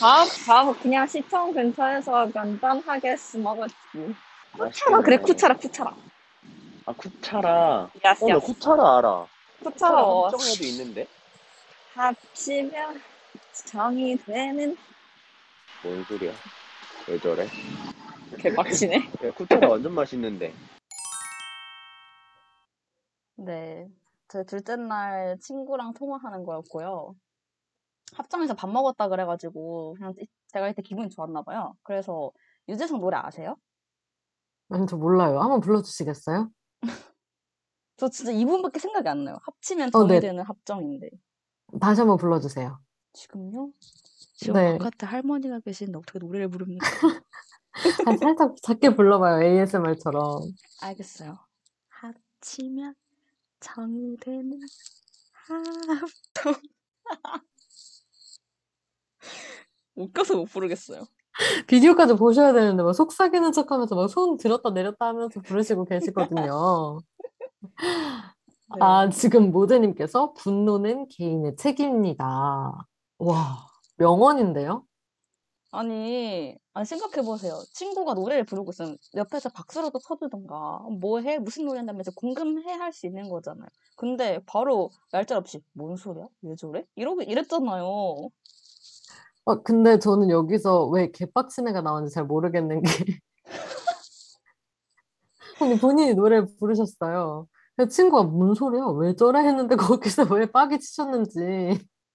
밥, 밥 그냥 시청 근처에서 간단하게 먹었지. 쿠차라 그래, 쿠차라, 쿠차라. 아 쿠차라 야스, 어 나 야스. 쿠차라 알아 쿠차라 합정에도 있는데 합치면 정이 되는 뭔 소리야 왜 저래 개빡치네. [LAUGHS] 야, 쿠차라 완전 맛있는데 네, 제 둘째 날 친구랑 통화하는 거였고요. 합정에서 밥 먹었다 그래가지고 그냥 이- 제가 이때 기분이 좋았나 봐요. 그래서 유재석 노래 아세요? 아니, 저 몰라요. 한번 불러주시겠어요? [LAUGHS] 저 진짜 이분밖에 생각이 안 나요. 합치면 어, 정이 네. 되는 합정인데. 다시 한번 불러주세요. 지금요? 지금 네. 바깥에 할머니가 계시는데 어떻게 노래를 부릅니까? [LAUGHS] 아, 살짝 작게 불러봐요. ASMR처럼. 알겠어요. 합치면 되는 합정. [LAUGHS] 웃겨서 못 부르겠어요. 비디오까지 보셔야 되는데, 막 속삭이는 척 하면서 막 손 들었다 내렸다 하면서 부르시고 계시거든요. [LAUGHS] 네. 아, 지금 모드님께서 분노는 개인의 책임입니다. 와, 명언인데요? 아니, 아니 생각해보세요. 친구가 노래를 부르고 있으면 옆에서 박수라도 쳐주던가 뭐 해? 무슨 노래 한다면서 공감해 할 수 있는 거잖아요. 근데 바로 얄짤 없이 뭔 소리야? 왜 저래? 이러고 이랬잖아요. 어, 근데 저는 여기서 왜 개빡친 애가 나오는지 잘 모르겠는 게. [LAUGHS] 아니, 본인이 노래 부르셨어요. 그 친구가 뭔 소리야? 왜 저래? 했는데 거기서 왜 빡이 치셨는지.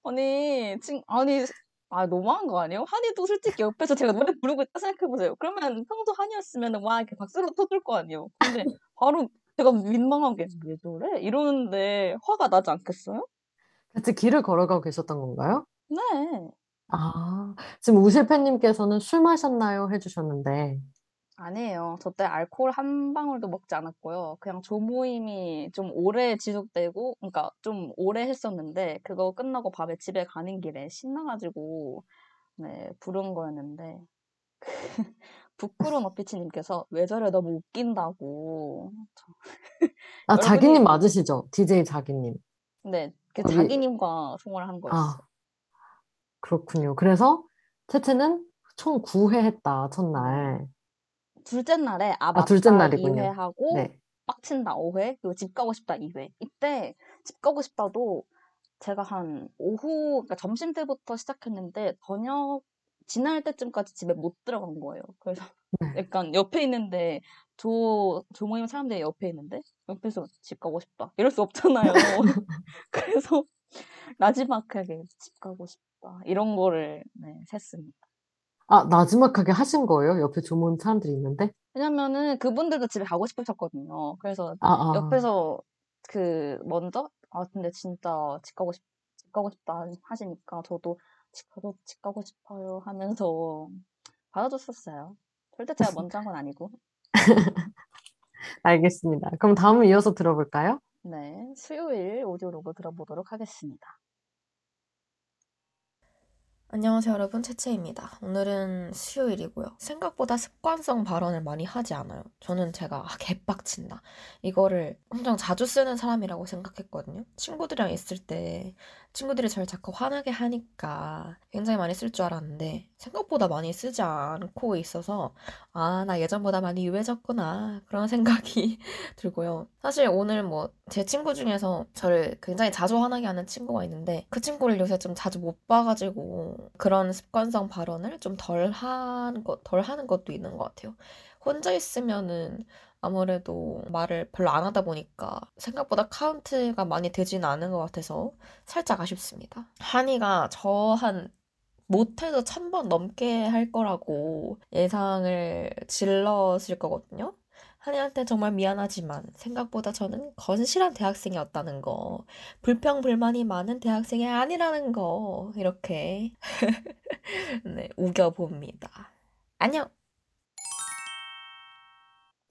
아니, 친, 아니, 아, 너무한 거 아니에요? 한이도 솔직히 옆에서 제가 노래 부르고 있다 생각해보세요. 그러면 평소 한이었으면 와, 이렇게 박수로 쳐줄 거 아니에요. 근데 바로 제가 민망하게 왜 저래? 이러는데 화가 나지 않겠어요? 같이 길을 걸어가고 계셨던 건가요? 네. 아, 지금 우실팬님께서는 술 마셨나요? 해주셨는데. 아니에요. 저 때 알코올 한 방울도 먹지 않았고요. 그냥 조모임이 좀 오래 지속되고, 그러니까 좀 오래 했었는데, 그거 끝나고 밤에 집에 가는 길에 신나가지고, 네, 부른 거였는데, [LAUGHS] 부끄러운 어피치님께서 왜 저래 너무 웃긴다고. [LAUGHS] 아, 자기님 여러분이- 맞으시죠? DJ 자기님. 네, 그 거기- 자기님과 통화를 한 거였어요. 아, 그렇군요. 그래서 채채는 총 9회 했다, 첫날. 둘째 날에 아, 아, 둘째 맞다 날이군요. 2회 하고, 네. 빡친다 5회, 그리고 집 가고 싶다 2회. 이때 집 가고 싶다도 제가 한 오후, 그러니까 점심 때부터 시작했는데 저녁 지날 때쯤까지 집에 못 들어간 거예요. 그래서 네. [LAUGHS] 약간 옆에 있는데 조 조모임 사람들이 옆에 있는데 옆에서 집 가고 싶다 이럴 수 없잖아요. [LAUGHS] [LAUGHS] 그래서 나지막하게 집 가고 싶다 이런 거를 네, 셌습니다. 아, 나지막하게 하신 거예요? 옆에 조모임 사람들이 있는데? 왜냐면은 그분들도 집에 가고 싶으셨거든요. 그래서 아, 아. 옆에서 그 먼저 아 근데 진짜 집 가고 싶, 집 가고 싶다 하시니까 저도 집 가고 집 가고 싶어요 하면서 받아줬었어요. 절대 제가 먼저 한 건 아니고. [LAUGHS] 알겠습니다. 그럼 다음을 이어서 들어볼까요? 네, 수요일 오디오로그 들어보도록 하겠습니다. 안녕하세요 여러분 채채입니다. 오늘은 수요일이고요. 생각보다 습관성 발언을 많이 하지 않아요. 저는 제가 아, 개빡친다. 이거를 엄청 자주 쓰는 사람이라고 생각했거든요. 친구들이랑 있을 때 친구들이 저를 자꾸 화나게 하니까 굉장히 많이 쓸 줄 알았는데 생각보다 많이 쓰지 않고 있어서 아, 나 예전보다 많이 유해졌구나. 그런 생각이 [LAUGHS] 들고요. 사실 오늘 뭐 제 친구 중에서 저를 굉장히 자주 화나게 하는 친구가 있는데 그 친구를 요새 좀 자주 못 봐가지고 그런 습관성 발언을 좀 덜 한 것, 덜 하는 것도 있는 것 같아요. 혼자 있으면은 아무래도 말을 별로 안 하다 보니까 생각보다 카운트가 많이 되지는 않은 것 같아서 살짝 아쉽습니다. 한이가 저한 못해도 천 번 넘게 할 거라고 예상을 질렀을 거거든요. 한이한테 정말 미안하지만 생각보다 저는 건실한 대학생이었다는 거, 불평불만이 많은 대학생이 아니라는 거, 이렇게 [LAUGHS] 네, 우겨봅니다. 안녕!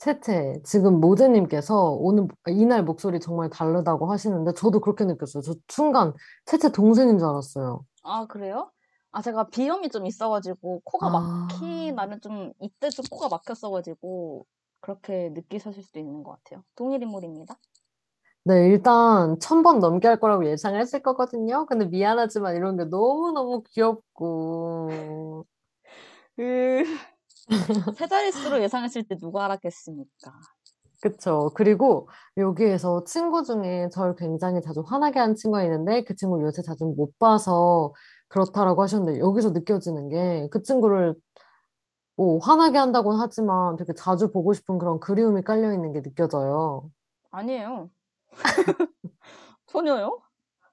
채채, 지금 모드님께서 오늘, 이날 목소리 정말 다르다고 하시는데, 저도 그렇게 느꼈어요. 저 순간 채채 동생인 줄 알았어요. 아 그래요? 아 제가 비염이 좀 있어가지고 코가 아. 막히 나는 좀 이때 좀 코가 막혔어가지고 그렇게 느끼셨을 수도 있는 것 같아요. 동일 인물입니다. 네, 일단 천 번 넘게 할 거라고 예상했을 거거든요. 근데 미안하지만 이런 게 너무너무 귀엽고. [LAUGHS] 그... [LAUGHS] 세 자릿수로 예상했을 때 누가 알았겠습니까? 그쵸. 그리고 여기에서 친구 중에 저를 굉장히 자주 화나게 하는 친구가 있는데 그 친구를 요새 자주 못 봐서 그렇다라고 하셨는데 여기서 느껴지는 게 그 친구를 뭐 화나게 한다고는 하지만 되게 자주 보고 싶은 그런 그리움이 깔려 있는 게 느껴져요. 아니에요. [LAUGHS] 전혀요?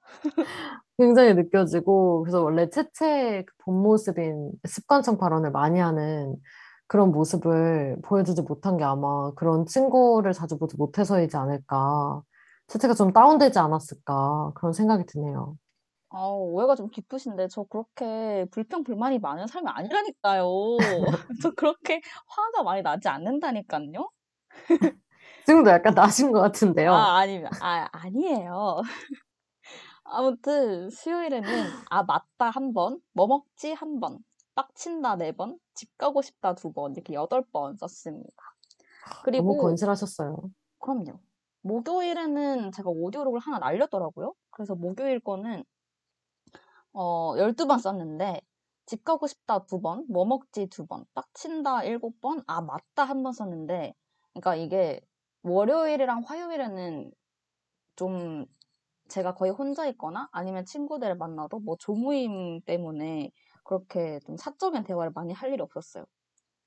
[LAUGHS] 굉장히 느껴지고 그래서 원래 채채의 그본 모습인 습관성 발언을 많이 하는 그런 모습을 보여주지 못한 게 아마 그런 친구를 자주 보지 못해서이지 않을까. 채채가 좀 다운되지 않았을까 그런 생각이 드네요. 아, 오해가 좀 깊으신데 저 그렇게 불평 불만이 많은 사람이 아니라니까요. [LAUGHS] 저 그렇게 화가 많이 나지 않는다니까요. [LAUGHS] 지금도 약간 나신 것 같은데요. 아, 아닙니다. 아, 아니에요. [LAUGHS] 아무튼 수요일에는 아 맞다 한 번, 뭐 먹지 한 번, 빡친다 네 번, 집 가고 싶다 두 번 이렇게 여덟 번 썼습니다. 너무 그리고 건실하셨어요. 그럼요. 목요일에는 제가 오디오록을 하나 날렸더라고요. 그래서 목요일 거는 어, 12번 썼는데 집 가고 싶다 두 번, 뭐 먹지 두 번, 빡친다 일곱 번, 아 맞다 한 번 썼는데 그러니까 이게 월요일이랑 화요일에는 좀 제가 거의 혼자 있거나 아니면 친구들을 만나도 뭐 조모임 때문에 그렇게 좀 사적인 대화를 많이 할 일이 없었어요.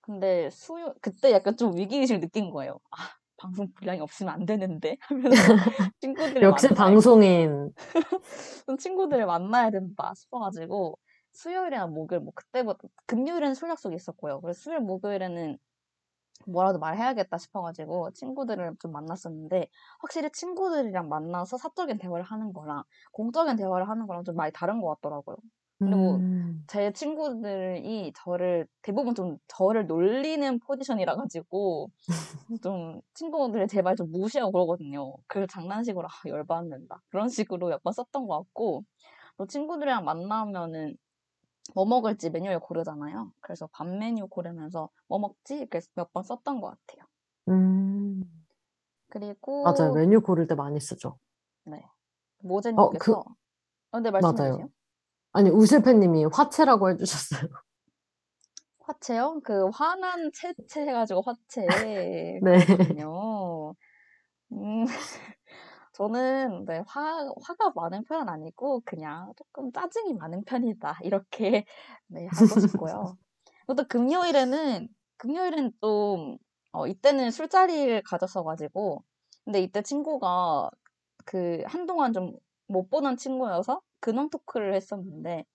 근데 수요 그때 약간 좀 위기의식을 느낀 거예요. 아, 방송 분량이 없으면 안 되는데 [LAUGHS] 하면서 친구들을 역시 방송인. [LAUGHS] 좀 친구들을 만나야 된다 싶어가지고 수요일이나 목요일 뭐 그때부터 금요일에는 술 약속이 있었고요. 그래서 수요일 목요일에는 뭐라도 말해야겠다 싶어가지고 친구들을 좀 만났었는데 확실히 친구들이랑 만나서 사적인 대화를 하는 거랑 공적인 대화를 하는 거랑 좀 많이 다른 것 같더라고요. 그리고 음, 제 친구들이 저를 대부분 좀 저를 놀리는 포지션이라 가지고 좀 친구들이 제말좀 무시하고 그러거든요. 그래서 장난식으로 아, 열받는다 그런 식으로 몇번 썼던 것 같고 또 친구들이랑 만나면은 뭐 먹을지 메뉴를 고르잖아요. 그래서 밥 메뉴 고르면서 뭐 먹지 이렇게 몇 번 썼던 것 같아요. 음. 그리고 맞아요. 메뉴 고를 때 많이 쓰죠. 네 어, 그, 모제님께서 어, 네 말씀해 맞아요. 주세요. 아니, 우실패님이 화채라고 해주셨어요. [LAUGHS] 화채요? 그 화난 채채 해가지고 화채 [LAUGHS] 네. 그렇군요. 음, [LAUGHS] 저는 네, 화, 화가 많은 편은 아니고 그냥 조금 짜증이 많은 편이다 이렇게 네, 하고 싶고요. 또 금요일에는 금요일은 좀 어, 이때는 술자리를 가졌어가지고 근데 이때 친구가 그 한동안 좀 못 보는 친구여서 근황 토크를 했었는데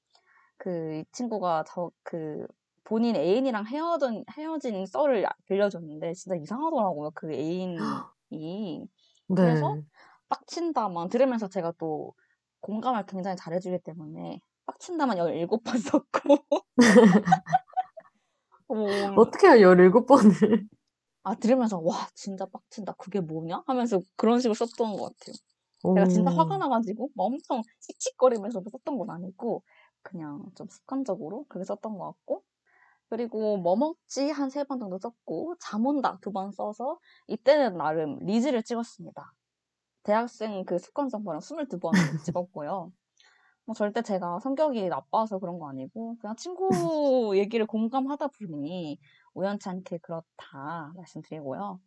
그이 친구가 저 그 본인 애인이랑 헤어진 헤어진 썰을 들려줬는데 진짜 이상하더라고요. 그 애인이 [GASPS] 그래서 네. 빡친다만 들으면서 제가 또 공감을 굉장히 잘해주기 때문에 빡친다만 17번 썼고 [LAUGHS] 어, 어떻게 해요, 17번을. 아 들으면서 와 진짜 빡친다 그게 뭐냐 하면서 그런 식으로 썼던 것 같아요. 제가 진짜 화가 오, 나가지고 막 엄청 씩씩거리면서 썼던 건 아니고 그냥 좀 습관적으로 그렇게 썼던 것 같고 그리고 뭐 먹지 한 세 번 정도 썼고 잠 온다 두 번 써서 이때는 나름 리즈를 찍었습니다. 대학생 그 습관 점퍼랑 22번 [LAUGHS] 찍었고요. 뭐 절대 제가 성격이 나빠서 그런 거 아니고 그냥 친구 [LAUGHS] 얘기를 공감하다 보니 우연치 않게 그렇다 말씀드리고요.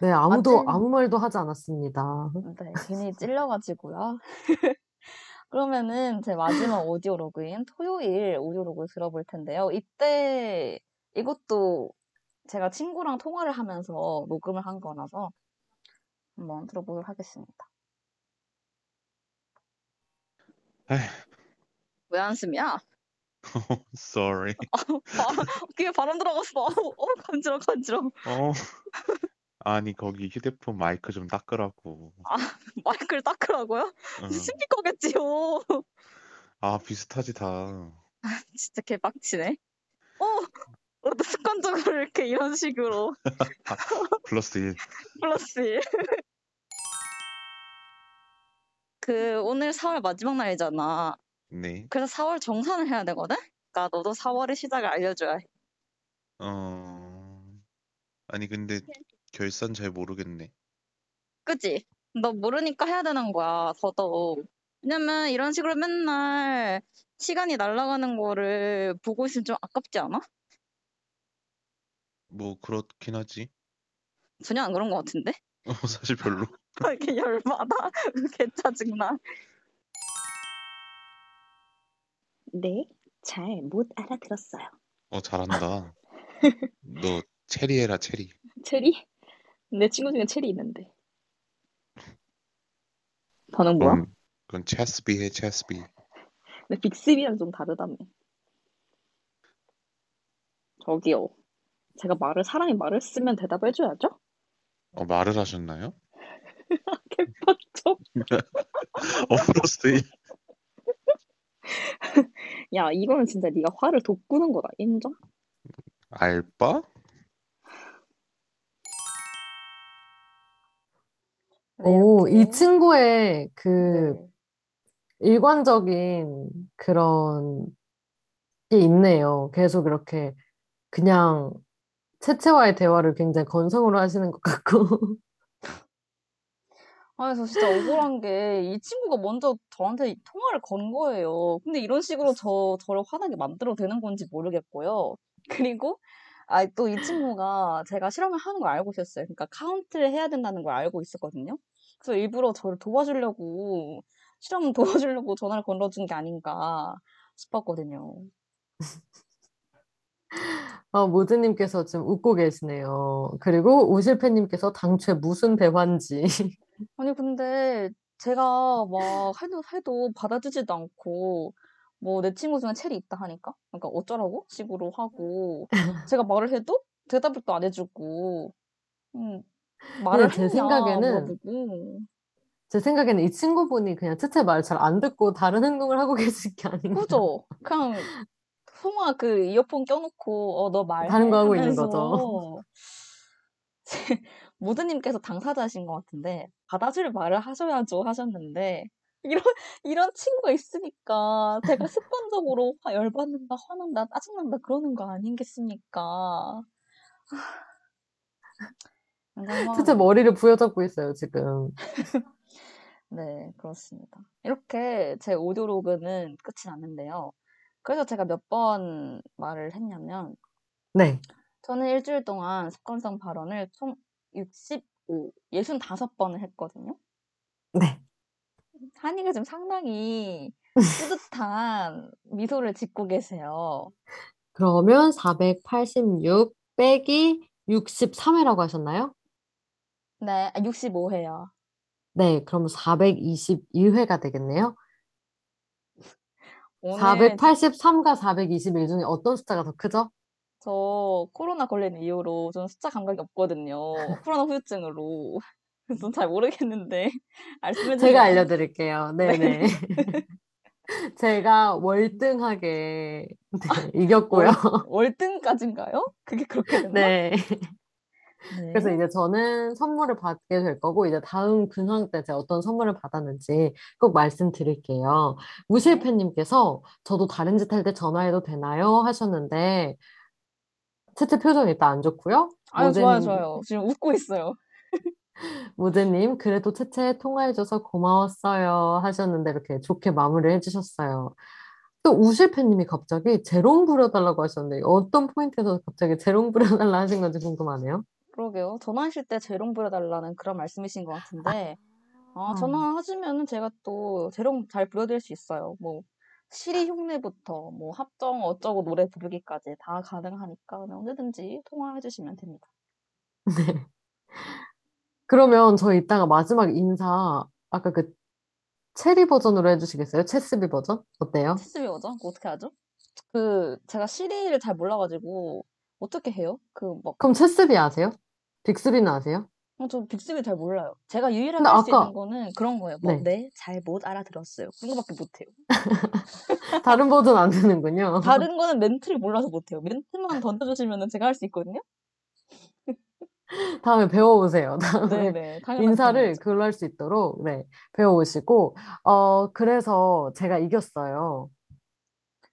네, 아무도, 마지막 아무 말도 하지 않았습니다. 네, 괜히 찔려가지고요. [LAUGHS] 그러면은 제 마지막 오디오 로그인 토요일 오디오 로그 들어볼 텐데요. 이때 이것도 제가 친구랑 통화를 하면서 녹음을 한 거라서 한번 들어보도록 하겠습니다. 에휴, 왜 한숨이야? [LAUGHS] sorry. [LAUGHS] 귀에 바람 들어갔어. 어, 간지러, 간지러. 어, 아니, 거기 휴대폰 마이크 좀 닦으라고. 아, [LAUGHS] 마이크를 닦으라고요? 응. 스피커겠지요. 아, 비슷하지 다. 진짜 개빡치네. 어, 또 습관적으로 이렇게 이런 식으로 [LAUGHS] 플러스 1. [LAUGHS] 플러스 1. 그 오늘 4월 마지막 날이잖아. 네. 그래서 4월 정산을 해야 되거든? 그러니까 너도 4월의 시작을 알려줘야 해. 어, 아니, 근데 결산 잘 모르겠네. 그치? 너 모르니까 해야 되는 거야, 더더욱. 왜냐면 이런 식으로 맨날 시간이 날아가는 거를 보고 있으면 좀 아깝지 않아? 뭐, 그렇긴 하지. 전혀 안 그런 것 같은데? 어, [LAUGHS] 사실 별로. [LAUGHS] 아, [LAUGHS] 이렇게 열받아. 개 짜증나. 네, 잘 못 알아들었어요. 어, 잘한다. 너 체리 해라, 체리. 체리? 내 친구 중에 체리 있는데. 너는 뭐야? 그럼, 그럼 체스비 해, 체스비. 근데 빅스비랑 좀 다르다며. 저기요. 제가 말을, 사람이 말을 쓰면 대답해줘야죠? 어, 말을 하셨나요? [LAUGHS] 개빡쳐. [LAUGHS] 어, 1. [LAUGHS] 야, 이거는 진짜 네가 화를 돋구는 거다. 인정? 알바? 오, 이 이렇게. 친구의 그 네. 일관적인 그런 게 있네요. 계속 이렇게 그냥 채채와의 대화를 굉장히 건성으로 하시는 것 같고. [LAUGHS] 아, 그래서 진짜 억울한 게 이 친구가 먼저 저한테 통화를 건 거예요. 근데 이런 식으로 저, 저를 화나게 만들어도 되는 건지 모르겠고요. [LAUGHS] 그리고, 아, 또 이 친구가 제가 실험을 하는 걸 알고 있었어요. 그러니까 카운트를 해야 된다는 걸 알고 있었거든요. 그래서 일부러 저를 도와주려고, 실험 [LAUGHS] 도와주려고 전화를 걸어준 게 아닌가 싶었거든요. 어, 모즈님께서 지금 웃고 계시네요. 그리고 오실패님께서 당최 무슨 대화인지. [LAUGHS] 아니, 근데 제가 막 해도 해도 받아주지도 않고, 뭐 내 친구 중에 첼이 있다 하니까, 그러니까 어쩌라고? 식으로 하고, [LAUGHS] 제가 말을 해도 대답을 또 안 해주고, 음, 말을 근데 제 생각에는, 물어보고, 제 생각에는 이 친구분이 그냥 채채 말 잘 안 듣고 다른 행동을 하고 [LAUGHS] 계신 게 아닌가. 그죠? 그냥 통화 그 이어폰 껴놓고, 어, 너 다른 말해 거 하고 있는 거죠. [LAUGHS] 모드님께서 당사자신 것 같은데, 받아줄 말을 하셔야죠 하셨는데, 이런, [LAUGHS] 이런 친구가 있으니까 제가 습관적으로 화, 열받는다, 화난다, 짜증난다 그러는 거 아니겠습니까? 채채 화가 머리를 부여잡고 있어요, 지금. [LAUGHS] 네, 그렇습니다. 이렇게 제 오디오로그는 끝이 났는데요. 그래서 제가 몇 번 말을 했냐면, 네. 저는 일주일 동안 습관성 발언을 총 65, 65번을 했거든요. 네. 한이가 지금 상당히 [LAUGHS] 뿌듯한 미소를 짓고 계세요. 그러면 486 빼기 63회라고 하셨나요? 네, 65회요. 네, 그럼 422회가 되겠네요. 오늘 483과 421 중에 어떤 숫자가 더 크죠? 저 코로나 걸린 이후로 좀 숫자 감각이 없거든요. 코로나 후유증으로. 그래서 잘 모르겠는데 [LAUGHS] 말씀해 제가. 알려드릴게요. 네. 네네. [LAUGHS] 제가 월등하게 네, 이겼고요. 월, [LAUGHS] 월등까지인가요? 그게 그렇게 됐나? 네. 그래서 네. 이제 저는 선물을 받게 될 거고, 이제 다음 근황 때 제가 어떤 선물을 받았는지 꼭 말씀드릴게요. 네. 무실패님께서 저도 다른 짓 할 때 전화해도 되나요? 하셨는데, 채채 표정 일단 안 좋고요. 아유, 좋아요, 모제님, 좋아요. 지금 웃고 있어요. 모제님, 그래도 채채 통화해줘서 고마웠어요. 하셨는데, 이렇게 좋게 마무리를 해주셨어요. 또 우실패님이 갑자기 재롱 부려달라고 하셨는데, 어떤 포인트에서 갑자기 재롱 부려달라 하신 건지 궁금하네요. 그러게요. 전화하실 때 재롱 부려달라는 그런 말씀이신 것 같은데, 아, 아. 전화하시면은 제가 또 재롱 잘 부려드릴 수 있어요. 뭐, 시리 흉내부터, 뭐, 합정 어쩌고 노래 부르기까지 다 가능하니까 언제든지 통화해 주시면 됩니다. [LAUGHS] 네. 그러면 저 이따가 마지막 인사, 아까 그 체리 버전으로 해주시겠어요? 체스비 버전? 어때요? 체스비 버전? 그거 어떻게 하죠? 그, 제가 시리를 잘 몰라가지고, 어떻게 해요? 그, 막, 그럼 체스비 아세요? 빅스비는 아세요? 어, 저 빅스비 잘 몰라요. 제가 유일하게 근데 할수 아까- 있는 거는 그런 거예요. 뭐, 네. 네, 잘 못 알아들었어요. 그런 거밖에 못해요. [LAUGHS] 다른 버전 안 되는군요. 다른 거는 멘트를 몰라서 못해요. 멘트만 던져주시면 제가 할 수 있거든요? [LAUGHS] 다음에 배워오세요. [LAUGHS] 다음에 네네. 당연하죠, 인사를. 그걸로 할 수 있도록, 네, 배워오시고, 어, 그래서 제가 이겼어요.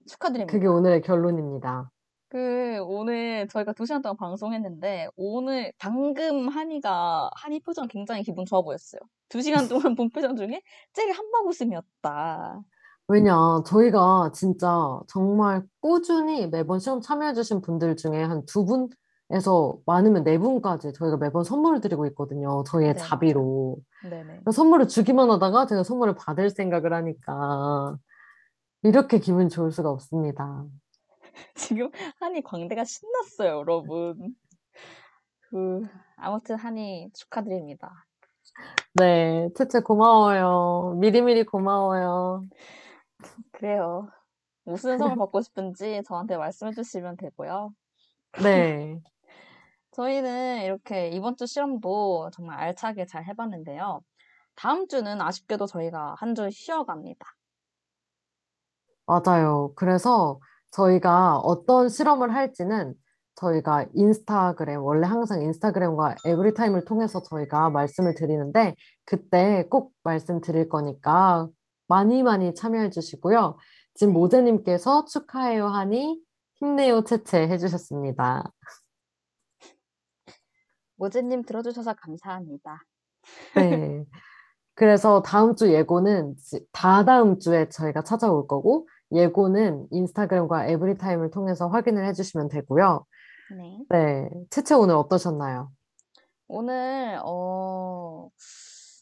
축하드립니다. 그게 오늘의 결론입니다. 그, 오늘 저희가 두 시간 동안 방송했는데, 오늘, 방금 한이가, 한이 표정 굉장히 기분 좋아 보였어요. 두 시간 [LAUGHS] 동안 본 표정 중에 제일 한방 웃음이었다. 왜냐, 저희가 진짜 정말 꾸준히 매번 시험 참여해주신 분들 중에 한 두 분 에서 많으면 네 분까지 저희가 매번 선물을 드리고 있거든요. 저희의 네, 자비로. 네네. 선물을 주기만 하다가 제가 선물을 받을 생각을 하니까 이렇게 기분 좋을 수가 없습니다. [LAUGHS] 지금 한이 광대가 신났어요, 여러분. 그, 아무튼 한이 축하드립니다. 네, 채채 고마워요. 미리미리 고마워요. 그래요. 무슨 선물 받고 싶은지 저한테 말씀해 주시면 되고요. 네. 저희는 이렇게 이번 주 실험도 정말 알차게 잘 해봤는데요. 다음 주는 아쉽게도 저희가 한 주 쉬어갑니다. 맞아요. 그래서 저희가 어떤 실험을 할지는 저희가 인스타그램, 원래 항상 인스타그램과 에브리타임을 통해서 저희가 말씀을 드리는데 그때 꼭 말씀드릴 거니까 많이 많이 참여해 주시고요. 지금 모제님께서 축하해요 하니 힘내요 채채 해주셨습니다. 모제님 들어주셔서 감사합니다. 네. [LAUGHS] 그래서 다음 주 예고는 지- 다다음 주에 저희가 찾아올 거고, 예고는 인스타그램과 에브리타임을 통해서 확인을 해주시면 되고요. 네. 네. 채채 오늘 어떠셨나요? 오늘 어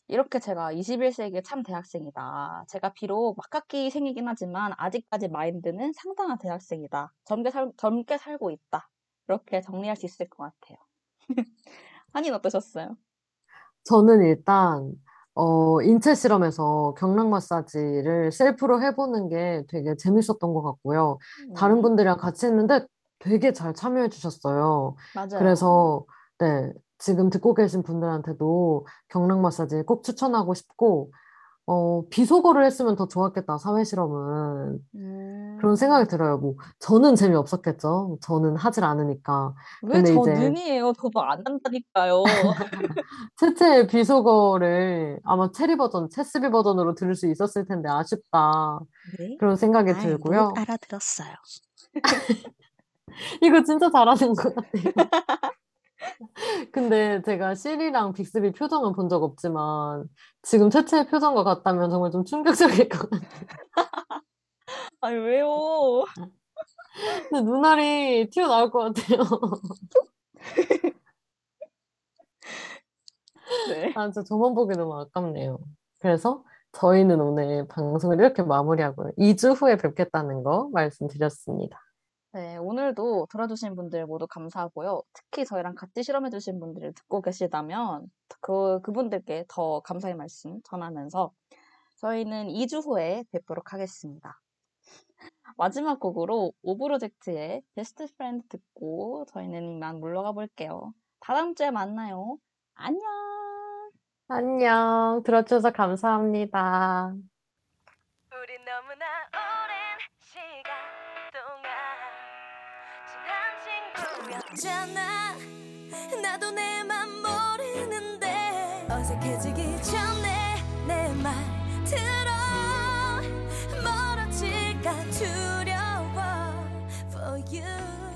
이렇게 제가 21세기의 참 대학생이다. 제가 비록 막학기 생이긴 하지만 아직까지 마인드는 상당한 대학생이다. 젊게 살 젊게 살고 있다. 이렇게 정리할 수 있을 것 같아요. [LAUGHS] 한이는 어떠셨어요? 저는 일단, 어, 인체 실험에서 경락 마사지를 셀프로 해보는 게 되게 재밌었던 것 같고요. 다른 네. 분들이랑 같이 했는데 되게 잘 참여해 주셨어요. 맞아요. 그래서, 네, 지금 듣고 계신 분들한테도 경락 마사지 꼭 추천하고 싶고, 어, 비속어를 했으면 더 좋았겠다, 사회 실험은. 그런 음. 생각이 들어요. 뭐, 저는 재미없었겠죠. 저는 하질 않으니까. 왜 근데 저 이제, 능이에요? 저도 안 한다니까요. [LAUGHS] 채채의 비속어를 아마 체리 버전, 채스비 버전으로 들을 수 있었을 텐데 아쉽다. 네. 그런 생각이 아이, 못 들고요. 알아들었어요. [LAUGHS] 이거 진짜 잘하는 것 같아요. [LAUGHS] [LAUGHS] 근데 제가 실이랑 빅스비 표정은 본 적 없지만 지금 채채의 표정과 같다면 정말 좀 충격적일 것 같아요. [LAUGHS] 아니 왜요? [LAUGHS] 근데 눈알이 튀어나올 것 같아요. 네. 아, 진짜 저만 보기 너무 아깝네요. 그래서 저희는 오늘 방송을 이렇게 마무리하고요. 2주 후에 뵙겠다는 거 말씀드렸습니다. 네, 오늘도 들어주신 분들 모두 감사하고요. 특히 저희랑 같이 실험해주신 분들을 듣고 계시다면 그, 그분들께 더 감사의 말씀 전하면서 저희는 2주 후에 뵙도록 하겠습니다. 마지막 곡으로 오브로젝트의 Best Friend 듣고 저희는 이만 물러가 볼게요. 다다음 주에 만나요. 안녕! 안녕. 들어주셔서 감사합니다. 어렵잖아. 나도 내 맘 모르는데 어색해지기 전에 내 말 들어. 멀어질까 두려워 For you.